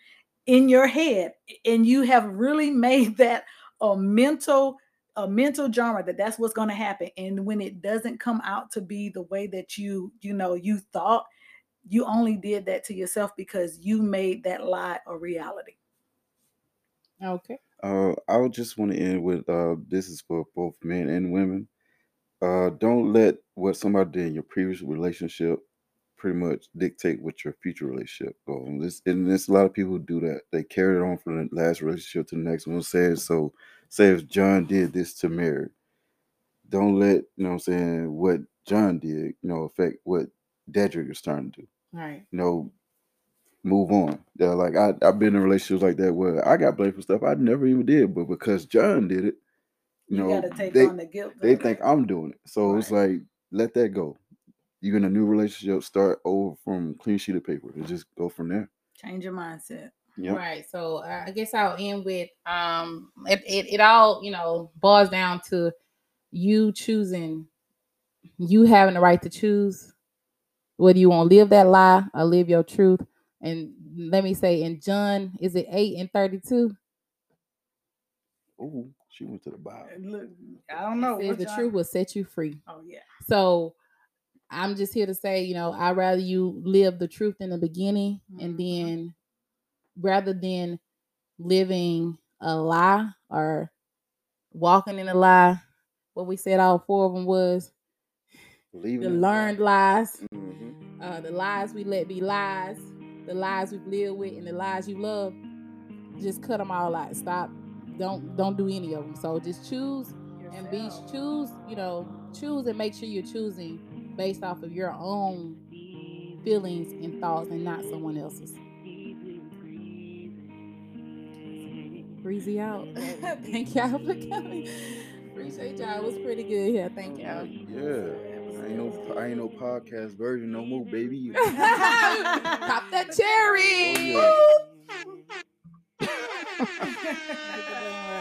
Speaker 2: in your head and you have really [LAUGHS] made that a mental a mental genre that that's what's going to happen. And when it doesn't come out to be the way that you you know you thought you only did that to yourself because you made that lie a reality
Speaker 1: Okay.
Speaker 3: Uh, I would just want to end with uh, this is for both men and women. Uh, don't let what somebody did in your previous relationship pretty much dictate what your future relationship goes. And this and there's a lot of people who do that. They carry it on from the last relationship to the next one. Say so. Say if John did this to Mary, don't let you know what I'm saying what John did, you know, affect what Dedrick is trying to do
Speaker 1: All right.
Speaker 3: you know, move on. Yeah, like I, I've been in relationships like that where I got blamed for stuff I never even did, but because John did it, you,
Speaker 2: you,
Speaker 3: know,
Speaker 2: take
Speaker 3: they,
Speaker 2: on the guilt
Speaker 3: they think. I'm doing it. So it's like, let that go. You're in a new relationship, start over from clean sheet of paper and just go from there.
Speaker 2: change your mindset
Speaker 3: Yep.
Speaker 1: Right. So uh, I guess I'll end with um it, it it all, you know, boils down to you choosing you having the right to choose whether you want to live that lie or live your truth. And let me say in John, is it 8 and 32?
Speaker 3: Ooh, she went to the
Speaker 2: Bible. Look i don't know
Speaker 1: It says the
Speaker 2: y'all-
Speaker 1: truth will set you free.
Speaker 2: oh yeah
Speaker 1: So I'm just here to say, you know, I'd rather you live the truth in the beginning and
Speaker 2: Mhm.
Speaker 1: then rather than living a lie or walking in a lie, what we said all four of them was
Speaker 3: Leaving
Speaker 1: the learned lies,
Speaker 3: Mhm.
Speaker 1: uh, the lies we let be lies, the lies we've lived with, and the lies you love. Just cut them all out. Stop. Don't don't do any of them. So just choose and be choose you know choose and make sure you're choosing based off of your own feelings and thoughts and not someone else's breezy out [LAUGHS] thank y'all for coming appreciate y'all it was pretty good here thank y'all
Speaker 3: Yeah. I ain't no, I ain't no podcast version no more, baby. [LAUGHS]
Speaker 1: Pop that cherry. Oh, yeah. [LAUGHS]